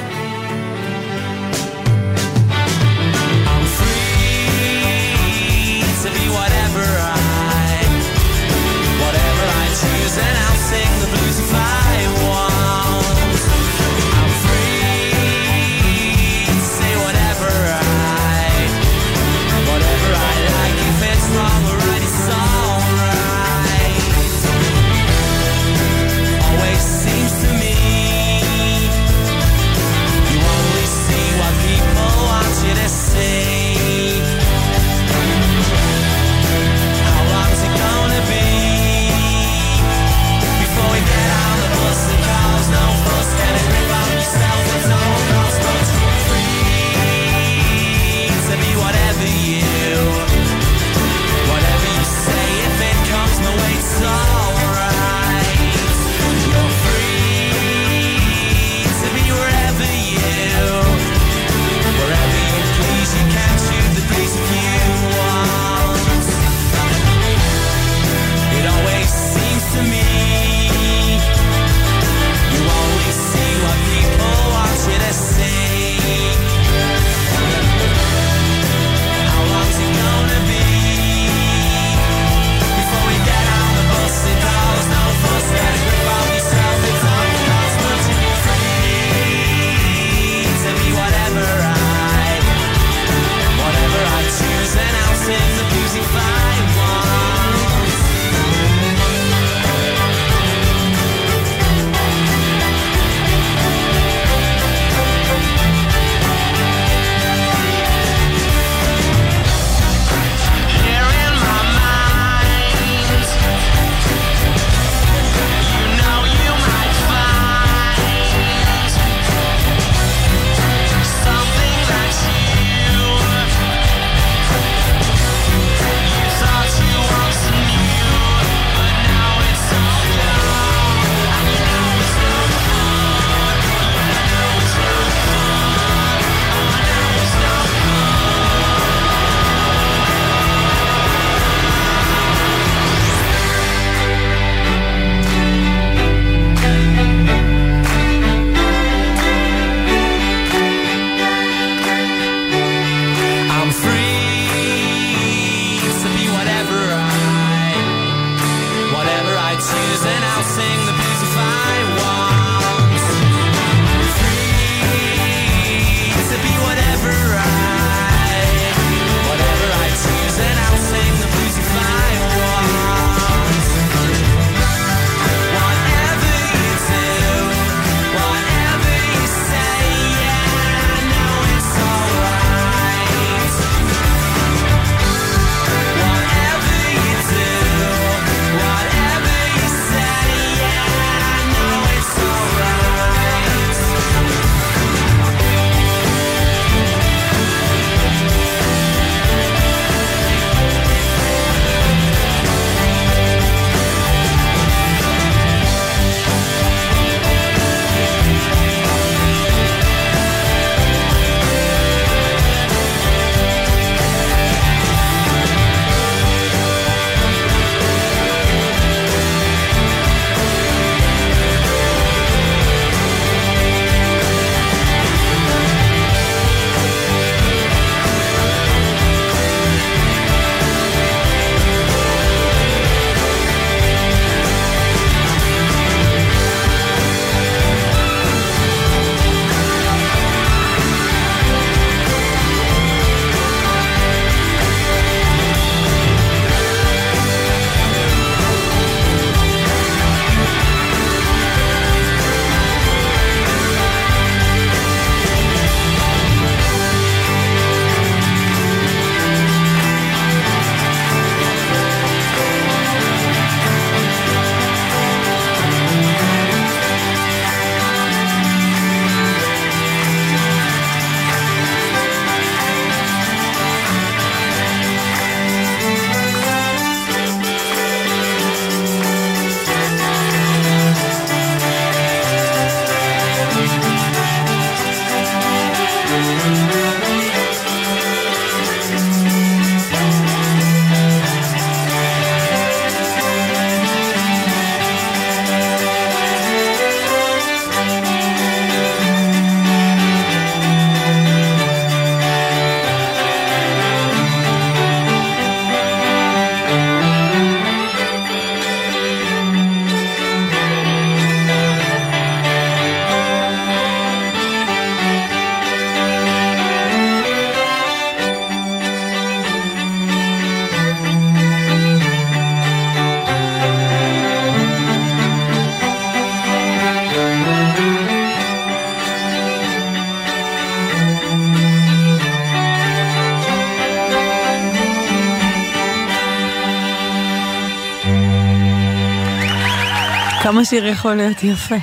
כמה שיר יכול להיות יפה.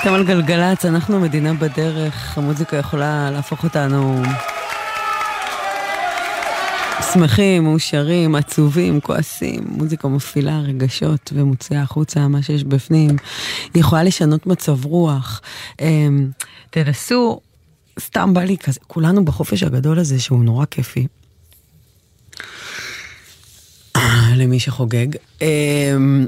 אתם על גלגלצ, אנחנו מדינה בדרך, המוזיקה יכולה להפוך אותנו שמחים, מאושרים, עצובים, כועסים, מוזיקה מפעילה רגשות ומוציאה החוצה מה שיש בפנים. היא יכולה לשנות מצב רוח. אמ, תנסו, סתם בא לי כזה, כולנו בחופש הגדול הזה שהוא נורא כיפי. למי שחוגג. אמ,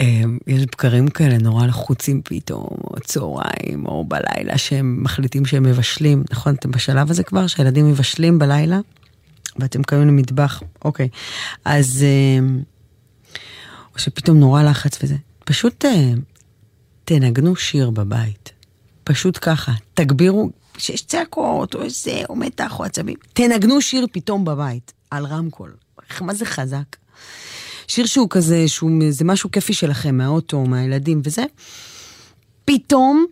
אמ, יש בקרים כאלה נורא לחוצים פתאום, או צהריים, או בלילה, שהם מחליטים שהם מבשלים. נכון, אתם בשלב הזה כבר, שהילדים מבשלים בלילה, ואתם קמים למטבח, אוקיי. אז... אמ, או שפתאום נורא לחץ וזה. פשוט אה, תנגנו שיר בבית. פשוט ככה, תגבירו, שיש צעקות, או איזה, או מתח, או עצבים. תנגנו שיר פתאום בבית, על רמקול. מה זה חזק? שיר שהוא כזה, שהוא, זה משהו כיפי שלכם, מהאוטו, מהילדים וזה. פתאום,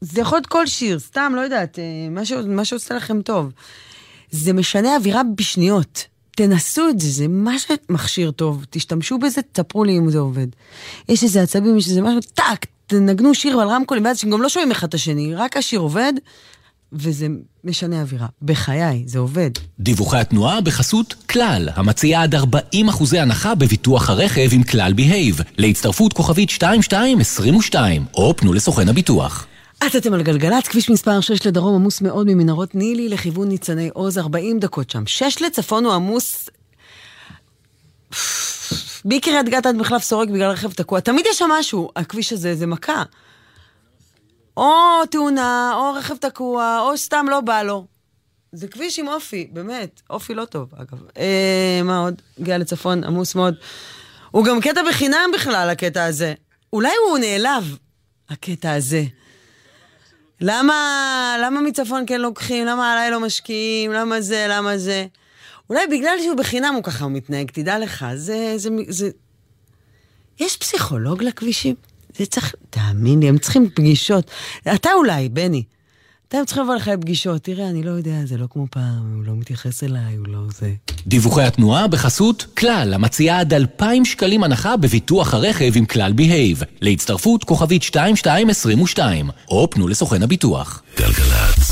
זה יכול להיות כל שיר, סתם, לא יודעת, אה, מה, ש, מה שעושה לכם טוב. זה משנה אווירה בשניות. תנסו את זה, זה מה שמכשיר טוב, תשתמשו בזה, תספרו לי אם זה עובד. יש איזה עצבים, יש איזה משהו, טאק, תנגנו שיר על רמקולים, ואז שגם לא שומעים אחד את השני, רק השיר עובד, וזה משנה אווירה. בחיי, זה עובד. דיווחי התנועה בחסות כלל, המציעה עד 40 אחוזי הנחה בביטוח הרכב עם כלל בהייב, להצטרפות כוכבית 2222, או פנו לסוכן הביטוח. אתם על גלגלצ, כביש מספר 6 לדרום עמוס מאוד ממנהרות נילי לכיוון ניצני עוז, 40 דקות שם. 6 לצפון הוא עמוס... מקריית גת עד מחלף סורק בגלל רכב תקוע. תמיד יש שם משהו, הכביש הזה זה מכה. או תאונה, או רכב תקוע, או סתם לא בא לו. זה כביש עם אופי, באמת, אופי לא טוב, אגב. אה, מה עוד? הגיע לצפון, עמוס מאוד. הוא גם קטע בחינם בכלל, הקטע הזה. אולי הוא נעלב, הקטע הזה. למה, למה מצפון כן לוקחים? למה עליי לא משקיעים? למה זה? למה זה? אולי בגלל שהוא בחינם הוא ככה מתנהג, תדע לך. זה, זה, זה... יש פסיכולוג לכבישים? זה צריך, תאמין לי, הם צריכים פגישות. אתה אולי, בני. אתם צריכים לבוא לך לפגישות. תראה, אני לא יודע, זה לא כמו פעם, הוא לא מתייחס אליי, הוא לא זה. דיווחי התנועה בחסות כלל, המציעה עד 2,000 שקלים הנחה בביטוח הרכב עם כלל בהייב. להצטרפות כוכבית 2222, או פנו לסוכן הביטוח. גלגלצ.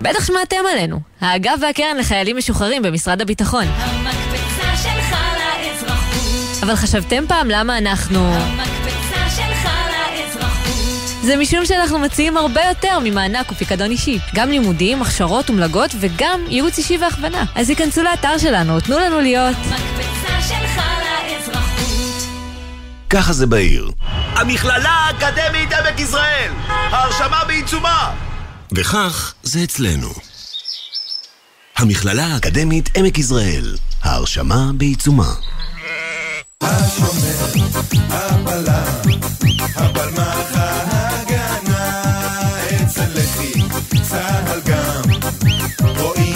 בטח שמעתם עלינו. האגף והקרן לחיילים משוחררים במשרד הביטחון. המקפצה שלך לאזרחות. אבל חשבתם פעם למה אנחנו... המקפצה שלך לאזרחות. זה משום שאנחנו מציעים הרבה יותר ממענק ופיקדון אישי. גם לימודים, הכשרות ומלגות וגם ייעוץ אישי והכוונה. אז היכנסו לאתר שלנו, תנו לנו להיות... מקפצה שלך לאזרחות. ככה זה בעיר. המכללה האקדמית עמק יזרעאל! ההרשמה בעיצומה! וכך זה אצלנו. המכללה האקדמית עמק יזרעאל. ההרשמה בעיצומה. הבלם, הבלמח ההגנה, אצל לחי, צהל גם, רואים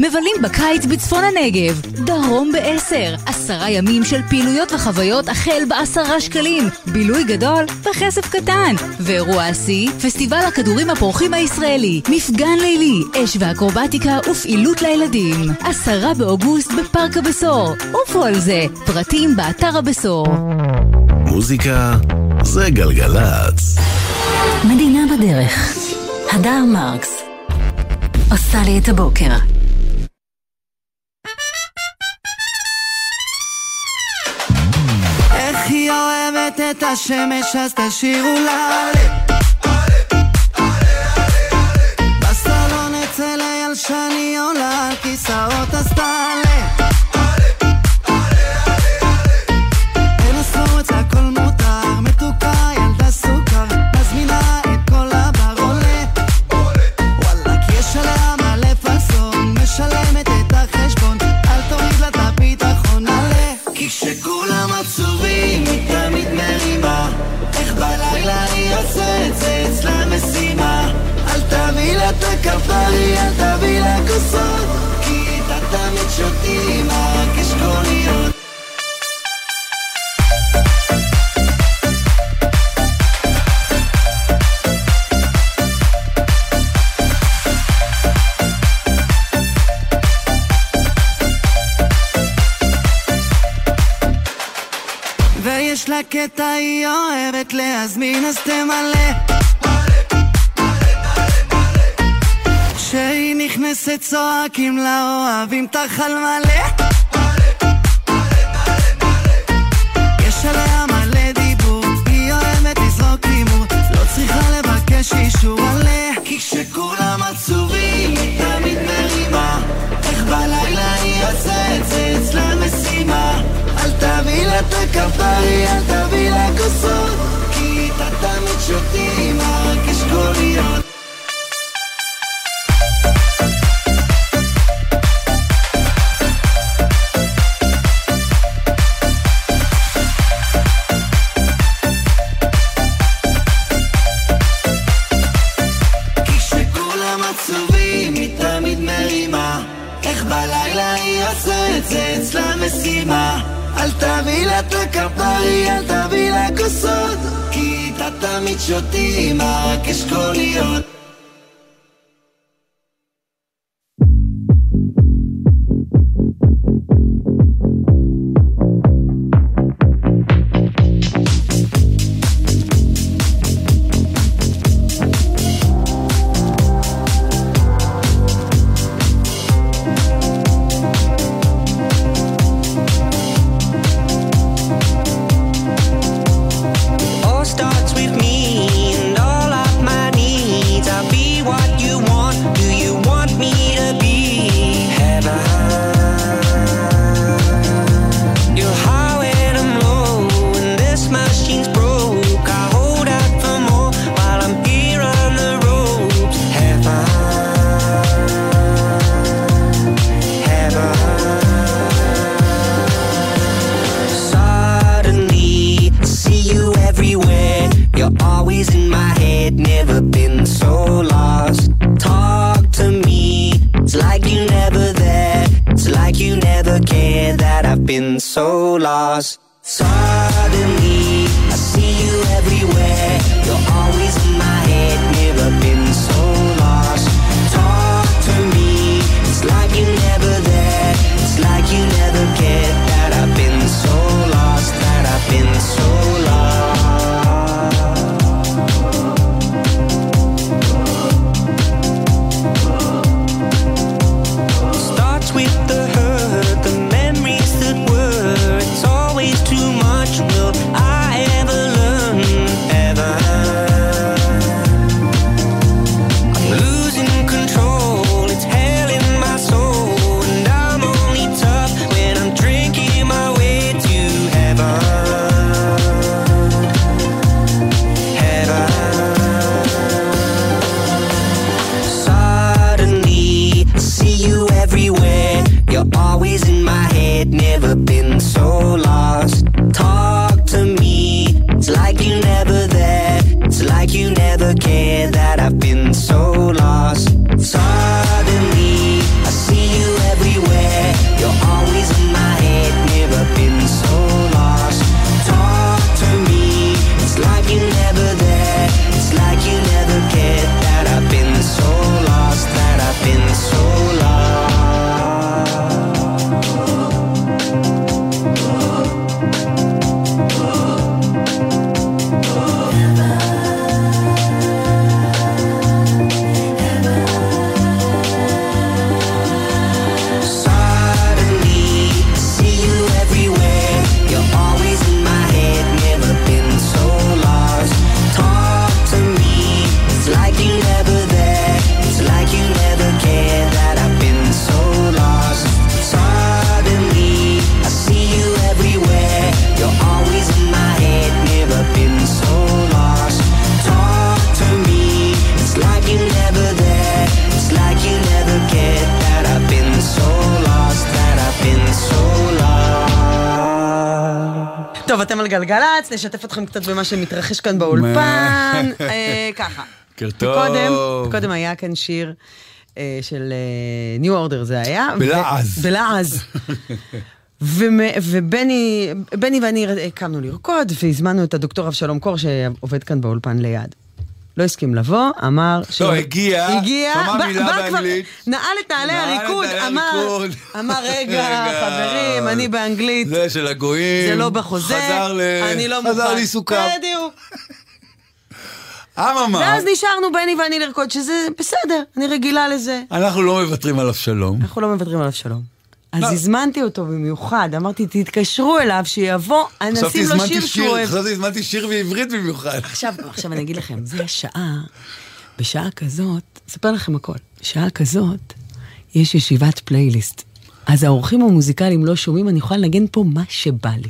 מבלים בקיץ בצפון הנגב, דרום בעשר, עשרה ימים של פעילויות וחוויות החל בעשרה שקלים, בילוי גדול בכסף קטן, ואירוע השיא, פסטיבל הכדורים הפורחים הישראלי, מפגן לילי, אש ואקרובטיקה ופעילות לילדים, עשרה באוגוסט בפארק הבשור, עופו על זה, פרטים באתר הבשור. מוזיקה זה גלגלצ. מדינה בדרך. הדר מרקס. עושה לי את הבוקר. אוהבת את השמש אז תשאירו לה בסלון אצל אייל שני עולה על כיסאות אז היא עושה את זה אצלה משימה אל תביא לה את הכפרי, אל תביא לה כוסות כי איתה תמיד שותים רק אשכוליות ויש לה קטע היא אוהבת להזמין אז תמלא. כשהיא נכנסת צועקים לה אוהבים אותך על מלא יש עליה מלא דיבור היא אוהבת לזרוק הימור לא צריכה לבקש אישור עליה. כי כשכולם את הכפרי, אל תביא לה כוסות כי איתה תמיד שותים רק אשכוליות אתה כפרי, אל תביא לכוסות כי אתה תמיד שותי עם הרק אשכוליות גלגלצ, נשתף אתכם קצת במה שמתרחש כאן באולפן. אה, ככה. בוקר טוב. קודם, קודם היה כאן שיר אה, של ניו אורדר זה היה. בלעז. בלעז. ובני בני ואני קמנו לרקוד, והזמנו את הדוקטור אבשלום קור שעובד כאן באולפן ליד. לא הסכים לבוא, אמר... ש- לא, הגיע, הגיע, שמע מילה באנגלית. נעל את נעלי הריקוד, אמר. אמר, רגע, חברים, אני באנגלית, זה של הגויים. זה לא בחוזה, חזר ל... אני לא מוכן. חזר לעיסוקיו. בדיוק. אממה, ואז נשארנו בני ואני לרקוד, שזה בסדר, אני רגילה לזה. אנחנו לא מוותרים על אבשלום. אנחנו לא מוותרים על אבשלום. אז לא. הזמנתי אותו במיוחד, אמרתי, תתקשרו אליו, שיבוא, נשים לו שיר שהוא אוהב. חשבתי הזמנתי שיר בעברית במיוחד. עכשיו, עכשיו אני אגיד לכם, זה השעה, בשעה כזאת, אספר לכם הכל, בשעה כזאת, יש ישיבת פלייליסט. אז האורחים המוזיקליים לא שומעים, אני יכולה לנגן פה מה שבא לי.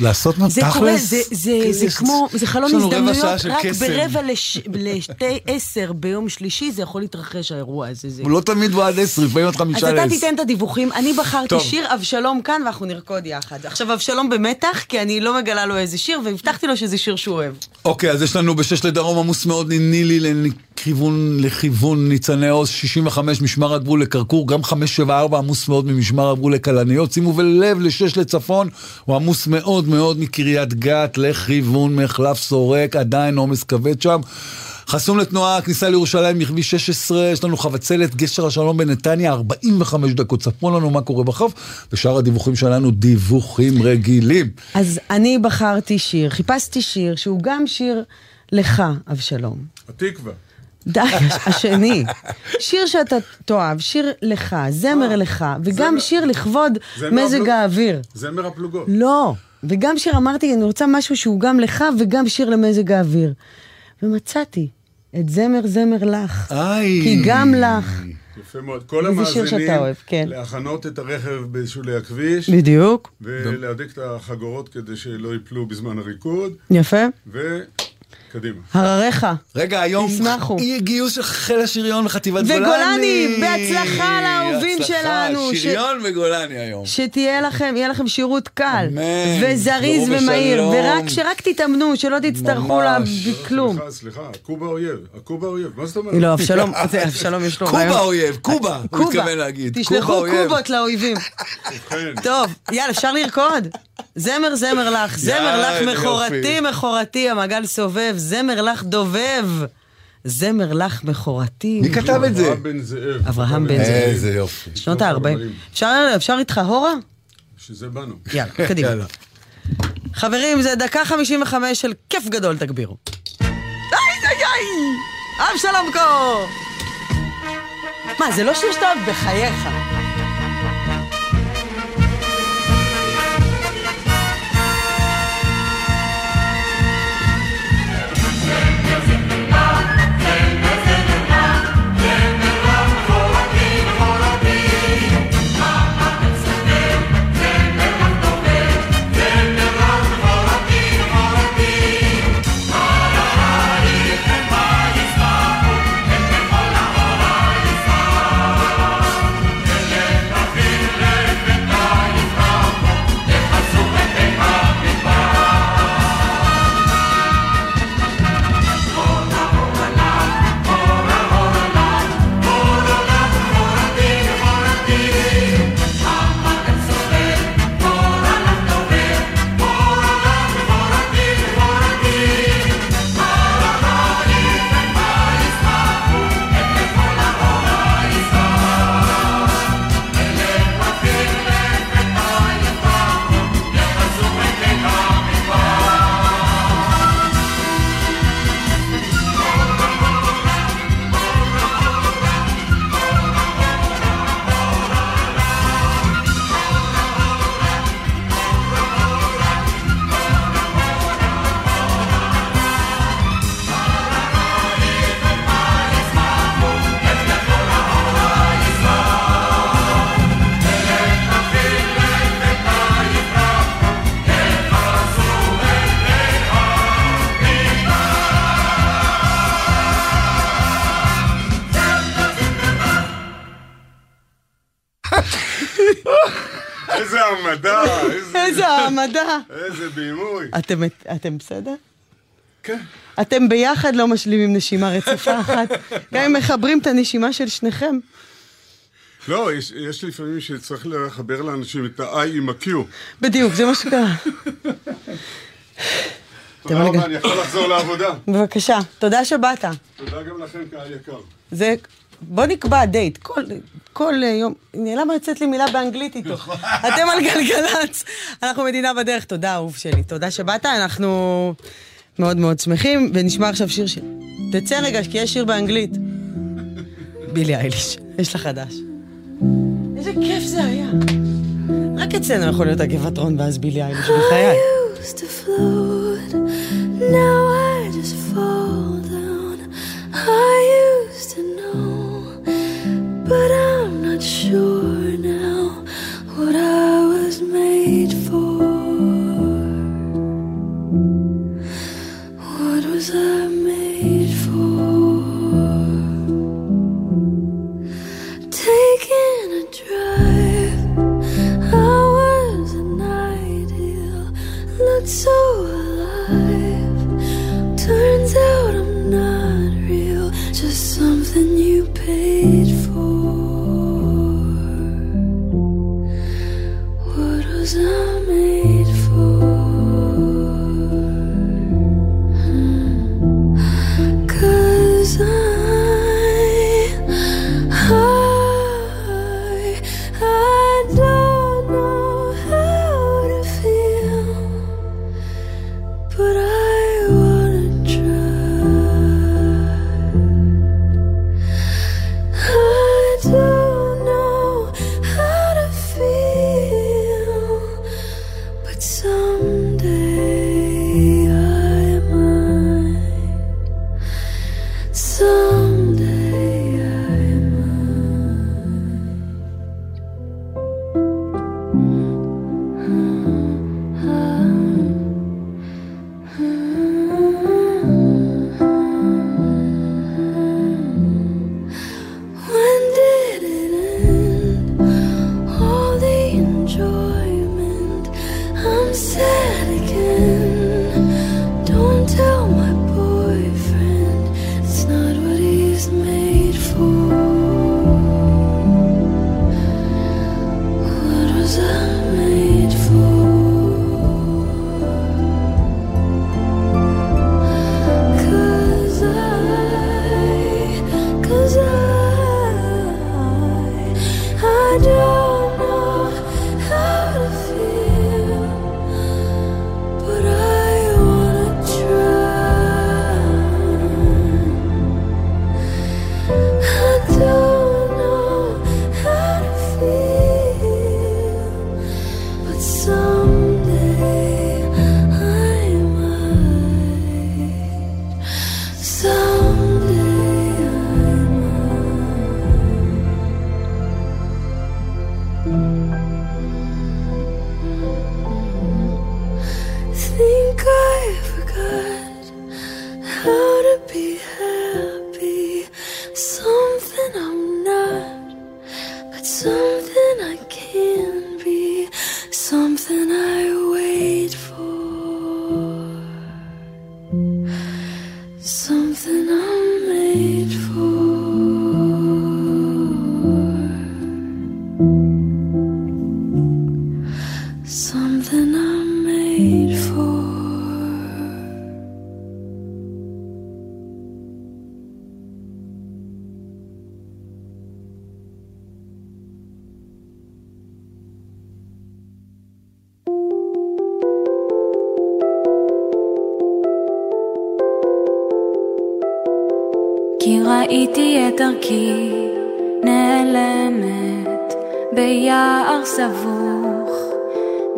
לעשות מה זה תכלס? קורה, זה, זה, זה יש- כמו, זה חלון הזדמנויות, רק קסם. ברבע לש, לשתי עשר ביום שלישי זה יכול להתרחש האירוע הזה. זה... הוא לא תמיד הוא עד עשר, לפעמים עד אז חמישה אתה לעשר. תיתן את הדיווחים, אני בחרתי טוב. שיר אבשלום כאן ואנחנו נרקוד יחד. עכשיו אבשלום במתח, כי אני לא מגלה לו איזה שיר, והבטחתי לו שזה שיר שהוא אוהב. אוקיי, אז יש לנו בשש לדרום עמוס מאוד נילי לכיוון, לכיוון ניצני עוז, 65 משמר הגבול לכרכור, גם 574 עמוס מאוד ממשמר הגבול לכלניות. שימו לב ל-6 לצפון, הוא עמוס מאוד מאוד מקריית גת לכיוון מחלף סורק, עדיין עומס כבד שם. חסום לתנועה, כניסה לירושלים מכביש 16, יש לנו חבצלת, גשר השלום בנתניה, 45 דקות. ספרו לנו מה קורה בחוף, ושאר הדיווחים שלנו דיווחים רגילים. אז אני בחרתי שיר, חיפשתי שיר שהוא גם שיר לך, אבשלום. התקווה. די, השני. שיר שאתה תאהב, שיר לך, זמר לך, וגם שיר לכבוד מזג האוויר. זמר הפלוגות. לא, וגם שיר אמרתי, אני רוצה משהו שהוא גם לך וגם שיר למזג האוויר. ומצאתי את זמר זמר לך. איי. כי גם לך. יפה מאוד. כל המאזינים, אוהב, כן. להכנות את הרכב בשולי הכביש. בדיוק. ולהדק את החגורות כדי שלא ייפלו בזמן הריקוד. יפה. וקדימה. הרריך. רגע, היום ישמחו. יהיה גיוס של חיל השריון וחטיבת גולני. וגולני, בהצלחה לאהובים שלנו. ש- שריון וגולני היום. שתהיה לכם, יהיה לכם שירות קל, אמן. וזריז ומהיר. ורק שרק תתאמנו, שלא תצטרכו לה בכלום. סליחה, סליחה, קובה אויב. הקובה אויב, מה זאת אומרת? לא, אבשלום, אבשלום יש לו קובה רעיון. אויב, קובה, הוא קובה. התכוון להגיד. קובה תשלחו. קובות לאויבים. טוב, יאללה, אפשר לרקוד? זמר זמר לך, זמר יאללה, לך מכורתי יופי. מכורתי, המעגל סובב, זמר לך דובב. זמר לך מכורתי. מי כתב את זה? אברהם בן זאב. אברהם בן זאב. איזה יופי. שנות ה-40. אפשר אפשר איתך הורה? שזה בנו. יאללה, קדימה. חברים, זה דקה 55 של כיף גדול, תגבירו. איי, איי, איי! אבשלום קור! מה, זה לא אוהב בחייך. אתם, אתם בסדר? כן. אתם ביחד לא משלימים נשימה רציפה אחת, גם אם מחברים את הנשימה של שניכם. לא, יש, יש לפעמים שצריך לחבר לאנשים את ה-I עם ה-Q. בדיוק, זה מה שקרה. תודה רבה, אני יכול לחזור לעבודה. בבקשה, תודה שבאת. תודה גם לכם, קהל יקר. זה... בוא נקבע דייט, כל, כל אה, יום, נעלם לצאת לי מילה באנגלית איתו. אתם על גלגלצ, אנחנו מדינה בדרך, תודה אהוב שלי, תודה שבאת, אנחנו מאוד מאוד שמחים, ונשמע עכשיו שיר ש... תצא רגע, כי יש שיר באנגלית. בילי אייליש, יש לה חדש. איזה כיף זה היה. רק אצלנו יכול להיות הגבעת רון ואז בילי אייליש, בחיי. now I just fall down. I used to but I'm not sure now what I was made for. What was I made for? Taking a drive, I was an ideal looked so alive. goes. סבוך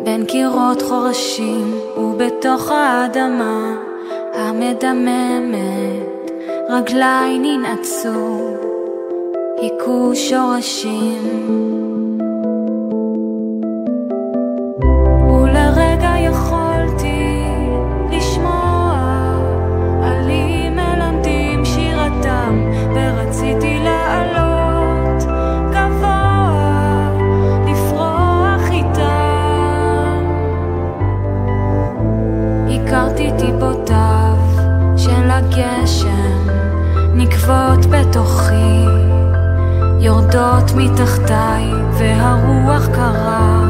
בין קירות חורשים ובתוך האדמה המדממת רגליי ננעצו היכו שורשים. רועדות מתחתיי, והרוח קרה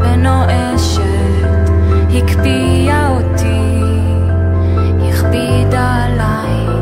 ונואשת, הקפיאה אותי, הכבידה עליי.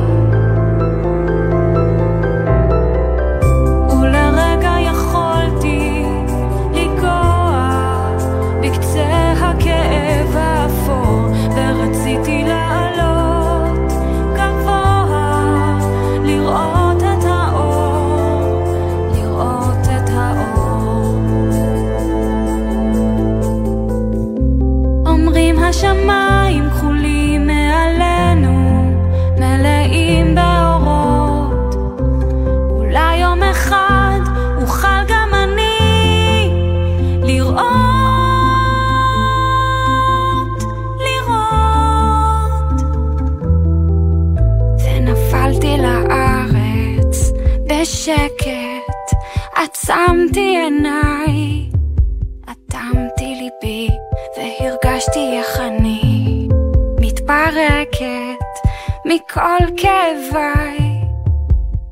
mi col che vai,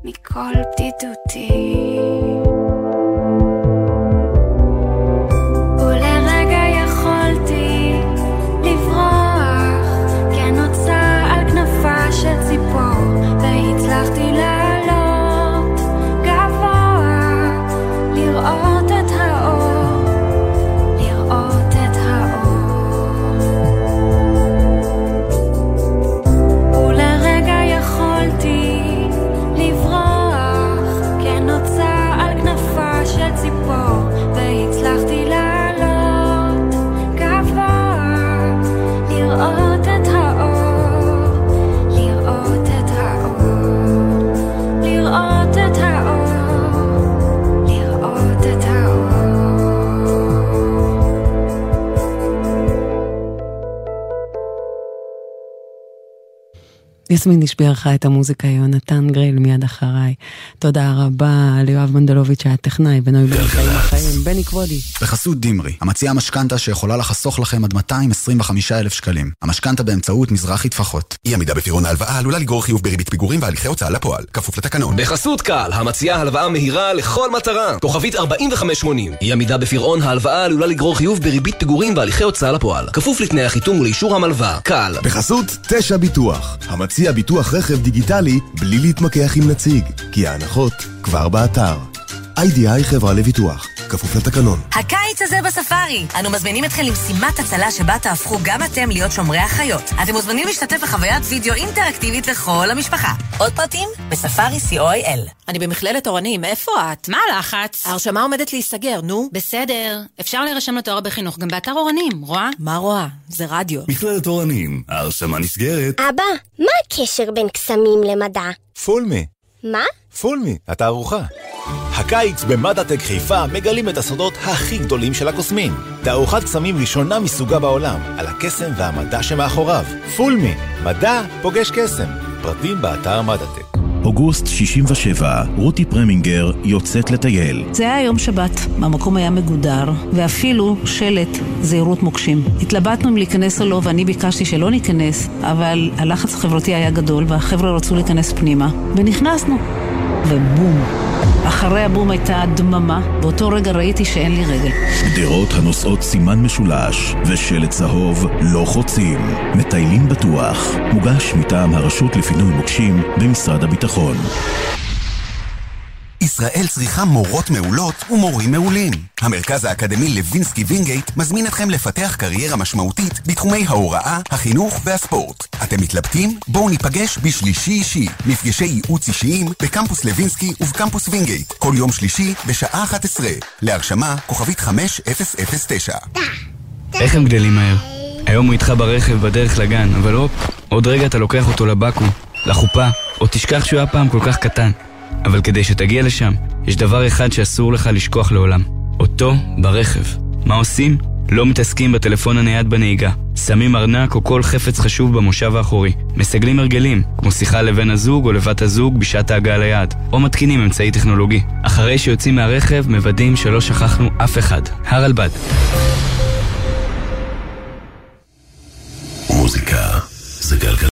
mi colpi tutti. יסמין השביע לך את המוזיקה, יונתן גריל מיד אחריי. תודה רבה ליואב מנדלוביץ' שהיה טכנאי, בנוי חיים החיים, בני כבודי. בחסות דימרי, המציעה משכנתה שיכולה לחסוך לכם עד 225 אלף שקלים. המשכנתה באמצעות מזרחי טפחות. אי עמידה בפירעון ההלוואה עלולה לגרור חיוב בריבית פיגורים והליכי הוצאה לפועל, כפוף לתקנון. בחסות קל, המציעה הלוואה מהירה לכל מטרה. כוכבית 4580. אי עמידה בפירעון ההלוואה עלולה לגרור חיוב בריבית פיגורים והליכי הוצאה לפועל. כפוף לתנאי החיתום ולאישור המלווה. קל. בחסות תשע ביטוח, המציע ביטוח רכב דיגיטלי בלי להתמקח עם נציג, כי ההנחות כבר באתר. איי-די-איי חברה לביטוח, כפוף לתקנון. הקיץ הזה בספארי. אנו מזמינים אתכם למשימת הצלה שבה תהפכו גם אתם להיות שומרי החיות. אתם מוזמנים להשתתף בחוויית וידאו אינטראקטיבית לכל המשפחה. עוד פרטים? בספארי co.il. אני במכללת אורנים, איפה את? מה הלחץ? ההרשמה עומדת להיסגר, נו. בסדר, אפשר להירשם לתואר בחינוך גם באתר אורנים, רואה? מה רואה? זה רדיו. מכללת אורנים, ההרשמה נסגרת. אבא, מה הקשר בין קסמים למדע? פולמי. מה? פולמי, התערוכה. הקיץ במדעטק חיפה מגלים את הסודות הכי גדולים של הקוסמים. תערוכת קסמים ראשונה מסוגה בעולם, על הקסם והמדע שמאחוריו. פולמי, מדע פוגש קסם. פרטים באתר מדעטק. אוגוסט 67, רותי פרמינגר יוצאת לטייל. זה היה יום שבת, המקום היה מגודר, ואפילו שלט זהירות מוקשים. התלבטנו אם להיכנס או לא, ואני ביקשתי שלא ניכנס, אבל הלחץ החברתי היה גדול, והחבר'ה רצו להיכנס פנימה, ונכנסנו. ובום. אחרי הבום הייתה דממה, באותו רגע ראיתי שאין לי רגל. גדרות הנושאות סימן משולש ושלט צהוב לא חוצים. מטיילים בטוח. מוגש מטעם הרשות לפינוי מוקשים במשרד הביטחון. ישראל צריכה מורות מעולות ומורים מעולים. המרכז האקדמי לוינסקי וינגייט מזמין אתכם לפתח קריירה משמעותית בתחומי ההוראה, החינוך והספורט. אתם מתלבטים? בואו ניפגש בשלישי אישי. מפגשי ייעוץ אישיים בקמפוס לוינסקי ובקמפוס וינגייט. כל יום שלישי בשעה 11. להרשמה כוכבית 5009. איך הם גדלים מהר? היום הוא איתך ברכב בדרך לגן, אבל הופ, עוד רגע אתה לוקח אותו לבקו"ם, לחופה, או תשכח שהוא היה פעם כל כך קטן. אבל כדי שתגיע לשם, יש דבר אחד שאסור לך לשכוח לעולם. אותו ברכב. מה עושים? לא מתעסקים בטלפון הנייד בנהיגה. שמים ארנק או כל חפץ חשוב במושב האחורי. מסגלים הרגלים, כמו שיחה לבן הזוג או לבת הזוג בשעת ההגעה ליעד, או מתקינים אמצעי טכנולוגי. אחרי שיוצאים מהרכב, מוודאים שלא שכחנו אף אחד. הרלב"ד. מוזיקה זה גלגל